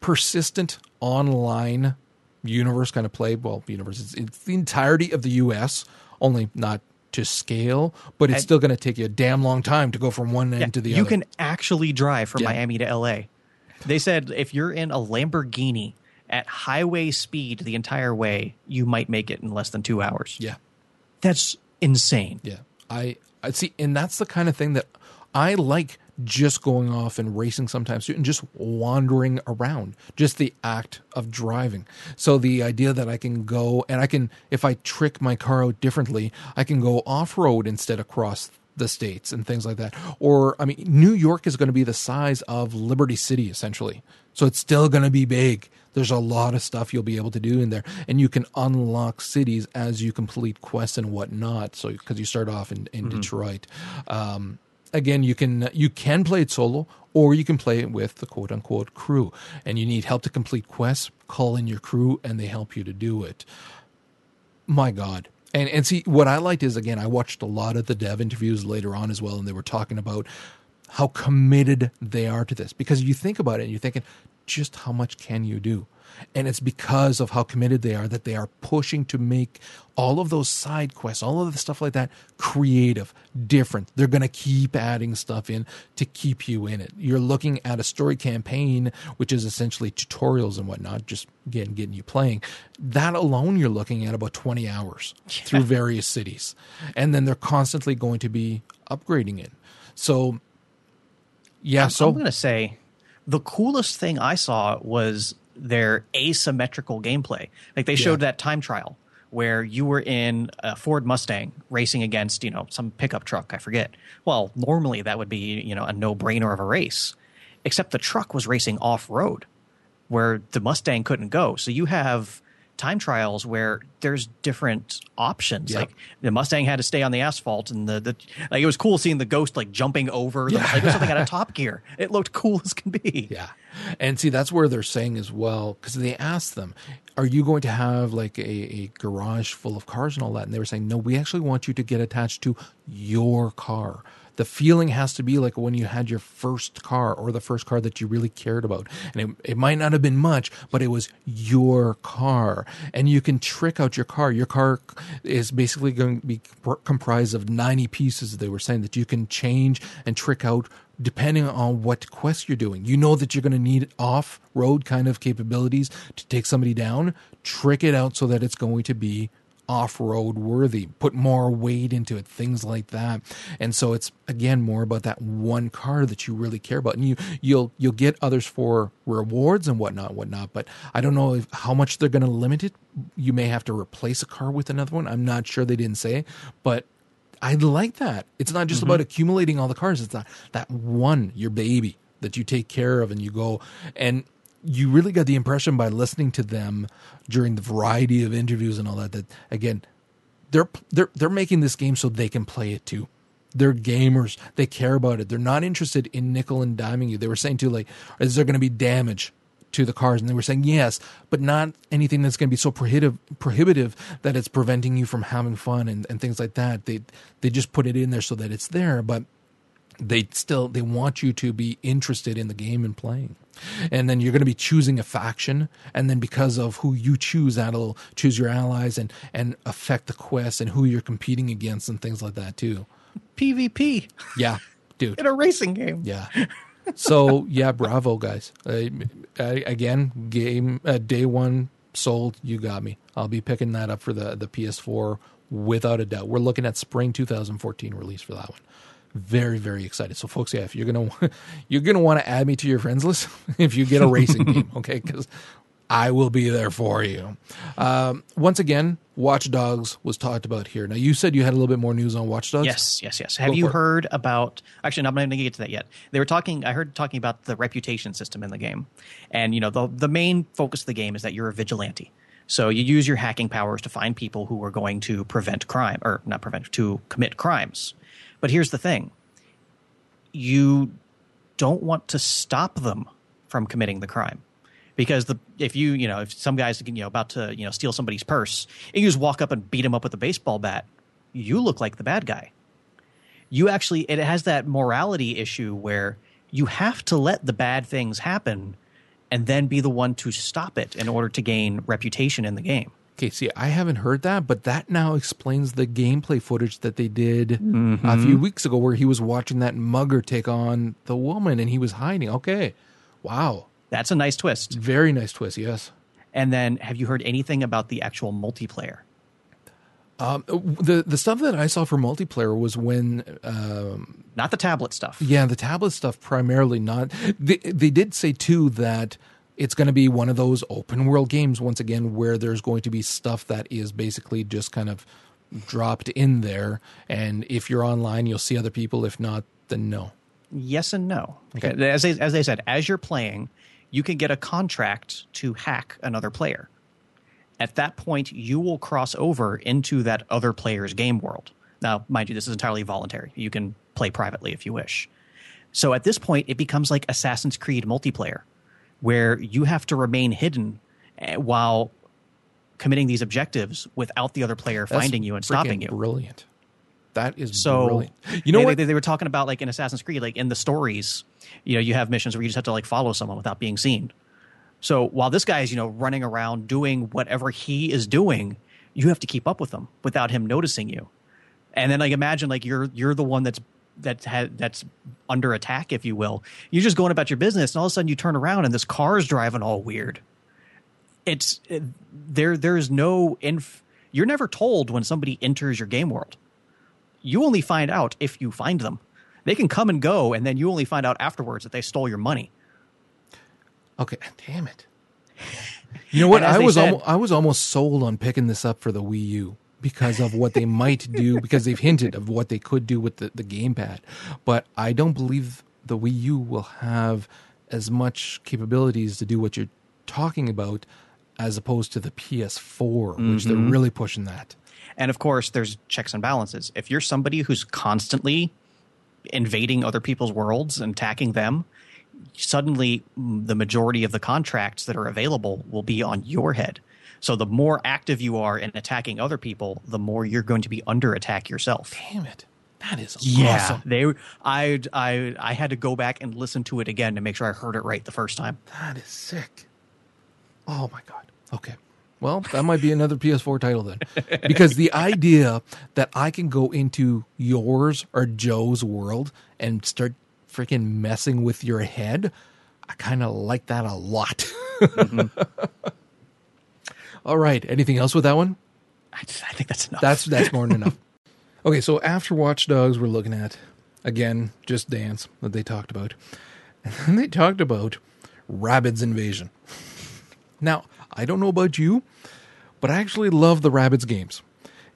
Persistent online universe kind of play. Well, universe. It's, it's the entirety of the U.S. Only not to scale, but it's And- still going to take you a damn long time to go from one end to the you other. You can actually drive from Yeah. Miami to LA. They said if you're in a Lamborghini at highway speed the entire way, you might make it in less than two hours. Yeah. That's insane. Yeah. I, I see. And that's the kind of thing that I like just going off and racing sometimes and just wandering around, just the act of driving. So the idea that I can go and I can, if I trick my car out differently, I can go off road instead of cross the states and things like that. Or, I mean, New York is going to be the size of Liberty City essentially. So it's still going to be big. There's a lot of stuff you'll be able to do in there, and you can unlock cities as you complete quests and whatnot. So because you start off in, in Detroit, um, again you can you can play it solo or you can play it with the quote unquote crew and you need help to complete quests call in your crew and they help you to do it my god and and see what i liked is again i watched a lot of the dev interviews later on as well and they were talking about how committed they are to this. Because you think about it and you're thinking just how much can you do and it's because of how committed they are that they are pushing to make all of those side quests all of the stuff like that creative different. They're going to keep adding stuff in to keep you in it. You're looking at a story campaign which is essentially tutorials and whatnot just again getting you playing. That alone you're looking at about 20 hours through various cities. And then they're constantly going to be upgrading it. So yeah so I'm going to say the coolest thing I saw was their asymmetrical gameplay. Like they showed Yeah. that time trial where you were in a Ford Mustang racing against, you know, some pickup truck, I forget. Well, normally that would be, you know, a no-brainer of a race. Except the truck was racing off-road where the Mustang couldn't go. So you have time trials where there's different options. Yep. Like the Mustang had to stay on the asphalt, and the, the like it was cool seeing the ghost like jumping over. The, Yeah. like it was something out of Top Gear. It looked cool as can be. Yeah. And see, that's where they're saying as well, because they asked them, are you going to have like a, a garage full of cars and all that? And they were saying, no, we actually want you to get attached to your car. The feeling has to be like when you had your first car or the first car that you really cared about. And it, it might not have been much, but it was your car. And you can trick out your car. Your car is basically going to be comprised of 90 pieces, they were saying, that you can change and trick out depending on what quest you're doing. You know that you're going to need off road kind of capabilities to take somebody down. Trick it out so that it's going to be off road worthy. Put more weight into it, things like that. And so it's again more about that one car that you really care about. And you you'll you'll get others for rewards and whatnot, whatnot. But I don't know if, how much they're going to limit it. You may have to replace a car with another one. I'm not sure they didn't say, but I like that. It's not just mm-hmm. about accumulating all the cars. It's that that one, your baby, that you take care of and you go and you really got the impression by listening to them during the variety of interviews and all that that again they're they're they're making this game so they can play it too. They're gamers. They care about it. They're not interested in nickel and diming you. They were saying too, like, is there going to be damage to the cars? And they were saying yes, but not anything that's going to be so prohibitive prohibitive that it's preventing you from having fun and, and things like that. They they just put it in there so that it's there, but they still they want you to be interested in the game and playing. And then you're going to be choosing a faction and then because of who you choose that'll choose your allies and and affect the quest and who you're competing against and things like that too. PvP yeah dude. In a racing game. yeah. So yeah bravo guys. Uh, again game uh, day one sold. You got me. I'll be picking that up for the the ps4 without a doubt. We're looking at spring 2014 release for that one very very excited so folks yeah if you're gonna you're gonna want to add me to your friends list if you get a racing game okay because i will be there for you um, once again watch dogs was talked about here now you said you had a little bit more news on watch dogs Yes, yes, yes. Have Go you for it. heard about? Actually, no, I'm not going to get to that yet. They were talking. I heard talking about the reputation system in the game, and you know the the main focus of the game is that you're a vigilante. So you use your hacking powers to find people who are going to prevent crime, or not prevent, to commit crimes. But here's the thing: you don't want to stop them from committing the crime. Because the if you you know if some guys you know about to you know steal somebody's purse and you just walk up and beat him up with a baseball bat. You look like the bad guy. You actually it has that morality issue where you have to let the bad things happen and then be the one to stop it in order to gain reputation in the game Okay, see, I haven't heard that, but that now explains the gameplay footage that they did a few weeks ago where he was watching that mugger take on the woman and he was hiding. Okay. Wow. that's a nice twist Very nice twist, yes. And then, have you heard anything about the actual multiplayer? Um, the the stuff that I saw for multiplayer was when um, Not the tablet stuff. Yeah, the tablet stuff primarily not. They, they did say too that it's going to be one of those open world games once again where there's going to be stuff that is basically just kind of dropped in there, and if you're online, you'll see other people. If not, then no. Yes and no. Okay. As they, as they said, as you're playing, you can get a contract to hack another player. At that point, you will cross over into that other player's game world. Now, mind you, this is entirely voluntary. You can play privately if you wish. So at this point, it becomes like Assassin's Creed multiplayer, where you have to remain hidden eh, while committing these objectives without the other player That's finding you and stopping you. Brilliant. That is So brilliant. You know they, what? They, they were talking about like in Assassin's Creed, like in the stories, you know, you have missions where you just have to like follow someone without being seen. So while this guy is, you know, running around doing whatever he is doing, you have to keep up with him without him noticing you. And then like imagine like you're you're the one that's that's had that's under attack, if you will. You're just going about your business, and all of a sudden you turn around and this car is driving all weird. It's it, there. There is no inf. You're never told when somebody enters your game world you only find out if you find them. They can come and go, and then you only find out afterwards that they stole your money. Okay, damn it. You know what? I was said- almo- I was almost sold on picking this up for the Wii U because of what they might do because they've hinted of what they could do with the, the gamepad. But I don't believe the Wii U will have as much capabilities to do what you're talking about as opposed to the PS4, which they're really pushing that. And of course, there's checks and balances. If you're somebody who's constantly invading other people's worlds and attacking them, suddenly mm, the majority of the contracts that are available will be on your head. So the more active you are in attacking other people, the more you're going to be under attack yourself. Damn it. That is Yeah, awesome. they. I I I had to go back and listen to it again to make sure I heard it right the first time. That is sick. Oh my god. Okay. Well, that might be another PS4 title then. Because the idea that I can go into yours or Joe's world and start freaking messing with your head, I kind of like that a lot. Mm-hmm. All right. Anything else with that one? I, I think that's enough. That's that's more than enough. Okay, so after Watch Dogs, we're looking at again just Dance that they talked about, and then they talked about Rabbids Invasion. Now, I don't know about you, but I actually love the Rabbids games.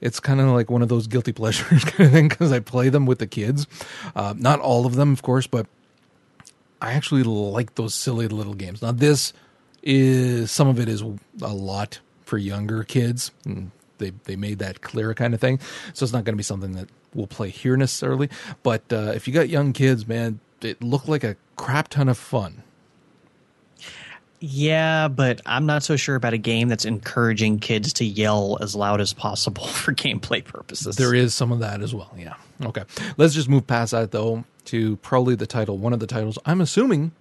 It's kind of like one of those guilty pleasures kind of thing because I play them with the kids. Uh, not all of them, of course, but I actually like those silly little games. Now, this is some of it is a lot for younger kids. and They they made that clear kind of thing, so it's not going to be something that we'll play here necessarily. But uh, if you got young kids, man, it looked like a crap ton of fun. yeah, but I'm not so sure about a game that's encouraging kids to yell as loud as possible for gameplay purposes. There is some of that as well. Yeah. Okay. Let's just move past that though to probably the title, one of the titles. I'm assuming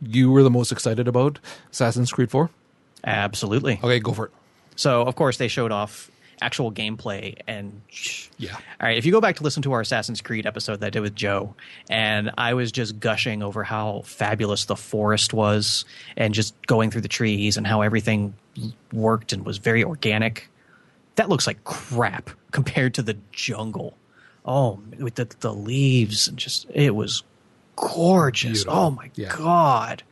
you were the most excited about Assassin's Creed 4. absolutely. Okay, go for it. So of course they showed off actual gameplay and Yeah. All right, if you go back to listen to our Assassin's Creed episode that I did with Joe, and I was just gushing over how fabulous the forest was and just going through the trees and how everything worked and was very organic. That looks like crap compared to the jungle. Oh, with the, the leaves and just it was gorgeous. Beautiful. Oh my Yeah. god.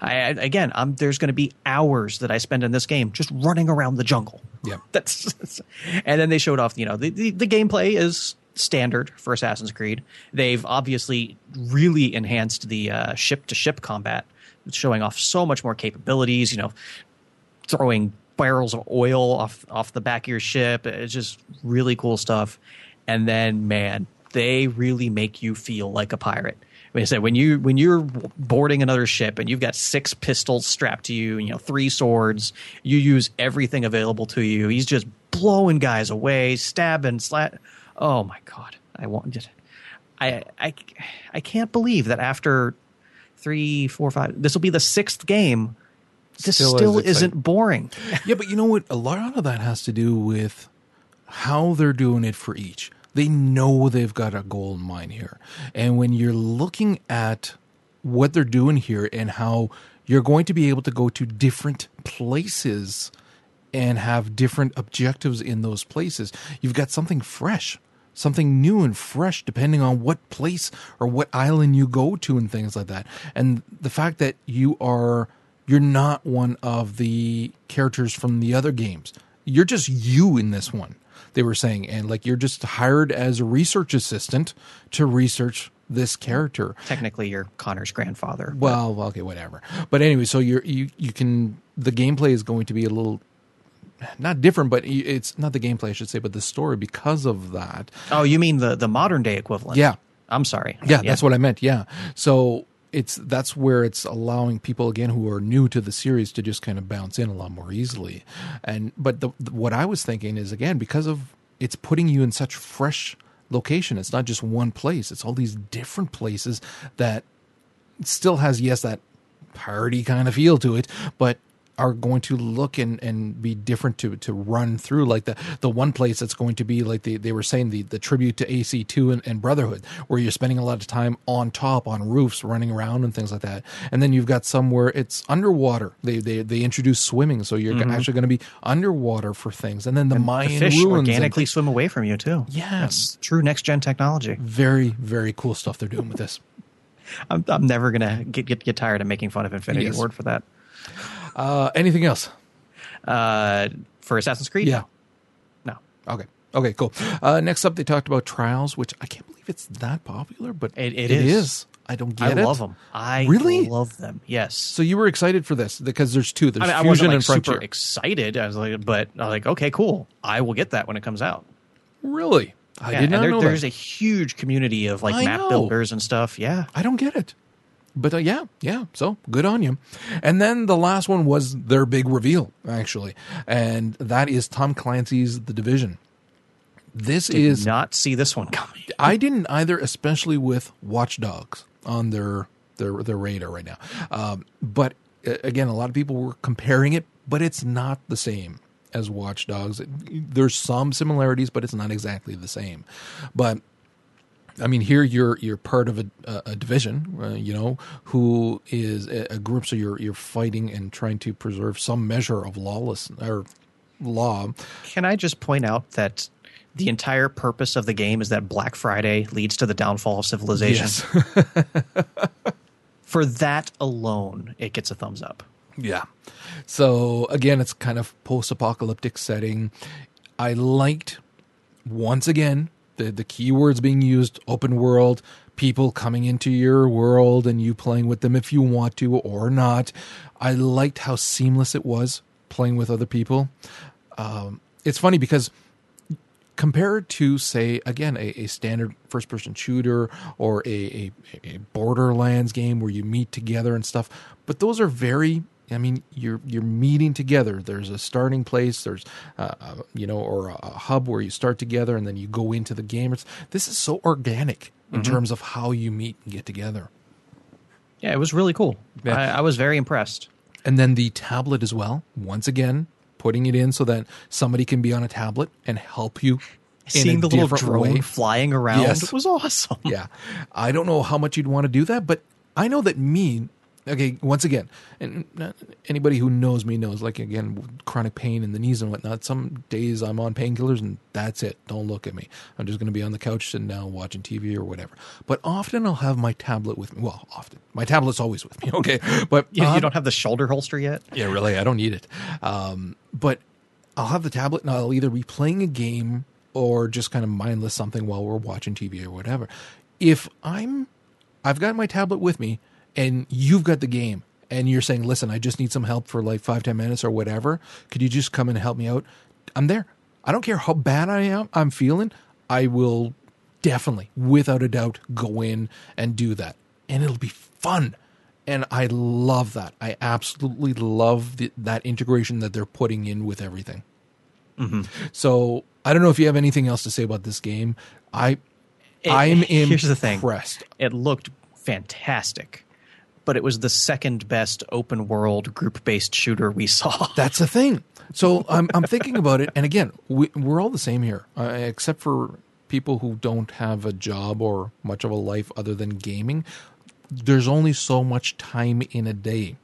I, I- again, I'm, there's going to be hours that I spend in this game just running around the jungle. Yeah. That's and then they showed off. You know, the, the the gameplay is standard for Assassin's Creed. They've obviously really enhanced the uh, ship to ship combat, showing off so much more capabilities. You know, throwing barrels of oil off off the back of your ship. It's just really cool stuff. And then, man, they really make you feel like a pirate. Like I said, when you when you're boarding another ship and you've got six pistols strapped to you, you know, three swords, you use everything available to you. He's just blowing guys away, stabbing, slat. Oh my god, I want just, I I I can't believe that after three, four, five, this will be the sixth game. This Still still, is isn't boring. yeah, but you know what? A lot of that has to do with how they're doing it for each. They know they've got a gold mine here. And when you're looking at what they're doing here and how you're going to be able to go to different places and have different objectives in those places. You've got something fresh, something new and fresh, depending on what place or what island you go to and things like that. And the fact that you are, you're not one of the characters from the other games. You're just you in this one, they were saying. And like you're just hired as a research assistant to research this character. Technically, you're Connor's grandfather. Well, okay, whatever. But anyway, so you're you you can the gameplay is going to be a little not different, but it's not the gameplay I should say, but the story because of that. Oh, you mean the the modern day equivalent? Yeah, I'm sorry. Yeah, that's what I meant. Yeah, so it's that's where it's allowing people again who are new to the series to just kind of bounce in a lot more easily. And but the, the, what I was thinking is again because of it's putting you in such fresh location. It's not just one place. It's all these different places that still has yes that party kind of feel to it, but are going to look and, and be different to to run through. Like the the one place that's going to be like the, they were saying the, the tribute to AC2 and, and Brotherhood where you're spending a lot of time on top on roofs running around and things like that. And then you've got some where it's underwater. They they, they introduce swimming so you're mm-hmm. actually going to be underwater for things. And then the and Mayan the fish ruins organically swim away from you too. Yeah that's true next gen technology. Very very cool stuff they're doing with this. I'm, I'm never gonna get, get get tired of making fun of Infinity yes. Ward for that uh, anything else? Uh, for Assassin's Creed? Yeah. No. Okay. Okay, cool. Uh, next up, they talked about Trials, which I can't believe it's that popular, but it, it, it is. is. I don't get I it. I love them. I really love them. Yes. So you were excited for this because there's two. There's I mean, Fusion I wasn't, like, and Frontier. super excited. I was like, but I was like, okay, cool. I will get that when it comes out. Really? I yeah, did not there, know There's that. a huge community of like I map know. builders and stuff. Yeah. I don't get it. But uh, yeah, yeah. So good on you. And then the last one was their big reveal, actually, and that is Tom Clancy's The Division. This Did is not see this one coming. I didn't either, especially with Watch Dogs on their their their radar right now. Um, but uh, again, a lot of people were comparing it, but it's not the same as Watch Dogs. There's some similarities, but it's not exactly the same. But I mean, here you're you're part of a, a division, uh, you know, who is a, a, group. So you're you're fighting and trying to preserve some measure of lawless or law. Can I just point out that the entire purpose of the game is that Black Friday leads to the downfall of civilization? Yes. For that alone, it gets a thumbs up. Yeah. So again, it's kind of post-apocalyptic setting. I liked once again the the keywords being used open world people coming into your world and you playing with them if you want to or not. I liked how seamless it was playing with other people. Um, it's funny because compared to say again a, a standard first person shooter or a, a, a borderlands game where you meet together and stuff but those are very I mean, you're you're meeting together. There's a starting place. There's, uh, uh, you know, or a, a, hub where you start together, and then you go into the game. It's, this is so organic in Mm-hmm. terms of how you meet and get together. Yeah, it was really cool. Yeah. I, I was very impressed. And then the tablet as well. Once again, putting it in so that somebody can be on a tablet and help you. Seeing the little drone way. flying around Yes. was awesome. yeah. I don't know how much you'd want to do that, but I know that me, okay, once again, and uh, anybody who knows me knows, like, again, chronic pain in the knees and whatnot. Some days I'm on painkillers and that's it. Don't look at me. I'm just going to be on the couch sitting down watching TV or whatever. But often I'll have my tablet with me. Well, often. My tablet's always with me, okay? But You, I'll you don't have the shoulder holster yet? yeah, really, I don't need it. Um, but I'll have the tablet and I'll either be playing a game or just kind of mindless something while we're watching TV or whatever. If I'm, I've got my tablet with me and you've got the game and you're saying, listen, I just need some help for like five, ten minutes or whatever. Could you just come and help me out? I'm there. I don't care how bad I am, I'm feeling. I will definitely, without a doubt, go in and do that. And it'll be fun and I love that. I absolutely love the, that integration that they're putting in with everything. Mm-hmm. So I don't know if you have anything else to say about this game. I It- I'm here's the thing. It looked fantastic, but it was the second best open world group based shooter we saw. That's the thing. So I'm I'm thinking about it, and again, we, we're all the same here, uh, except for people who don't have a job or much of a life other than gaming. There's only so much time in a day.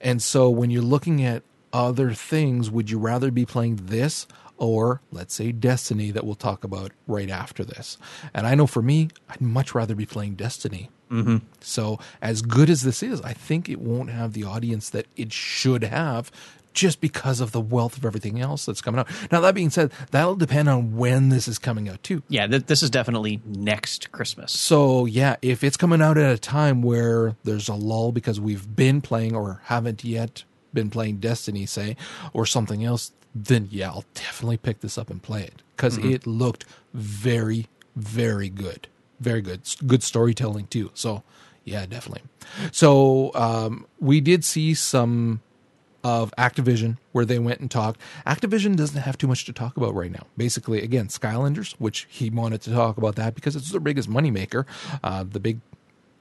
And so when you're looking at other things, would you rather be playing this or let's say Destiny that we'll talk about right after this? And I know for me, I'd much rather be playing Destiny. Mm-hmm. So as good as this is, I think it won't have the audience that it should have just because of the wealth of everything else that's coming out. Now, that being said, that'll depend on when this is coming out, too. Yeah, th- this is definitely next Christmas. So, yeah, if it's coming out at a time where there's a lull because we've been playing or haven't yet been playing Destiny, say, or something else, then yeah, I'll definitely pick this up and play it because mm-hmm. it looked very, very good. Very good. Good storytelling, too. So, yeah, definitely. So, um, we did see some of Activision where they went and talked. Activision doesn't have too much to talk about right now. Basically, again, Skylanders, which he wanted to talk about that because it's their biggest moneymaker. Uh, the big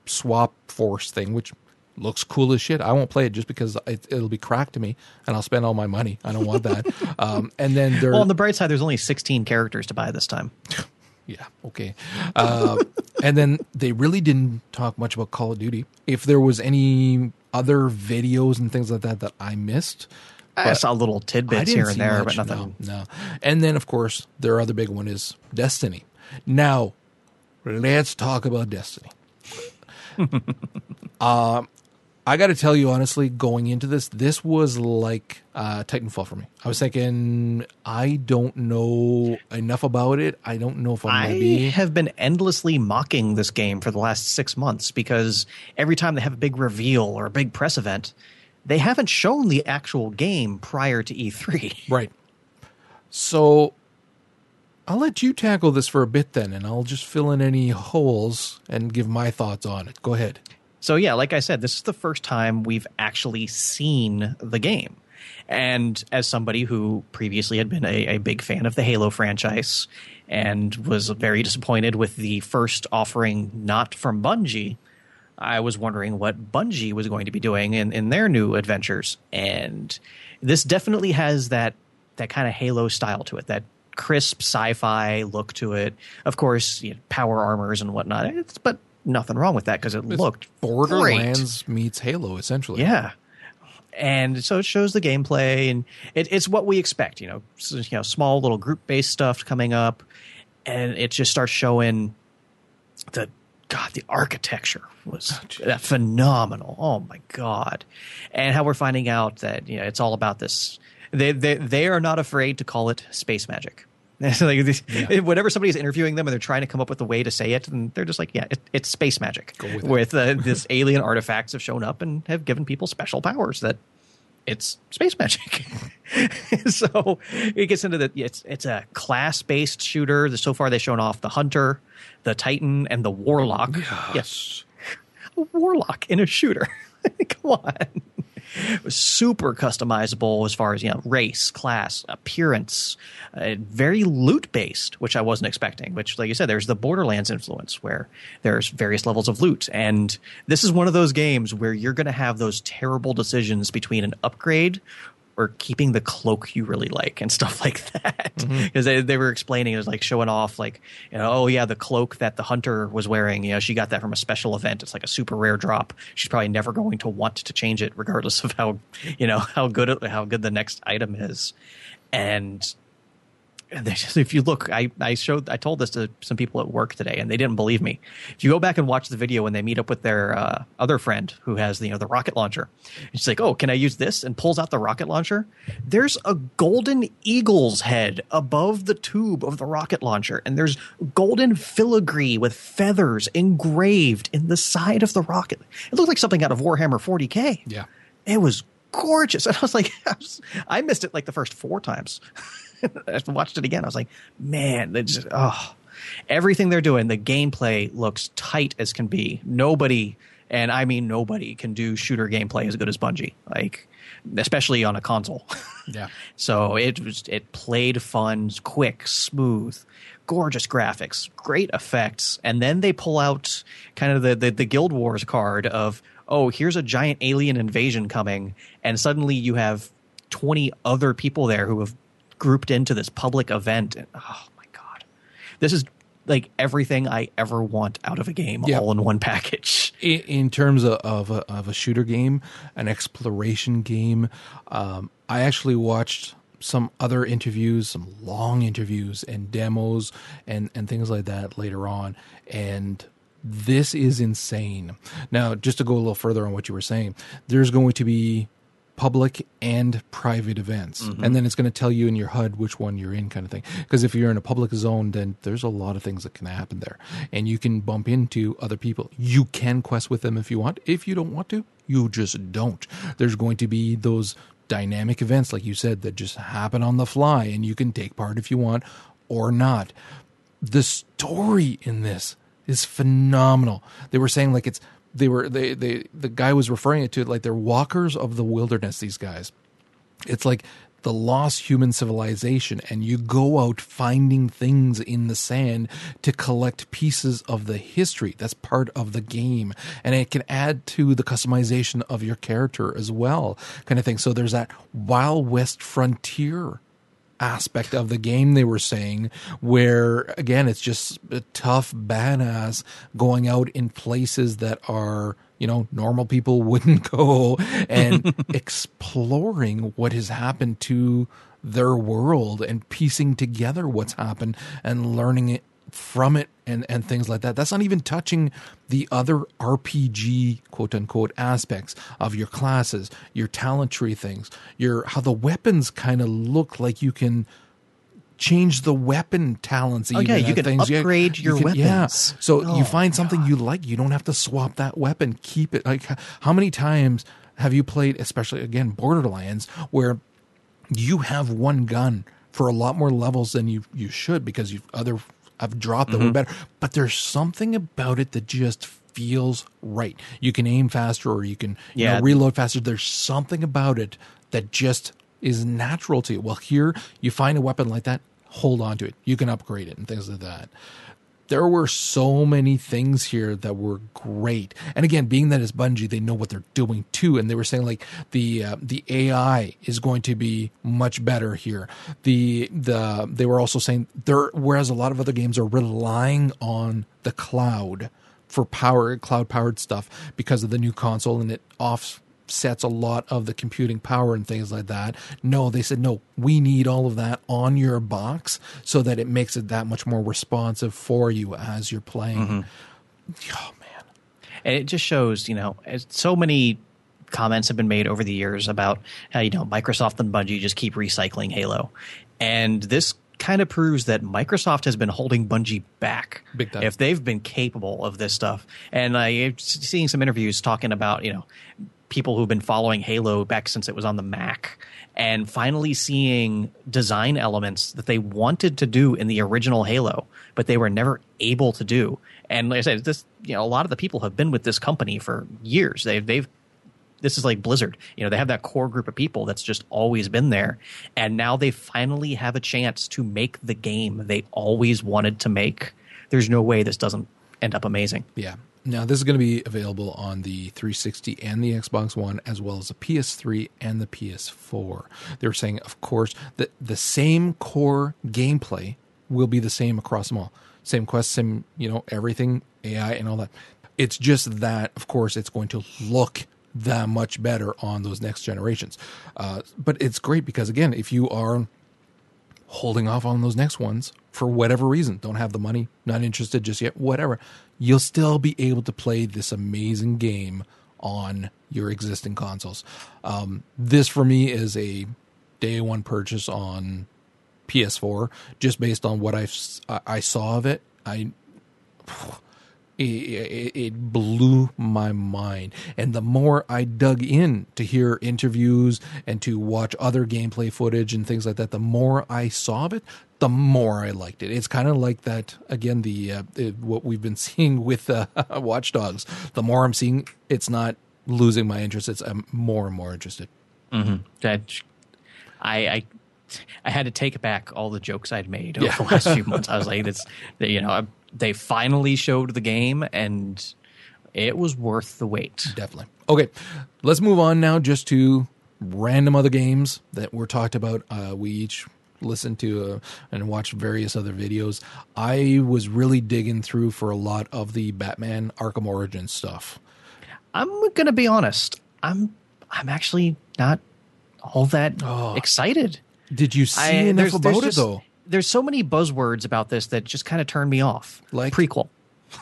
swap force thing, which looks cool as shit. I won't play it just because it, will be cracked to me, and I'll spend all my money. I don't want that. um, and then there. Well, on the bright side, there's only 16 characters to buy this time. yeah. Okay. Uh, and then they really didn't talk much about Call of Duty. If there was any other videos and things like that that I missed. I saw little tidbits here and there, much, but nothing. No, no. And then, of course, their other big one is Destiny. Now, let's talk about Destiny. uh, I got to tell you honestly, going into this, this was like uh, Titanfall for me. I was thinking, I don't know enough about it. I don't know if I'm I going to be. have been endlessly mocking this game for the last six months because every time they have a big reveal or a big press event, they haven't shown the actual game prior to E3. Right. So I'll let you tackle this for a bit then, and I'll just fill in any holes and give my thoughts on it. Go ahead. So yeah, like I said, this is the first time we've actually seen the game. And as somebody who previously had been a, a, big fan of the Halo franchise and was very disappointed with the first offering not from Bungie, I was wondering what Bungie was going to be doing in, in their new adventures. And this definitely has that that kind of Halo style to it, that crisp sci-fi look to it. Of course, you know, power armors and whatnot. It's, but nothing wrong with that because it looked Borderlands great. meets Halo essentially. Yeah. And so it shows the gameplay, and it, it's what we expect. You know, so, you know, small little group based stuff coming up, and it just starts showing the God, the architecture was oh, phenomenal. Oh my God, and how we're finding out that you know it's all about this. They they they are not afraid to call it space magic. like this, yeah. whenever somebody's interviewing them and they're trying to come up with a way to say it, and they're just like, "Yeah, it, it's space magic." With, with uh, this alien artifacts have shown up and have given people special powers that it's space magic. so it gets into the it's it's a class based shooter. So far, they've shown off the hunter, the titan, and the warlock. Yes, yes. a warlock in a shooter. Come on super customizable as far as you know race, class, appearance, uh, very loot based, which I wasn't expecting. Which, like you said, there's the Borderlands influence where there's various levels of loot, and this is one of those games where you're going to have those terrible decisions between an upgrade or keeping the cloak you really like and stuff like that. Because mm-hmm. they, they were explaining it was like showing off like, you know, oh yeah, the cloak that the hunter was wearing, you know, she got that from a special event. It's like a super rare drop. She's probably never going to want to change it regardless of how, you know, how good how good the next item is. And if you look, I, I showed, I told this to some people at work today, and they didn't believe me. If you go back and watch the video when they meet up with their uh, other friend who has the, you know the rocket launcher, she's like, "Oh, can I use this?" and pulls out the rocket launcher. There's a golden eagle's head above the tube of the rocket launcher, and there's golden filigree with feathers engraved in the side of the rocket. It looked like something out of Warhammer 40k. Yeah, it was gorgeous, and I was like, I, I missed it like the first four times. I watched it again. I was like, man, they just oh, everything they're doing. The gameplay looks tight as can be. Nobody, and I mean nobody, can do shooter gameplay as good as Bungie. Like, especially on a console. Yeah. so it was it played fun, quick, smooth, gorgeous graphics, great effects, and then they pull out kind of the the, the Guild Wars card of oh, here's a giant alien invasion coming, and suddenly you have 20 other people there who have grouped into this public event. And, oh my god, this is like everything I ever want out of a game Yeah. all in one package. in, in terms of, of, a, of a shooter game, an exploration game, um, I actually watched some other interviews, some long interviews and demos and, and things like that later on. And this is insane. Now, just to go a little further on what you were saying, there's going to be public and private events. Mm-hmm. And then it's going to tell you in your HUD which one you're in, kind of thing. Because if you're in a public zone, then there's a lot of things that can happen there. And you can bump into other people. You can quest with them if you want. If you don't want to, you just don't. There's going to be those dynamic events, like you said, that just happen on the fly, and you can take part if you want or not. The story in this is phenomenal. They were saying like it's they were they they the guy was referring it to it like they're walkers of the wilderness. These guys, it's like the lost human civilization, and you go out finding things in the sand to collect pieces of the history. That's part of the game, and it can add to the customization of your character as well, kind of thing. So there's that Wild West frontier aspect of the game they were saying where again it's just a tough badass going out in places that are you know normal people wouldn't go and exploring what has happened to their world and piecing together what's happened and learning it from it and and things like that. That's not even touching the other rpg quote unquote aspects of your classes your talent tree things your how the weapons kind of look like you can change the weapon talents Oh, yeah, you can things. Yeah, upgrade you your yeah. weapons. so Oh, you find something you like you don't have to swap that weapon. Keep it. Like how many times have you played especially again borderlands where you have one gun for a lot more levels than you you should because you've other have dropped that were mm-hmm. better. But there's something about it that just feels right. You can aim faster or you can you know, reload faster. There's something about it that just is natural to you. Well, here you find a weapon like that, hold on to it. You can upgrade it and things like that there were so many things here that were great. And again, being that it's Bungie, they know what they're doing too. And they were saying like the uh, the AI is going to be much better here. The the they were also saying there, whereas a lot of other games are relying on the cloud for power, cloud powered stuff because of the new console, and it offsets a lot of the computing power and things like that. No, they said no. We need all of that on your box so that it makes it that much more responsive for you as you're playing. Mm-hmm. Oh man, and it just shows you know so many comments have been made over the years about how you know microsoft and bungie just keep recycling halo and this kind of proves that microsoft has been holding bungie back Big time. if they've been capable of this stuff and i'm seeing some interviews talking about you know people who've been following halo back since it was on the mac and finally seeing design elements that they wanted to do in the original halo but they were never able to do and like i said this you know a lot of the people have been with this company for years they've they've this is like Blizzard. You know, they have that core group of people that's just always been there. And now they finally have a chance to make the game they always wanted to make. There's no way this doesn't end up amazing. yeah. Now this is going to be available on the 360 and the Xbox One, as well as the PS3 and the PS4. They're saying, of course, that the same core gameplay will be the same across them all. Same quest, same you know everything, AI and all that. It's just that, of course, it's going to look that much better on those next generations. Uh, but it's great because again, if you are holding off on those next ones for whatever reason, don't have the money, not interested just yet, whatever, you'll still be able to play this amazing game on your existing consoles. Um, this for me is a day one purchase on PS4, just based on what I I saw of it. I it, blew my mind. And the more I dug in to hear interviews and to watch other gameplay footage and things like that, the more I saw of it, the more I liked it. It's kind of like that again. The uh, it, what we've been seeing with uh, Watch Dogs. The more I'm seeing, it's not losing my interest. It's I'm more and more interested. That I, I I had to take back all the jokes I'd made over Yeah. the last few months. I was like, "That's you know, they finally showed the game and it was worth the wait. Definitely. Okay, let's move on now just to random other games that were talked about. Uh, we each listened to uh, and watched various other videos, I was really digging through for a lot of the Batman Arkham Origins stuff. I'm gonna be honest. I'm I'm actually not all that Oh. excited. Did you see I, enough there's, about there's it just- though? There's so many buzzwords about this that just kind of turn me off. Like? prequel.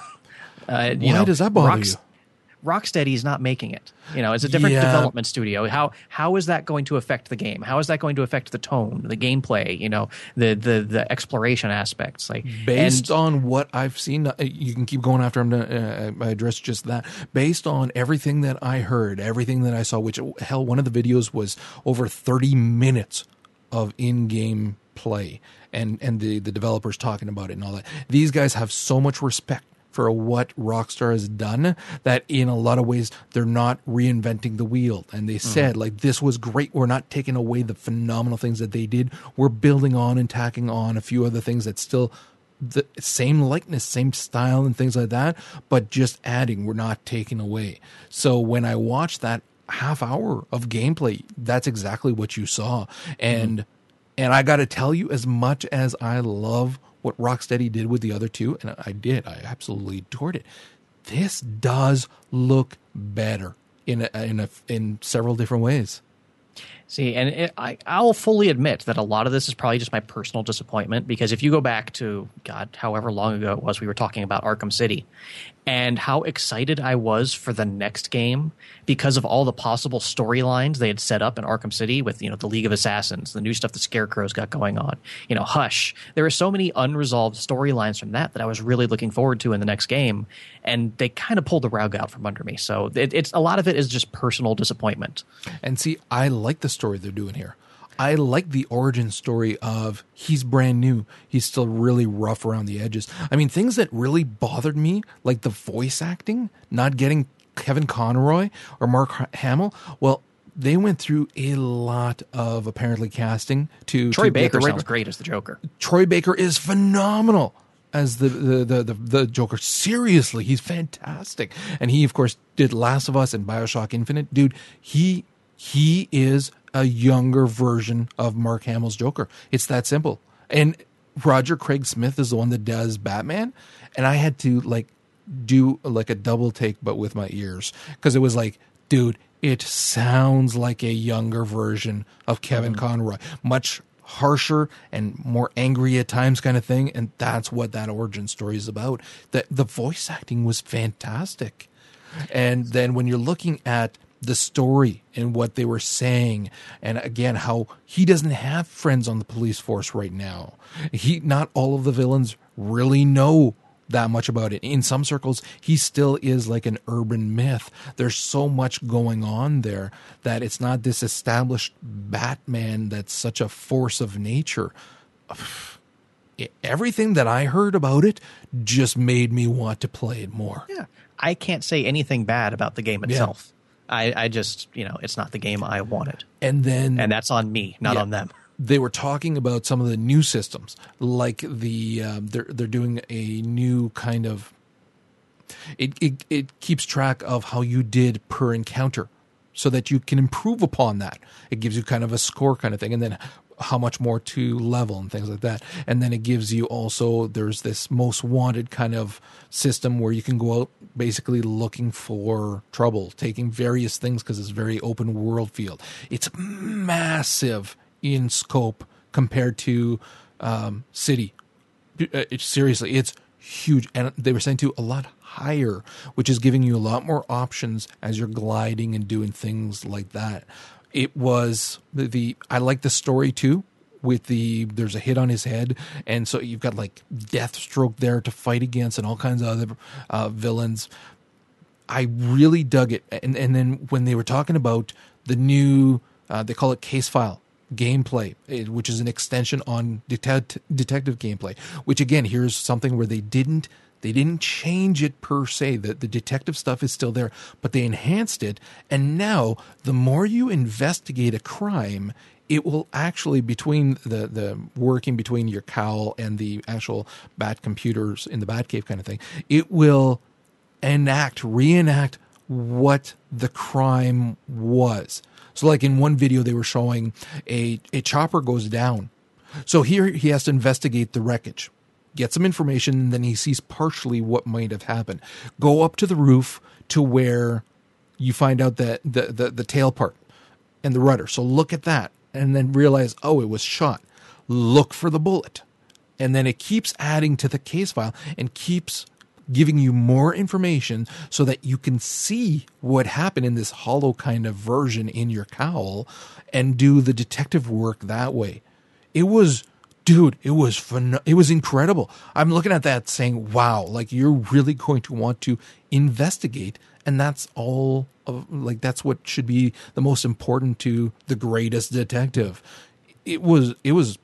Uh, you Why know, does that bother Rocks- you? is not making it. You know, it's a different Yeah. development studio. How how is that going to affect the game? How is that going to affect the tone, the gameplay? You know, the the the exploration aspects. Like based and, on what I've seen, uh, you can keep going after I'm uh, address just that. Based on everything that I heard, everything that I saw, which hell, one of the videos was over 30 minutes of in-game play, and and the the developers talking about it and all that. These guys have so much respect for what Rockstar has done that in a lot of ways they're not reinventing the wheel. And they mm-hmm. said, like, this was great. We're not taking away the phenomenal things that they did. We're building on and tacking on a few other things that still the same likeness, same style and things like that, but just adding, we're not taking away. So when I watched that half hour of gameplay, that's exactly what you saw. And mm-hmm. And I got to tell you, as much as I love what Rocksteady did with the other two, and I did, I absolutely adored it. This does look better in a, in a, in several different ways. See, and it, I, I'll fully admit that a lot of this is probably just my personal disappointment because if you go back to, God, however long ago it was, we were talking about Arkham City and how excited I was for the next game because of all the possible storylines they had set up in Arkham City with, you know, the League of Assassins, the new stuff the Scarecrow's got going on, you know, Hush. There were so many unresolved storylines from that that I was really looking forward to in the next game. And they kind of pulled the rug out from under me. So it, it's a lot of it is just personal disappointment. And see, I like the story they're doing here. I like the origin story of he's brand new. He's still really rough around the edges. I mean, things that really bothered me, like the voice acting, not getting Kevin Conroy or Mark Hamill. Well, they went through a lot of apparently casting to Troy to Baker right- sounds great as the Joker. Troy Baker is phenomenal as the the, the the the Joker. Seriously, he's fantastic, and he of course did Last of Us and Bioshock Infinite. Dude, he he is a younger version of Mark Hamill's Joker. It's that simple. And Roger Craig Smith is the one that does Batman, and I had to like do like a double take, but with my ears. Because it was like, dude, it sounds like a younger version of Kevin mm. Conroy, much harsher and more angry at times kind of thing. And that's what that origin story is about. The the voice acting was fantastic. And then when you're looking at the story and what they were saying. And again how he doesn't have friends on the police force right now. He not all of the villains really know that much about it. In some circles he still is like an urban myth. There's so much going on there that it's not this established batman that's such a force of nature. Everything that i heard about it just made me want to play it more. Yeah. I can't say anything bad about the game itself. I, I just, you know, it's not the game I wanted. and then And that's on me, not Yeah. on them. they were talking about some of the new systems, like the um, they're they're doing a new kind of. It, it it keeps track of how you did per encounter, so that you can improve upon that. It gives you kind of a score kind of thing, and then how much more to level and things like that. And then it gives you also there's this most wanted kind of system where you can go out basically looking for trouble, taking various things because it's very open world field. It's massive in scope compared to um, City. Uh, seriously, it's huge, and they were saying too a lot higher, which is giving you a lot more options as you're gliding and doing things like that. It was the, I like the story too. With the there's a hit on his head, and so you've got like Deathstroke there to fight against, and all kinds of other uh, villains. I really dug it. And and then when they were talking about the new, uh, they call it case file gameplay, eh, which is an extension on detect, detective gameplay. Which again, here's something where they didn't they didn't change it per se. The the detective stuff is still there, but they enhanced it. And now, the more you investigate a crime, it will actually between the the working between your cowl and the actual bat computers in the bat cave kind of thing, it will enact, reenact what the crime was. So, like in one video, they were showing a a chopper goes down, So here he has to investigate the wreckage, get some information, and then he sees partially what might have happened. Go up to the roof to where you find out that the, the, the tail part and the rudder. So look at that and then realize, oh, it was shot. Look for the bullet. And then it keeps adding to the case file and keeps giving you more information so that you can see what happened in this hollow kind of version in your cowl and do the detective work that way. It was dude, it was fun it was incredible. I'm looking at that saying, "Wow, like you're really going to want to investigate." And that's all of like that's what should be the most important to the greatest detective. It was it was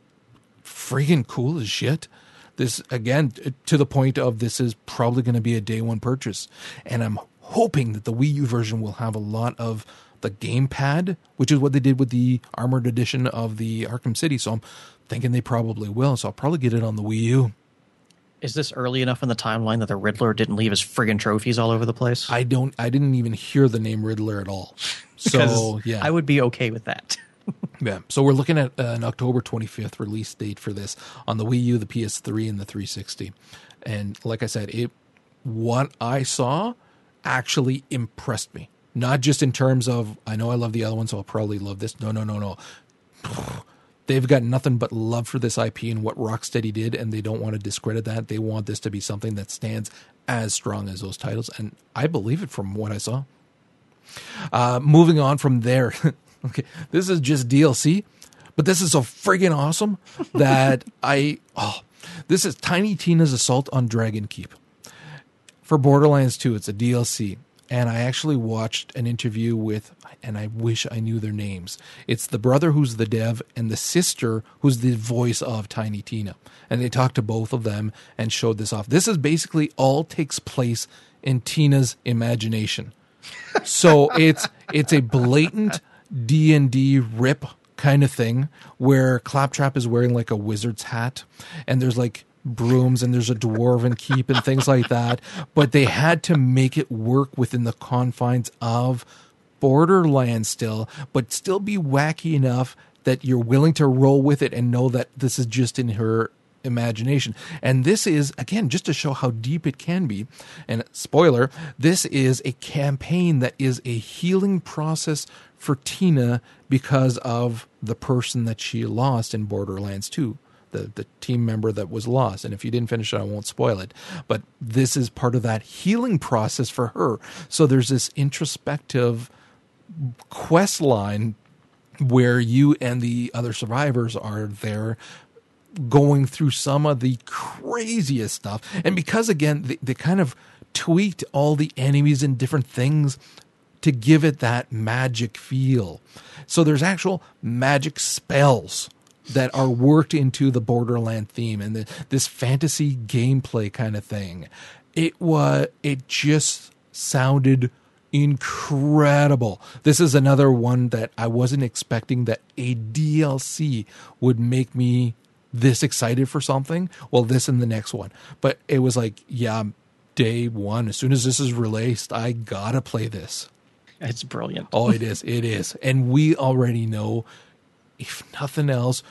freaking cool as shit. This again to the point of this is probably going to be a day one purchase, and I'm hoping that the Wii U version will have a lot of the gamepad, which is what they did with the armored edition of the Arkham City. So I'm thinking they probably will. So I'll probably get it on the Wii U. Is this early enough in the timeline that the Riddler didn't leave his friggin' trophies all over the place? I don't. I didn't even hear the name Riddler at all. So yeah, I would be okay with that. Yeah. So we're looking at uh, an October 25th release date for this on the Wii U, the PS3, and the 360. And like I said, it what I saw actually impressed me. Not just in terms of I know I love the other one, so I'll probably love this. No, no, no, no. They've got nothing but love for this IP and what Rocksteady did, and they don't want to discredit that. They want this to be something that stands as strong as those titles, and I believe it from what I saw. Uh, moving on from there, Okay, this is just DLC, but this is so friggin' awesome that I oh, this is Tiny Tina's Assault on Dragon Keep for Borderlands 2. It's a DLC, and I actually watched an interview with, and I wish I knew their names. It's the brother who's the dev and the sister who's the voice of Tiny Tina, and they talked to both of them and showed this off. This is basically all takes place in Tina's imagination. So it's it's a blatant D and D rip kind of thing where Claptrap is wearing like a wizard's hat and there's like brooms and there's a dwarven keep and things like that. But they had to make it work within the confines of Borderlands still, but still be wacky enough that you're willing to roll with it and know that this is just in her imagination. And this is, again, just to show how deep it can be. And spoiler, this is a campaign that is a healing process for Tina because of the person that she lost in Borderlands 2. The, the team member that was lost. And if you didn't finish it, I won't spoil it. But this is part of that healing process for her. So there's this introspective quest line where you and the other survivors are there going through some of the craziest stuff. And because, again, they, they kind of tweaked all the enemies and different things to give it that magic feel. So there's actual magic spells that are worked into the Borderland theme and the, this fantasy gameplay kind of thing. It was it just sounded incredible. This is another one that I wasn't expecting that a DLC would make me this excited for something. Well, this and the next one. But it was like, yeah, day one, as soon as this is released, I gotta play this. It's brilliant. oh, it is. It is. And we already know, if nothing else,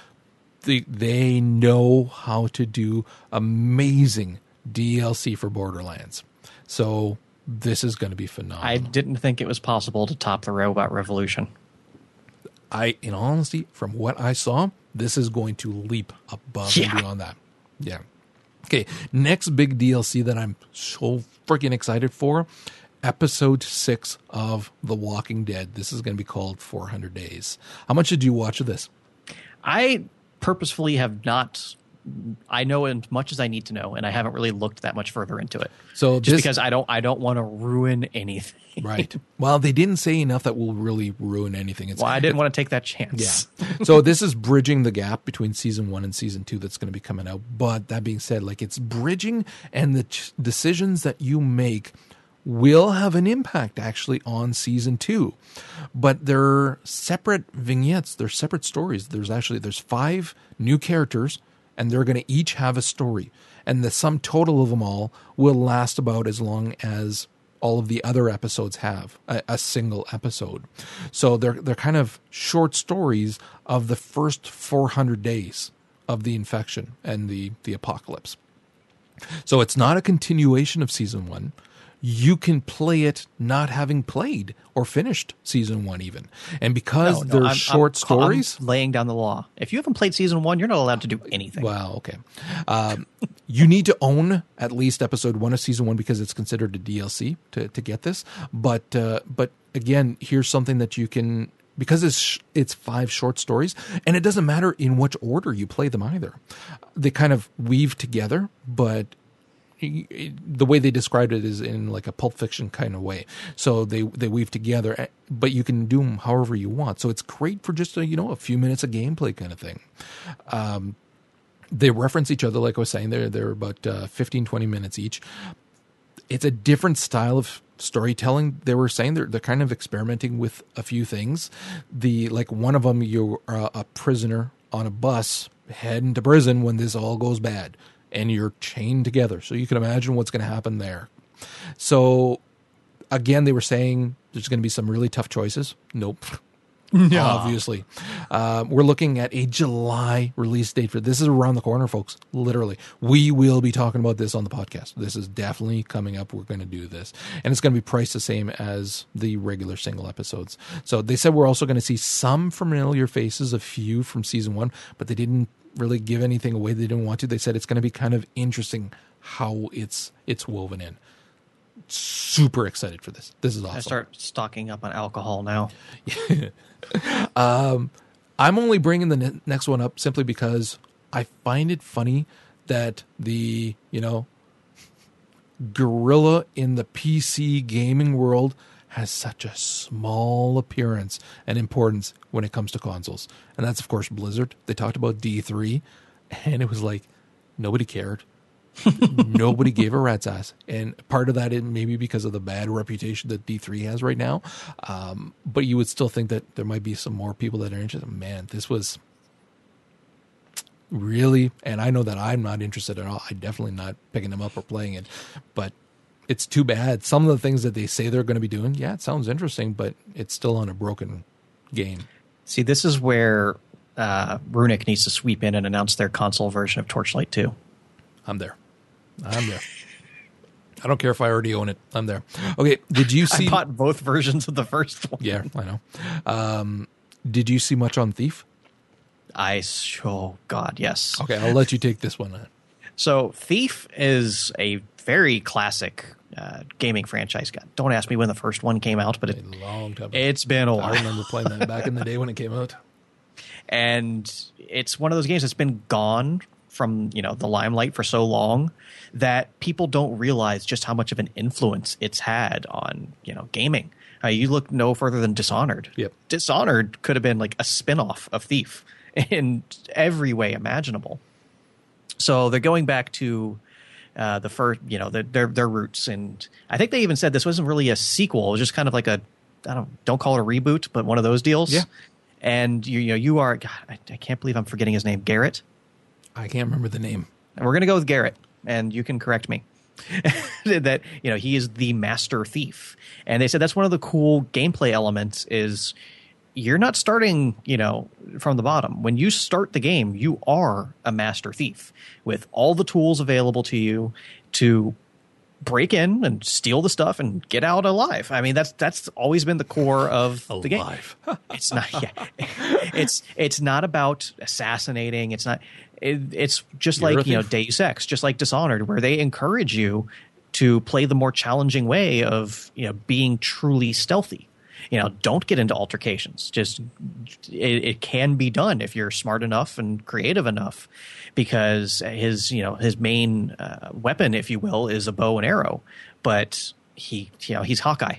they, they know how to do amazing DLC for Borderlands. So this is going to be phenomenal. I didn't think it was possible to top the Robot Revolution. I, in honesty, from what I saw, this is going to leap above yeah. and beyond that. Yeah. Okay, next big DLC that I'm so freaking excited for episode six of The Walking Dead. This is going to be called 400 Days. How much did you watch of this? I purposefully have not I know as much as I need to know, and I haven't really looked that much further into it. So just this, because I don't, I don't want to ruin anything. right. Well, they didn't say enough that will really ruin anything. It's, well, I didn't want to take that chance. Yeah. so this is bridging the gap between season one and season two that's going to be coming out. But that being said, like it's bridging, and the ch- decisions that you make will have an impact actually on season two but they're separate vignettes they're separate stories there's actually there's five new characters and they're going to each have a story. And the sum total of them all will last about as long as all of the other episodes have a, a, single episode. So they're they're kind of short stories of the first 400 days of the infection and the the apocalypse. So it's not a continuation of season one. You can play it not having played or finished season one, even. And because No, no, they're I'm- short I'm- stories, I'm laying down the law. If you haven't played season one, you're not allowed to do anything. Well, okay. Um, you need to own at least episode one of season one because it's considered a DLC to, to get this. But uh, but again, here's something that you can because it's sh- it's five short stories, and it doesn't matter in which order you play them either. They kind of weave together, but the way they described it is in like a pulp fiction kind of way. So they they weave together eh, but you can do them however you want. So it's great for just a you know a few minutes of gameplay kind of thing. Um, they reference each other like i was saying they're they're about uh, 15 20 minutes each. It's a different style of storytelling. They were saying they're, they're kind of experimenting with a few things. The like one of them you're uh, a prisoner on a bus heading to prison when this all goes bad and you're chained together. So you can imagine what's going to happen there. So again they were saying there's going to be some really tough choices. Nope. Obviously. Uh, we're looking at a july release date for this is around the corner folks literally. We will be talking about this on the podcast. This is definitely coming up. We're going to do this. And it's going to be priced the same as the regular single episodes. So they said we're also going to see some familiar faces a few from season one but they didn't really give anything away they didn't want to. They said it's going to be kind of interesting how it's it's woven in. Super excited for this. This is awesome. I start stocking up on alcohol now. Um, I'm only bringing the ne- next one up simply because I find it funny that the, you know, gorilla in the PC gaming world has such a small appearance and importance when it comes to consoles. And that's, of course, Blizzard. They talked about D3, and it was like nobody cared. nobody gave a rat's ass. And part of that is maybe because of the bad reputation that D3 has right now. Um, but you would still think that there might be some more people that are interested. Man, this was really, and I know that I'm not interested at all. I'm definitely not picking them up or playing it. But it's too bad. Some of the things that they say they're going to be doing, yeah, it sounds interesting, but it's still on a broken game. See, this is where uh, Runic needs to sweep in and announce their console version of Torchlight 2. I'm there. I'm there. I don't care if I already own it. I'm there. Okay. Did you see? I bought both versions of the first one. yeah, I know. Um, did you see much on Thief? I oh god, yes. Okay, I'll let you take this one. So Thief is a very classic uh, gaming franchise. God, don't ask me when the first one came out, but it, A long time. it's been a I while. I remember playing that back in the day when it came out. and it's one of those games that's been gone from you know the limelight for so long that people don't realize just how much of an influence it's had on you know gaming. Uh, you look no further than Dishonored. Yep. Dishonored could have been like a spin-off of Thief in every way imaginable. So they're going back to uh, the first, you know, the, their their roots, and I think they even said this wasn't really a sequel; it was just kind of like a, I don't don't call it a reboot, but one of those deals. Yeah. And you, you know, you are, God, I, I can't believe I'm forgetting his name, Garrett. I can't remember the name. And we're gonna go with Garrett, and you can correct me. that you know he is the master thief, and they said that's one of the cool gameplay elements is you're not starting you know from the bottom. When you start the game you are a master thief with all the tools available to you to break in and steal the stuff and get out alive. I mean that's that's always been the core of the game. It's not yeah. it's it's not about assassinating. It's not it, it's just You're like you know deus ex just like dishonored where they encourage you to play the more challenging way of you know being truly stealthy you know don't get into altercations just it, it can be done if you're smart enough and creative enough because his you know his main uh, weapon if you will is a bow and arrow but he you know he's hawkeye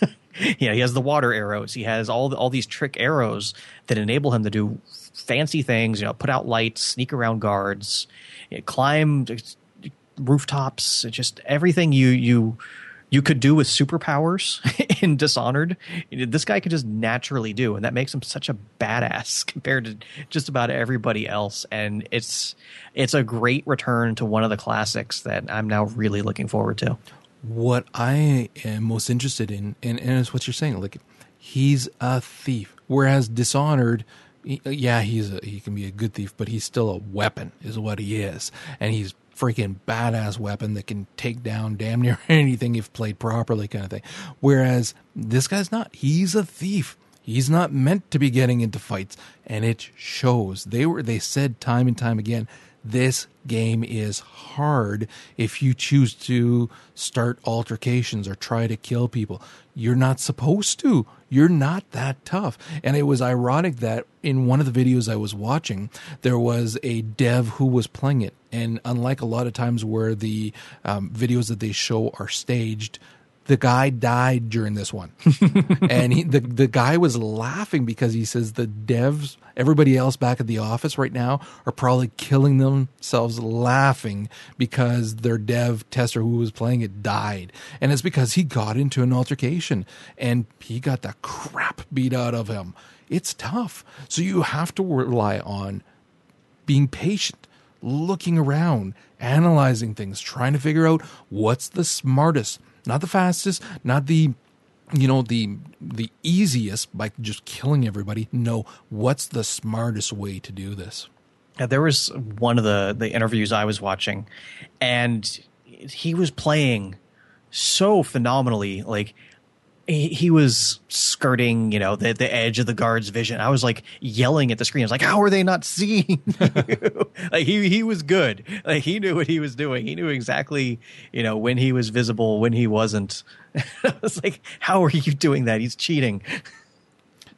you know, he has the water arrows. He has all the, all these trick arrows that enable him to do fancy things. You know, put out lights, sneak around guards, you know, climb rooftops. Just everything you you you could do with superpowers in Dishonored. This guy could just naturally do, and that makes him such a badass compared to just about everybody else. And it's it's a great return to one of the classics that I'm now really looking forward to. What I am most interested in, and, and it's what you're saying, like he's a thief. Whereas Dishonored, yeah, he's a, he can be a good thief, but he's still a weapon, is what he is, and he's freaking badass weapon that can take down damn near anything if played properly, kind of thing. Whereas this guy's not. He's a thief. He's not meant to be getting into fights, and it shows. They were they said time and time again this game is hard if you choose to start altercations or try to kill people. You're not supposed to. You're not that tough. And it was ironic that in one of the videos I was watching, there was a dev who was playing it. And unlike a lot of times where the um, videos that they show are staged, the guy died during this one, and he, the the guy was laughing because he says the devs, everybody else back at the office right now, are probably killing themselves laughing because their dev tester who was playing it died, and it's because he got into an altercation and he got the crap beat out of him. It's tough, so you have to rely on being patient, looking around, analyzing things, trying to figure out what's the smartest not the fastest, not the you know the the easiest by just killing everybody. No, what's the smartest way to do this? Yeah, there was one of the the interviews I was watching, and he was playing so phenomenally. Like he, he was skirting, you know, the, the edge of the guard's vision. I was like yelling at the screen. I was like, how are they not seeing like he, he was good. Like he knew what he was doing. He knew exactly, you know, when he was visible, when he wasn't. I was like, how are you doing that? He's cheating.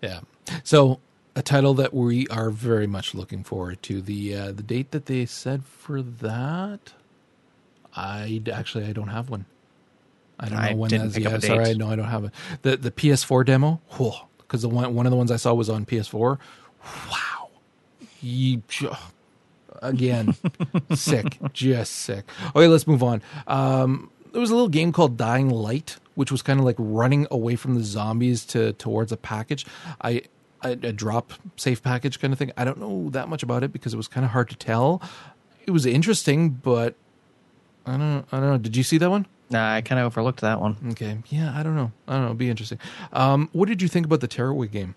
Yeah. So a title that we are very much looking forward to. The uh, the date that they said for that, I actually I don't have one. I don't know I when that's. Yeah, sorry, date. no, I don't have it. The the PS4 demo, because the one one of the ones I saw was on PS4. Wow, Ye- again, sick, just sick. Okay, let's move on. Um, there was a little game called Dying Light, which was kind of like running away from the zombies to towards a package. I a, a drop safe package kind of thing. I don't know that much about it because it was kind of hard to tell. It was interesting, but I don't. I don't know. Did you see that one? Nah, I kind of overlooked that one. Okay. Yeah, I don't know. I don't know. It'd be interesting. Um, what did you think about the Tearaway game?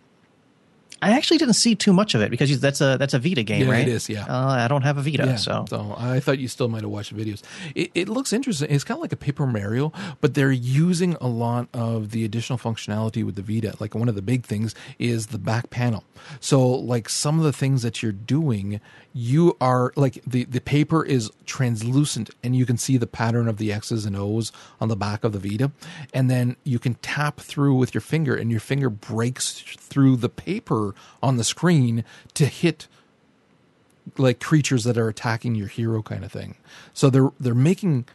I actually didn't see too much of it because that's a that's a Vita game, Yeah, right? is, yeah. Uh, I don't have a Vita, so I thought you still might have watched the videos. It, it looks interesting. It's kind of like a Paper Mario, but they're using a lot of the additional functionality with the Vita. Like one of the big things is the back panel. So like some of the things that you're doing, you are like the the paper is translucent and you can see the pattern of the X's and O's on the back of the Vita, and then you can tap through with your finger, and your finger breaks through the paper on the screen to hit like creatures that are attacking your hero kind of thing. So they're they're making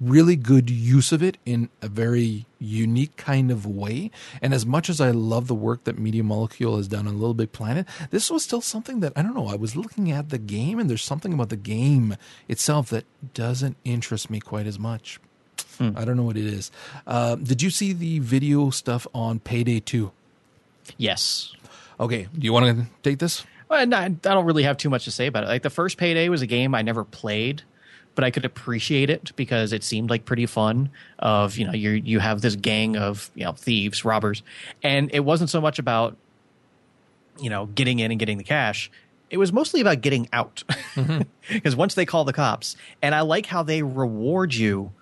really good use of it in a very unique kind of way. And as much as I love the work that Media Molecule has done on Little Big Planet, this was still something that I don't know. I was looking at the game, and there's something about the game itself that doesn't interest me quite as much. I don't know what it is. Uh, did you see the video stuff on Payday Two? yes. Okay, do you want to take this? Well, I, I don't really have too much to say about it. Like the first Payday was a game I never played, but I could appreciate it because it seemed like pretty fun. Of you know you you have this gang of you know thieves, robbers, and it wasn't so much about you know getting in and getting the cash. It was mostly about getting out mm-hmm. because once they call the cops, and I like how they reward you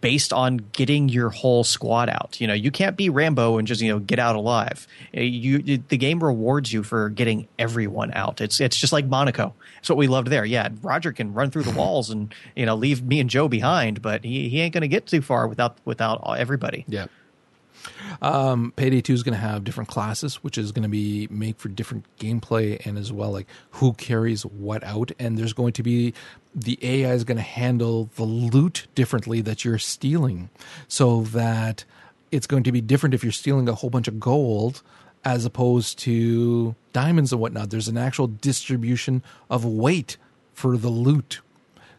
based on getting your whole squad out. You know, you can't be Rambo and just you know get out alive. Uh, You, you the game rewards you for getting everyone out. It's it's just like Monaco. It's what we loved there. Yeah, Roger can run through the walls and you know leave me and Joe behind, but he, he ain't going to get too far without without everybody. Yeah. Um, Payday 2 is going to have different classes, which is going to be made for different gameplay and as well, like who carries what out. And there's going to be the AI is going to handle the loot differently that you're stealing so that it's going to be different if you're stealing a whole bunch of gold as opposed to diamonds and whatnot. There's an actual distribution of weight for the loot.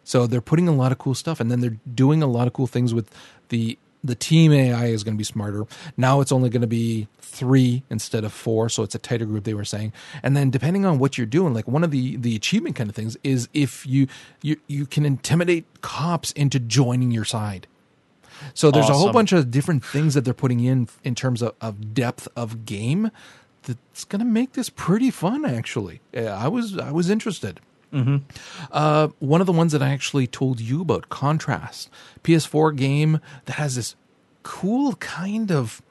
So they're putting a lot of cool stuff, and then they're doing a lot of cool things with the the team AI is going to be smarter. Now it's only going to be three instead of four, so it's a tighter group. They were saying, and then depending on what you're doing, like one of the the achievement kind of things is if you you you can intimidate cops into joining your side. So there's a whole bunch of different things that they're putting in in terms of, of depth of game that's going to make this pretty fun. Actually, I was I was interested. Uh, one of the ones that I actually told you about, Contrast, PS4 game that has this cool kind of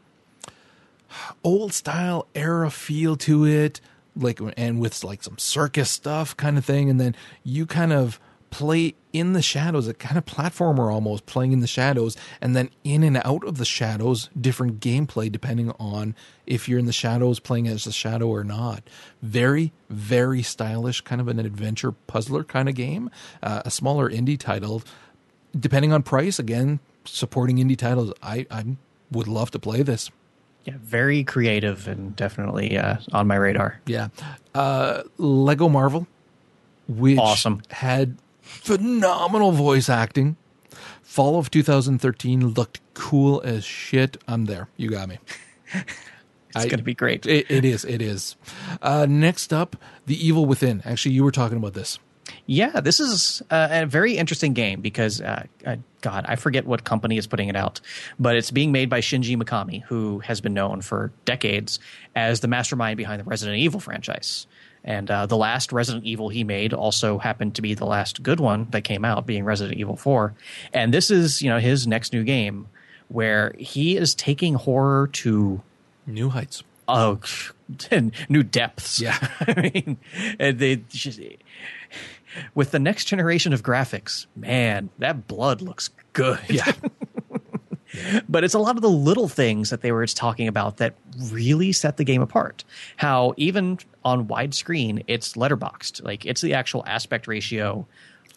old style era feel to it, like and with like some circus stuff kind of thing, and then you kind of play in the shadows, a kind of platformer almost playing in the shadows, and then in and out of the shadows, different gameplay depending on if you're in the shadows playing as a shadow or not. Very, very stylish, kind of an adventure puzzler kind of game. Uh, a smaller indie title, depending on price. Again, supporting indie titles. I I would love to play this. Yeah, very creative and definitely uh, on my radar. Yeah. Uh, Lego Marvel, which Awesome. had phenomenal voice acting. Fall of 2013 looked cool as shit. I'm there. You got me. It's going to be great. It, it is. It is. Uh, next up, The Evil Within. Actually, you were talking about this. Yeah, this is uh, a very interesting game because, uh, uh, God, I forget what company is putting it out, but it's being made by Shinji Mikami, who has been known for decades as the mastermind behind the Resident Evil franchise. And uh, the last Resident Evil he made also happened to be the last good one that came out, being Resident Evil 4. And this is, you know, his next new game where he is taking horror to New Heights. oh, new depths. Yeah. I mean, and they just, with the next generation of graphics, man, that blood looks good. Yeah. but it's a lot of the little things that they were talking about that really set the game apart. How even on widescreen, it's letterboxed. Like it's the actual aspect ratio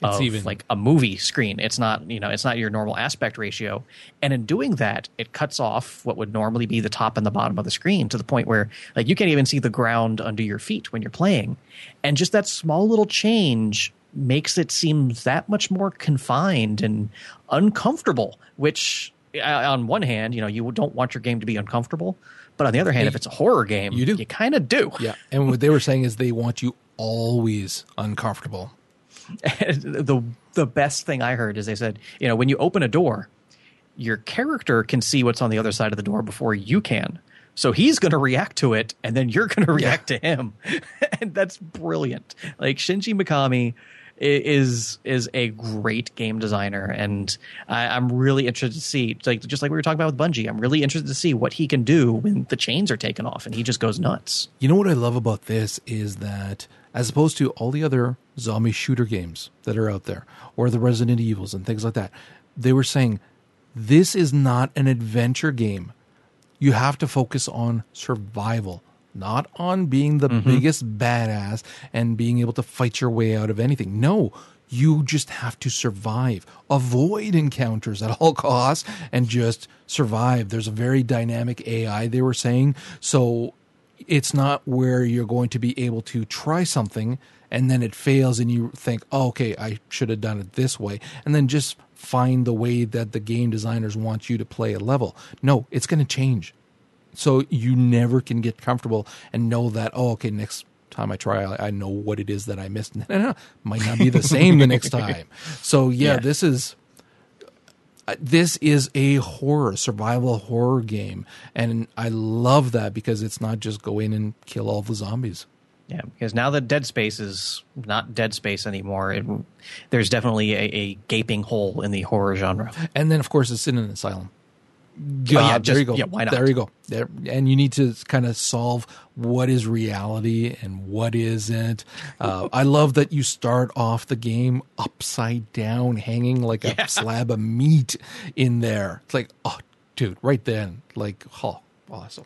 It's of even. like a movie screen. It's not, you know, it's not your normal aspect ratio. And in doing that, it cuts off what would normally be the top and the bottom of the screen to the point where like you can't even see the ground under your feet when you're playing. And just that small little change makes it seem that much more confined and uncomfortable, which Uh, on one hand, you know, you don't want your game to be uncomfortable, but on the other hand, if it's a horror game, You do. You kind of do. Yeah. And what they were saying is they want you always uncomfortable. the the best thing I heard is they said, you know, when you open a door, your character can see what's on the other side of the door before you can. So he's going to react to it, and then you're going to react to him, and that's brilliant. Like Shinji Mikami is is a great game designer, and I, I'm really interested to see, like just like we were talking about with Bungie, I'm really interested to see what he can do when the chains are taken off and he just goes nuts. You know what I love about this is that as opposed to all the other zombie shooter games that are out there or the Resident Evils and things like that, they were saying this is not an adventure game. You have to focus on survival, not on being the mm-hmm. biggest badass and being able to fight your way out of anything. No, you just have to survive, avoid encounters at all costs, and just survive. There's a very dynamic AI, they were saying. So it's not where you're going to be able to try something and then it fails and you think, oh, okay, I should have done it this way. And then just find the way that the game designers want you to play a level. No, it's going to change. So you never can get comfortable and know that, oh, okay, next time I try, I, I know what it is that I missed. No, no, no, might not be the same the next time. So yeah, Yeah. this is uh, this is a horror survival horror game and i love that because it's not just go in and kill all the zombies Yeah, because now that Dead Space is not Dead Space anymore, it, there's definitely a, a gaping hole in the horror genre. and then of course it's in an asylum yeah, just- there you go. yeah, why not? there you go. There and you need to kind of solve what is reality and what isn't. Uh, i love that you start off the game upside down hanging like a slab of meat in there. It's like oh dude right then. Like oh awesome.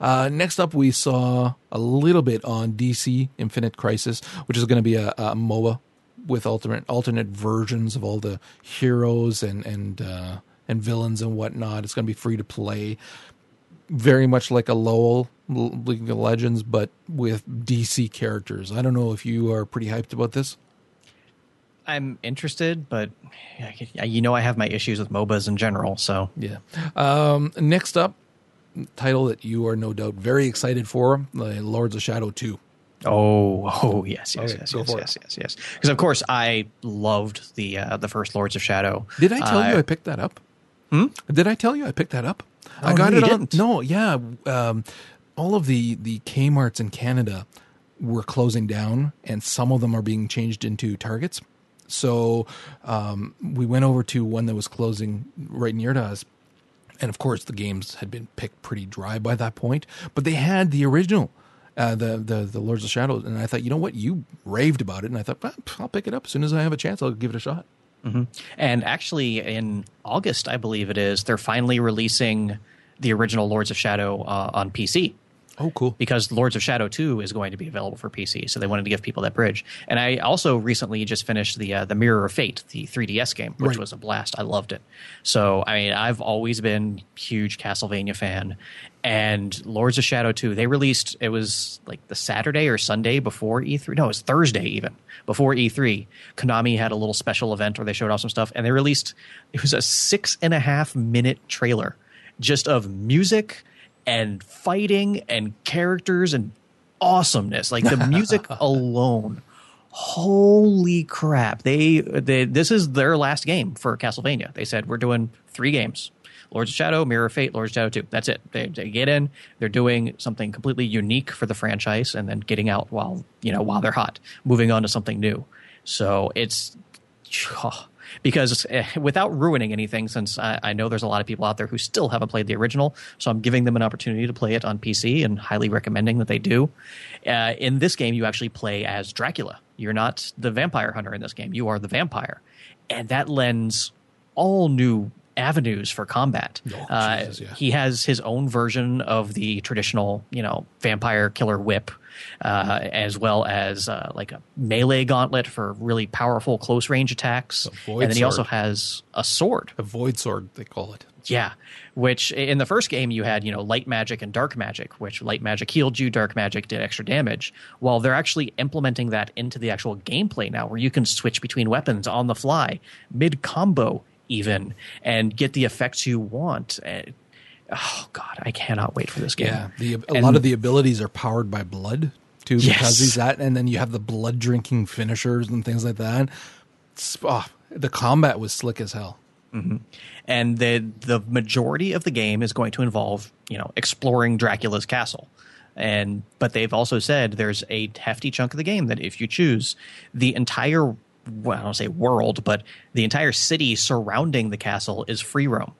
Uh, next up, we saw a little bit on DC Infinite Crisis, which is going to be a, a MOBA with alternate alternate versions of all the heroes and and uh, and villains and whatnot. It's going to be free to play, very much like a Lowell League of Legends, but with DC characters. I don't know if you are pretty hyped about this. I'm interested, but you know I have my issues with MOBAs in general. So Yeah. Um, next up, title that you are no doubt very excited for: Lords of Shadow Two. oh, oh yes, yes, Okay, yes, yes, yes, yes, yes. Because of course I loved the uh, the first Lords of Shadow. Did I tell Uh, you I picked that up? Did I tell you I picked that up? I Oh, got no, it on. didn't. No, yeah. Um, all of the the Kmart's in Canada were closing down, and some of them are being changed into Targets. So um, we went over to one that was closing right near to us, and of course the games had been picked pretty dry by that point. But they had the original. Uh, the the the Lords of Shadows, and I thought, you know what, you raved about it, and I thought, well, I'll pick it up as soon as I have a chance. I'll give it a shot. Mm-hmm. And actually, in August, I believe it is, they're finally releasing the original Lords of Shadow uh, on PC. Oh, cool. Because Lords of Shadow 2 is going to be available for PC, so they wanted to give people that bridge. And I also recently just finished the uh, the Mirror of Fate, the 3DS game, which Right. was a blast. I loved it. So, I mean, I've always been huge Castlevania fan. And Lords of Shadow 2, they released it was like the Saturday or Sunday before E3. No, it was Thursday even before E3. Konami had a little special event where they showed off some stuff, and they released it was a six and a half minute trailer just of music and fighting and characters and awesomeness. Like the music alone. Holy crap. They, they this is their last game for Castlevania. They said we're doing three games. Lords of Shadow, Mirror of Fate, Lords of Shadow 2. That's it. They, they get in, they're doing something completely unique for the franchise and then getting out while, you know, while they're hot, moving on to something new. So it's oh, because eh, without ruining anything, since I, I know there's a lot of people out there who still haven't played the original, so I'm giving them an opportunity to play it on PC and highly recommending that they do. Uh, in this game, you actually play as Dracula. You're not the vampire hunter in this game. You are the vampire, and that lends all new avenues for combat. Oh, Uh, Jesus, yeah. He has his own version of the traditional, you know, vampire killer whip, uh, as well as uh, like a melee gauntlet for really powerful close range attacks. And then he also has a sword. A void sword, they call it. Yeah, which in the first game you had, you know, light magic and dark magic, which light magic healed you, dark magic did extra damage. Well, they're actually implementing that into the actual gameplay now, where you can switch between weapons on the fly, mid combo even, and get the effects you want. And, oh God, I cannot wait for this game. Yeah, the, a And- lot of the abilities are powered by blood too, because Yes. he's that, and then you have the blood drinking finishers and things like that. Oh, the combat was slick as hell. Mm-hmm. and the the majority of the game is going to involve you know exploring Dracula's castle. And but they've also said there's a hefty chunk of the game that if you choose the entire well, I don't say world, but the entire city surrounding the castle is free roam.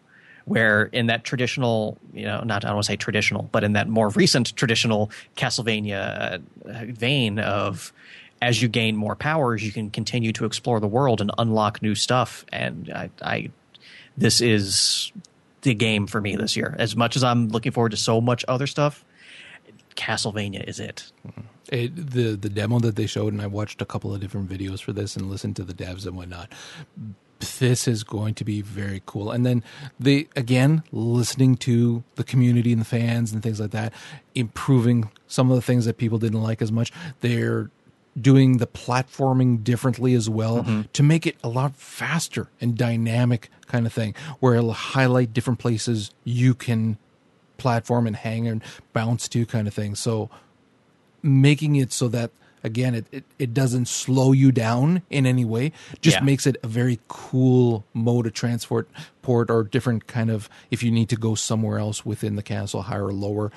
Where in that traditional, you know, not I don't want to say traditional, but in that more recent traditional Castlevania uh, vein of as you gain more powers, you can continue to explore the world and unlock new stuff. And I, I this is the game for me this year. As much as I'm looking forward to so much other stuff, Castlevania is it. It, the the demo that they showed, and I watched a couple of different videos for this and listened to the devs and whatnot. This is going to be very cool. And then they again listening to the community and the fans and things like that, improving some of the things that people didn't like as much. They're doing the platforming differently as well mm-hmm. to make it a lot faster and dynamic kind of thing, where it'll highlight different places you can platform and hang and bounce to kind of thing. So making it so that again it, it, it doesn't slow you down in any way just Yeah. makes it a very cool mode of transport port or different kind of if you need to go somewhere else within the castle higher or lower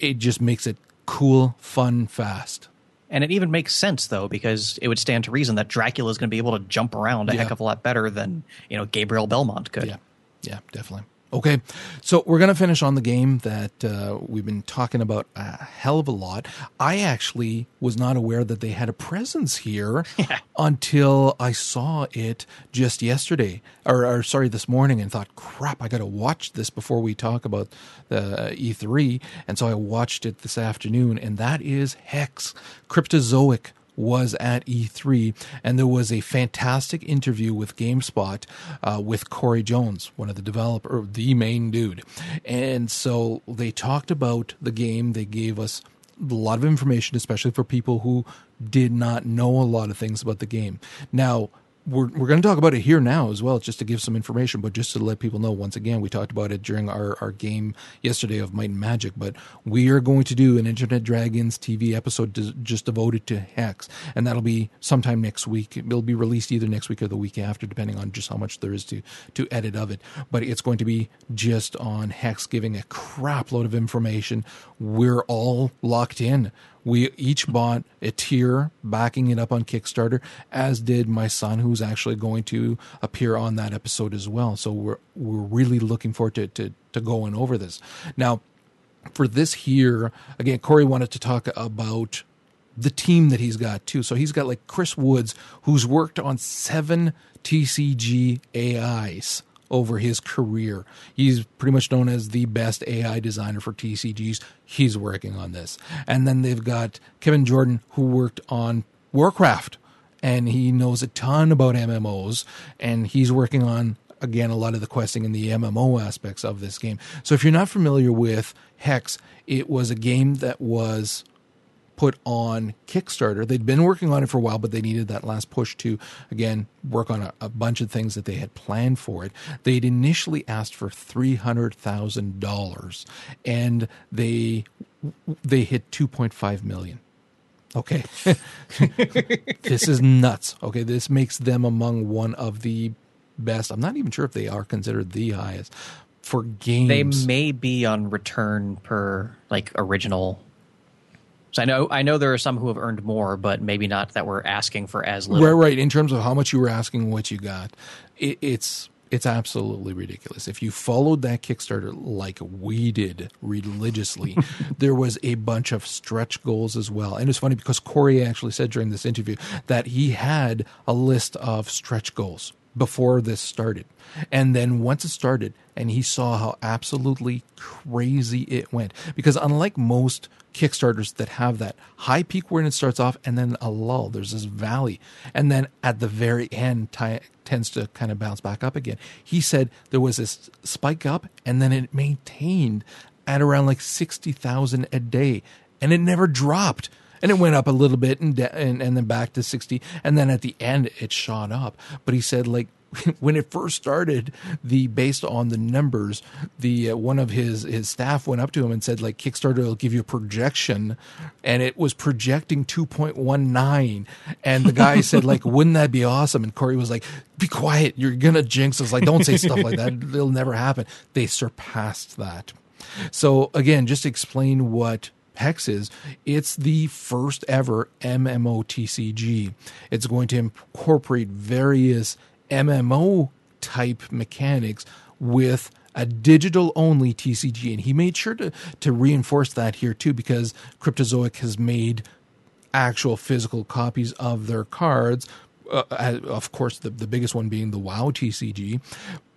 it just makes it cool fun fast And it even makes sense though, because it would stand to reason that Dracula is going to be able to jump around a Yeah. heck of a lot better than you know Gabriel Belmont could. Yeah, yeah, definitely. Okay, so we're gonna finish on the game that uh, we've been talking about a hell of a lot. I actually was not aware that they had a presence here until I saw it just yesterday, or, or sorry, this morning, and thought, "Crap, I got to watch this before we talk about the E3." And so I watched it this afternoon, and that is Hex Cryptozoic was at E3, and there was a fantastic interview with GameSpot uh, with Cory Jones, one of the developer, the main dude. And so they talked about the game. They gave us a lot of information, especially for people who did not know a lot of things about the game. Now, we're, we're going to talk about it here now as well, just to give some information, but just to let people know. Once again, we talked about it during our, our game yesterday of Might and Magic, but we are going to do an Internet Dragons TV episode just devoted to Hex, and that'll be sometime next week. It'll be released either next week or the week after, depending on just how much there is to to edit of it. But it's going to be just on Hex, giving a crap load of information. We're all locked in we each bought a tier backing it up on Kickstarter, as did my son, who's actually going to appear on that episode as well. So we're we're really looking forward to to, to going over this. Now, for this here, again, Cory wanted to talk about the team that he's got too. So he's got like Chris Woods, who's worked on seven TCG AIs over his career. He's pretty much known as the best AI designer for TCGs. He's working on this. And then they've got Kevin Jordan, who worked on Warcraft, and he knows a ton about MMOs, and he's working on again a lot of the questing and the MMO aspects of this game. So if you're not familiar with Hex, it was a game that was put on Kickstarter. They'd been working on it for a while, but they needed that last push to, again, work on a, a bunch of things that they had planned for it. They'd initially asked for $300,000 and they, they hit 2.5 million. Okay. this is nuts. Okay. This makes them among one of the best. I'm not even sure if they are considered the highest for games. They may be on return per like original so I know I know there are some who have earned more, but maybe not that we're asking for as little. Right, right. In terms of how much you were asking, what you got, it, it's it's absolutely ridiculous. If you followed that Kickstarter like we did religiously, there was a bunch of stretch goals as well. And it's funny because Cory actually said during this interview that he had a list of stretch goals before this started. And then once it started, and he saw how absolutely crazy it went. Because unlike most Kickstarters that have that high peak where it starts off and then a lull. There's this valley. And then at the very end, t- tends to kind of bounce back up again. He said there was this spike up and then it maintained at around like 60,000 a day and it never dropped. And it went up a little bit and, de- and and then back to 60 and then at the end it shot up. But he said like when it first started, the based on the numbers, the uh, one of his his staff went up to him and said like Kickstarter will give you a projection, and it was projecting two point one nine, and the guy said like wouldn't that be awesome? And Cory was like, be quiet, you're gonna jinx us. Like don't say stuff like that. It'll never happen. They surpassed that. So again, just explain what Hex is. It's the first ever MMOTCG. It's going to incorporate various MMO type mechanics with a digital only TCG. And he made sure to, to reinforce that here too, because Cryptozoic has made actual physical copies of their cards. Uh, of course, the, the biggest one being the WoW TCG,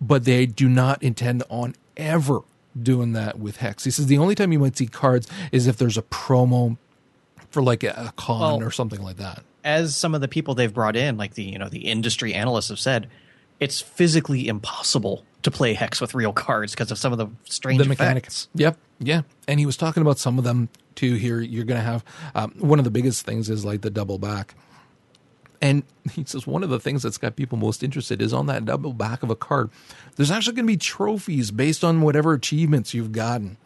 but they do not intend on ever doing that with Hex. He says the only time you might see cards is if there's a promo for like a, con well, or something like that as some of the people they've brought in, like the you know the industry analysts have said, it's physically impossible to play hex with real cards because of some of the strange the mechanics. Yep, yeah, and he was talking about some of them too. Here, you're going to have um, one of the biggest things is like the double back. And he says one of the things that's got people most interested is on that double back of a card. There's actually going to be trophies based on whatever achievements you've gotten.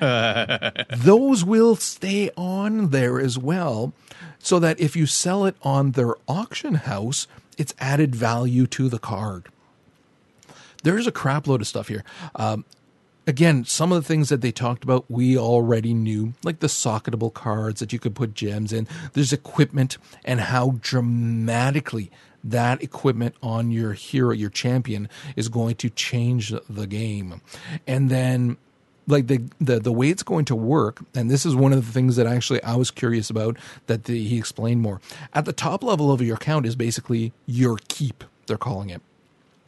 Those will stay on there as well, so that if you sell it on their auction house, it's added value to the card. There's a crap load of stuff here. Um, again, some of the things that they talked about we already knew, like the socketable cards that you could put gems in. There's equipment and how dramatically that equipment on your hero, your champion, is going to change the game. And then like the, the the way it's going to work and this is one of the things that actually i was curious about that the, he explained more at the top level of your account is basically your keep they're calling it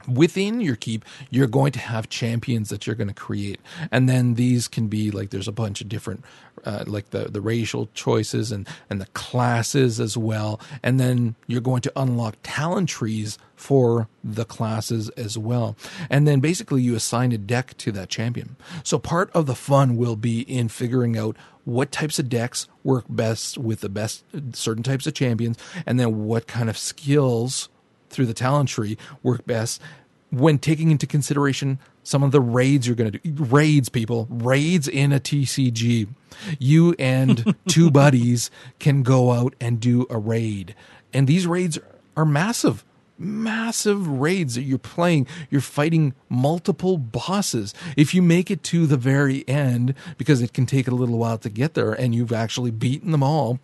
within your keep you're going to have champions that you're going to create. And then these can be like there's a bunch of different uh, like the the racial choices and and the classes as well. And then you're going to unlock talent trees for the classes as well. And then basically you assign a deck to that champion. So part of the fun will be in figuring out what types of decks work best with the best certain types of champions and then what kind of skills through the talent tree work best when taking into consideration some of the raids you're going to do. Raids, people, raids in a TCG. You and two buddies can go out and do a raid. And these raids are massive massive raids that you're playing. You're fighting multiple bosses. If you make it to the very end, because it can take a little while to get there, and you've actually beaten them all,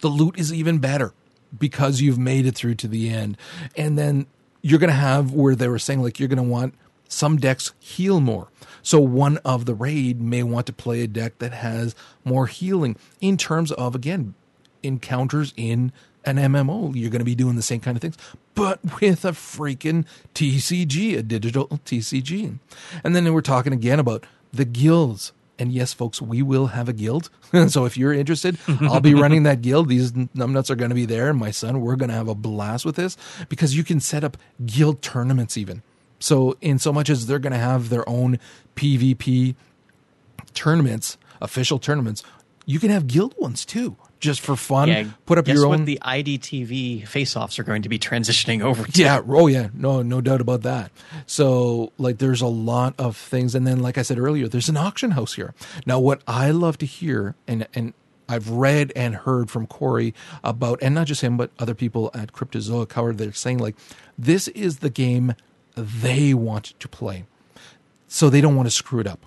the loot is even better because you've made it through to the end. And then you're going to have where they were saying, like, you're going to want some decks heal more. So one of the raid may want to play a deck that has more healing in terms of, again, encounters in an MMO, you're going to be doing the same kind of things, but with a freaking TCG, a digital TCG. And then we're talking again about the guilds. And yes, folks, we will have a guild. so if you're interested, I'll be running that guild. These numbnuts are going to be there, my son, we're going to have a blast with this because you can set up guild tournaments even. So, in so much as they're going to have their own PvP tournaments, official tournaments, you can have guild ones too just for fun. Yeah, put up your own. That's when the IDTV face-offs are going to be transitioning over. To. Yeah. Oh yeah. No, no doubt about that. So like, there's a lot of things, and then like I said earlier, there's an auction house here. Now, what I love to hear, and and I've read and heard from Cory about, and not just him, but other people at Cryptozoic, how they're saying like, this is the game they want to play, so they don't want to screw it up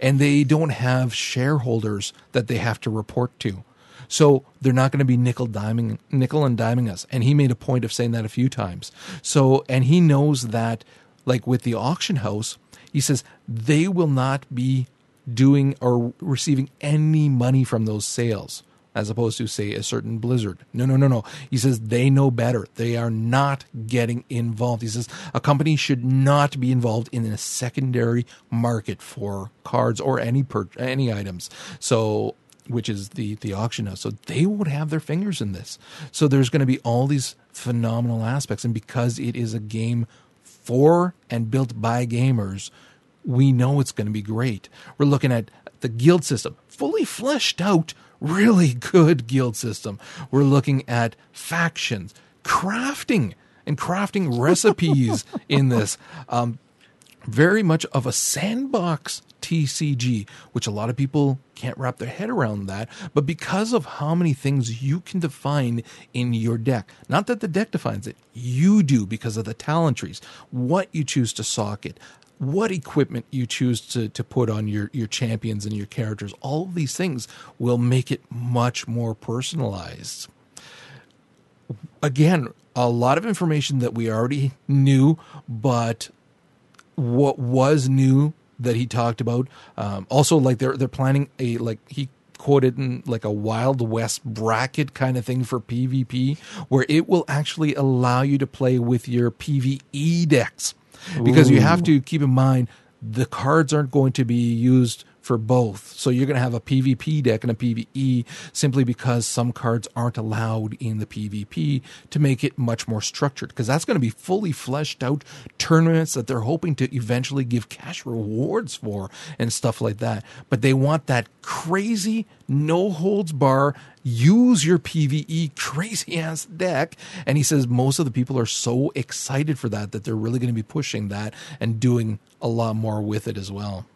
and they don't have shareholders that they have to report to. So they're not going to be nickel diming, nickel and diming us. And he made a point of saying that a few times. So, and he knows that, like with the auction house, he says they will not be doing or receiving any money from those sales as opposed to say a certain blizzard. No no no no. He says they know better. They are not getting involved. He says a company should not be involved in a secondary market for cards or any per- any items. So which is the the auction house. So they would have their fingers in this. So there's going to be all these phenomenal aspects, and because it is a game for and built by gamers, we know it's going to be great. We're looking at the guild system, fully fleshed out, really good guild system. We're looking at factions, crafting, and crafting recipes in this. Um, very much of a sandbox TCG, which a lot of people can't wrap their head around that. But because of how many things you can define in your deck, not that the deck defines it, you do because of the talent trees, what you choose to socket, what equipment you choose to, to put on your, your champions and your characters, all of these things will make it much more personalized. Again, a lot of information that we already knew, but what was new that he talked about. Um, also, like they're they're planning a like he quoted in like a Wild West bracket kind of thing for PvP, where it will actually allow you to play with your PVE decks. Because Ooh. you have to keep in mind the cards aren't going to be used for both. So you're going to have a PvP deck and a PvE simply because some cards aren't allowed in the PvP to make it much more structured because that's going to be fully fleshed out tournaments that they're hoping to eventually give cash rewards for and stuff like that. But they want that crazy no holds bar use your PvE crazy ass deck. And he says most of the people are so excited for that that they're really going to be pushing that and doing a lot more with it as well.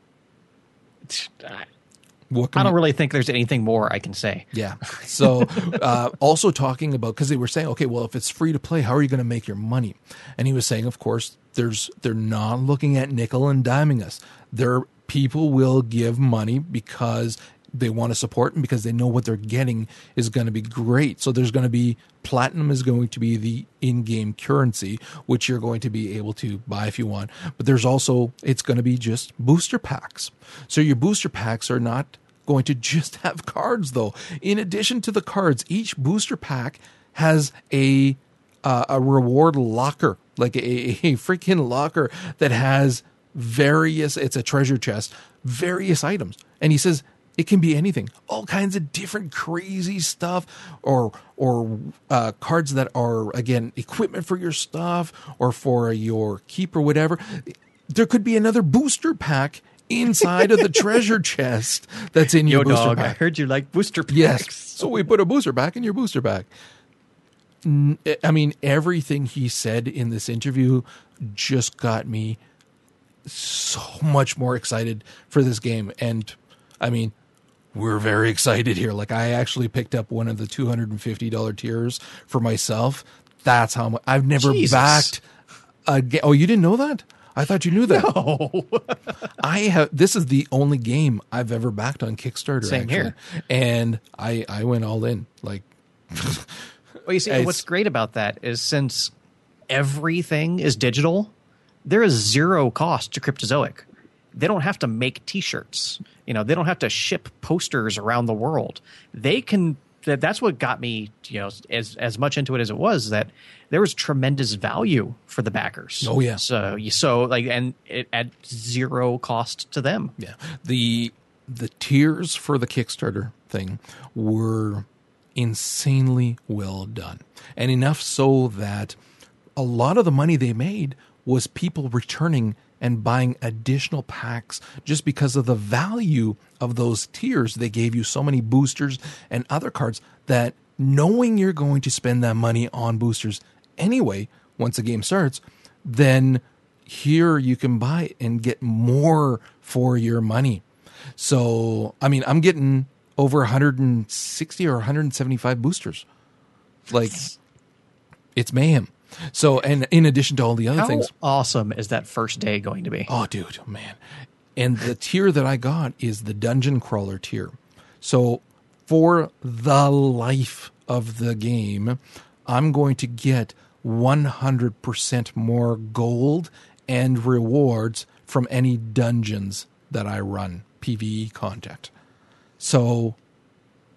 I don't really think there's anything more I can say. Yeah. So, uh, also talking about because they were saying, okay, well, if it's free to play, how are you going to make your money? And he was saying, of course, there's they're not looking at nickel and diming us. Their people will give money because they want to support and because they know what they're getting is going to be great. So there's going to be platinum is going to be the in-game currency which you're going to be able to buy if you want. But there's also it's going to be just booster packs. So your booster packs are not going to just have cards though. In addition to the cards, each booster pack has a uh, a reward locker, like a, a freaking locker that has various it's a treasure chest, various items. And he says it can be anything, all kinds of different crazy stuff, or or uh, cards that are again equipment for your stuff or for your keep or whatever. There could be another booster pack inside of the treasure chest that's in your Yo, booster dog, pack. I heard you like booster packs. Yes, so we put a booster pack in your booster pack. I mean, everything he said in this interview just got me so much more excited for this game. And I mean, we're very excited here. Like, I actually picked up one of the $250 tiers for myself. That's how much I've never Jesus. backed a game. Oh, you didn't know that? I thought you knew that. Oh, I have. This is the only game I've ever backed on Kickstarter. Same actually. here. And I I went all in. Like, Well, you see, what's great about that is since everything is digital, there is zero cost to Cryptozoic. They don't have to make T-shirts. You know, they don't have to ship posters around the world. They can. That, that's what got me, you know, as as much into it as it was. That there was tremendous value for the backers. Oh, yeah. So so like, and it at zero cost to them. yeah, the the tiers for the Kickstarter thing were insanely well done, and enough so that a lot of the money they made was people returning and buying additional packs just because of the value of those tiers. They gave you so many boosters and other cards that knowing you're going to spend that money on boosters anyway, once the game starts, then here you can buy and get more for your money. So, I mean, I'm getting over 160 or 175 boosters. Like, it's mayhem. So, and in addition to all the other How things, awesome is that first day going to be? Oh, dude, man. And the tier that I got is the dungeon crawler tier. So for the life of the game, I'm going to get 100% more gold and rewards from any dungeons that I run, PvE content. So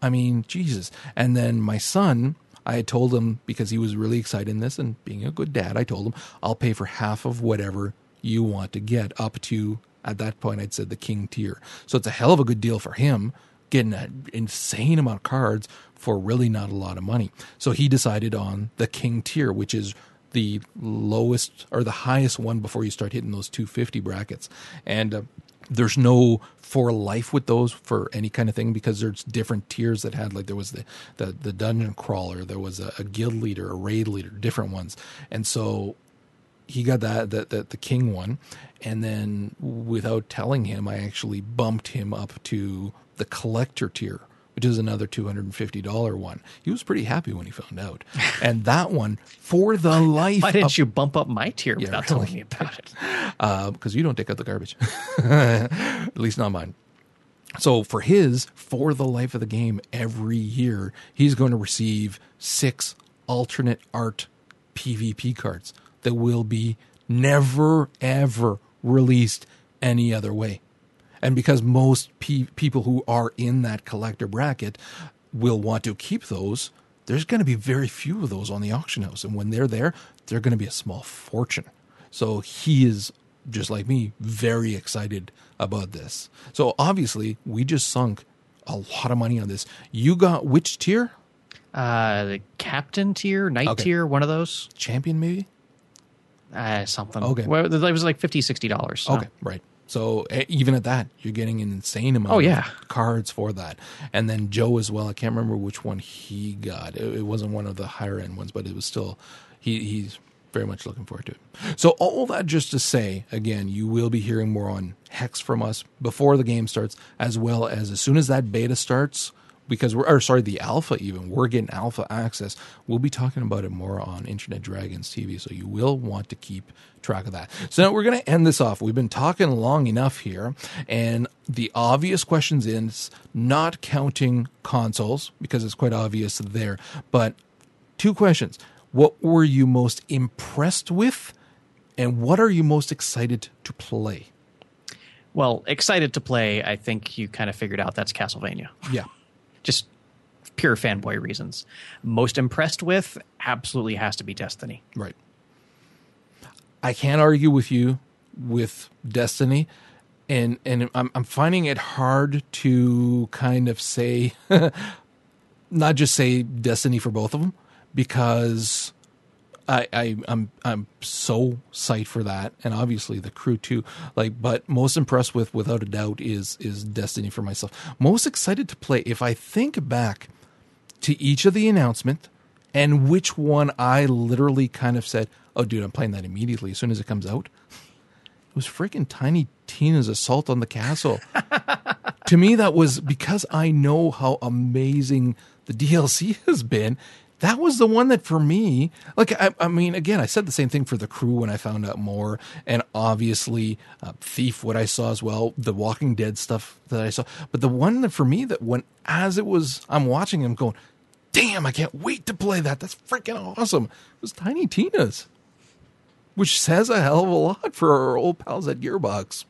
I mean, Jesus. And then my son, I had told him because he was really excited in this and being a good dad, I told him, I'll pay for half of whatever you want to get up to, at that point, I'd said the king tier. So it's a hell of a good deal for him, getting an insane amount of cards for really not a lot of money. So he decided on the king tier, which is the lowest or the highest one before you start hitting those 250 brackets. And uh, there's no for life with those for any kind of thing because there's different tiers that had like there was the the, the dungeon crawler there was a, a guild leader a raid leader different ones. And so he got that that the the king one. And then without telling him i actually bumped him up to the collector tier which is another $250 one he was pretty happy when he found out and that one for the life Why of- didn't you bump up my tier without really. telling me about it? Uh, because you don't take out the garbage. At least not mine. So for his, for the life of the game, every year he's going to receive six alternate art PvP cards that will be never ever released any other way. And because most pe- people who are in that collector bracket will want to keep those, there's going to be very few of those on the auction house. And when they're there, they're going to be a small fortune. So he is, just like me, very excited about this. So obviously, we just sunk a lot of money on this. You got which tier? Uh, the captain tier, knight Okay. tier, one of those, Champion, maybe? uh, something. Okay. well, it was like 50 dollars. Okay, right. So eh, even at that, you're getting an insane amount Oh, yeah. of cards for that. And then Joe as well. I can't remember which one he got. It, it wasn't one of the higher end ones, but it was still he he's very much looking forward to it. So all that just to say, again, you will be hearing more on Hex from us before the game starts, as well as as soon as that beta starts. Because we're, or sorry, the alpha even, we're getting alpha access. We'll be talking about it more on Internet Dragons TV, so you will want to keep track of that. So now we're going to end this off. We've been talking long enough here, and the obvious questions is not counting consoles because it's quite obvious there, but two questions. What were you most impressed with, and what are you most excited to play? Well, excited to play. I think you kind of figured out that's Castlevania. Yeah. Just pure fanboy reasons. Most impressed with absolutely has to be Destiny. Right. I can't argue with you with Destiny, and and I'm I'm finding it hard to kind of say, not just say Destiny for both of them, because I, I I'm I'm so psyched for that, and obviously the crew too. Like, but most impressed with, without a doubt, is is Destiny for myself. Most excited to play. If I think back to each of the announcement and which one I literally kind of said, "Oh, dude, I'm playing that immediately as soon as it comes out." It was freaking Tiny Tina's Assault on the Castle. to me, that was because I know how amazing the DLC has been. That was the one that for me, like, I, I mean, again, I said the same thing for the crew when I found out more, and obviously, uh, Thief, what I saw as well, the Walking Dead stuff that I saw. But the one that for me that went as it was, I'm watching him going, damn, I can't wait to play that. That's freaking awesome. It was Tiny Tina's which says a hell of a lot for our old pals at Gearbox.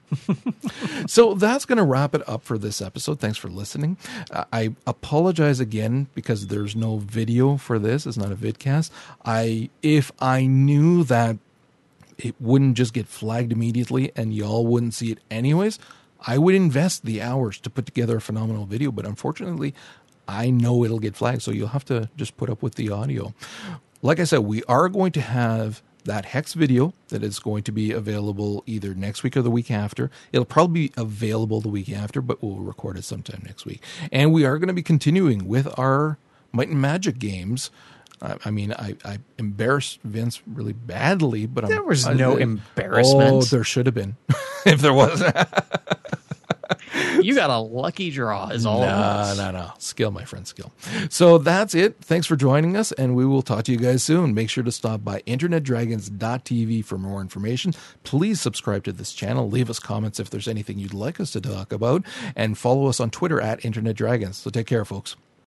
so that's going to wrap it up for this episode. Thanks for listening. Uh, I apologize again because there's no video for this. It's not a vidcast. I if I knew that it wouldn't just get flagged immediately and y'all wouldn't see it anyways, I would invest the hours to put together a phenomenal video, but unfortunately, I know it'll get flagged, so you'll have to just put up with the audio. Like I said, we are going to have that hex video that is going to be available either next week or the week after. It'll probably be available the week after, but we'll record it sometime next week. And we are going to be continuing with our Might and Magic games. I, I mean, I, I embarrassed Vince really badly, but there I'm, was I- no embarrassment. Oh, there should have been. if there was. you got a lucky draw, is all. No, no, no. Skill, my friend, skill. So that's it. Thanks for joining us, and we will talk to you guys soon. Make sure to stop by internetdragons.tv for more information. Please subscribe to this channel. Leave us comments if there's anything you'd like us to talk about, and follow us on Twitter at Internet Dragons. So take care, folks.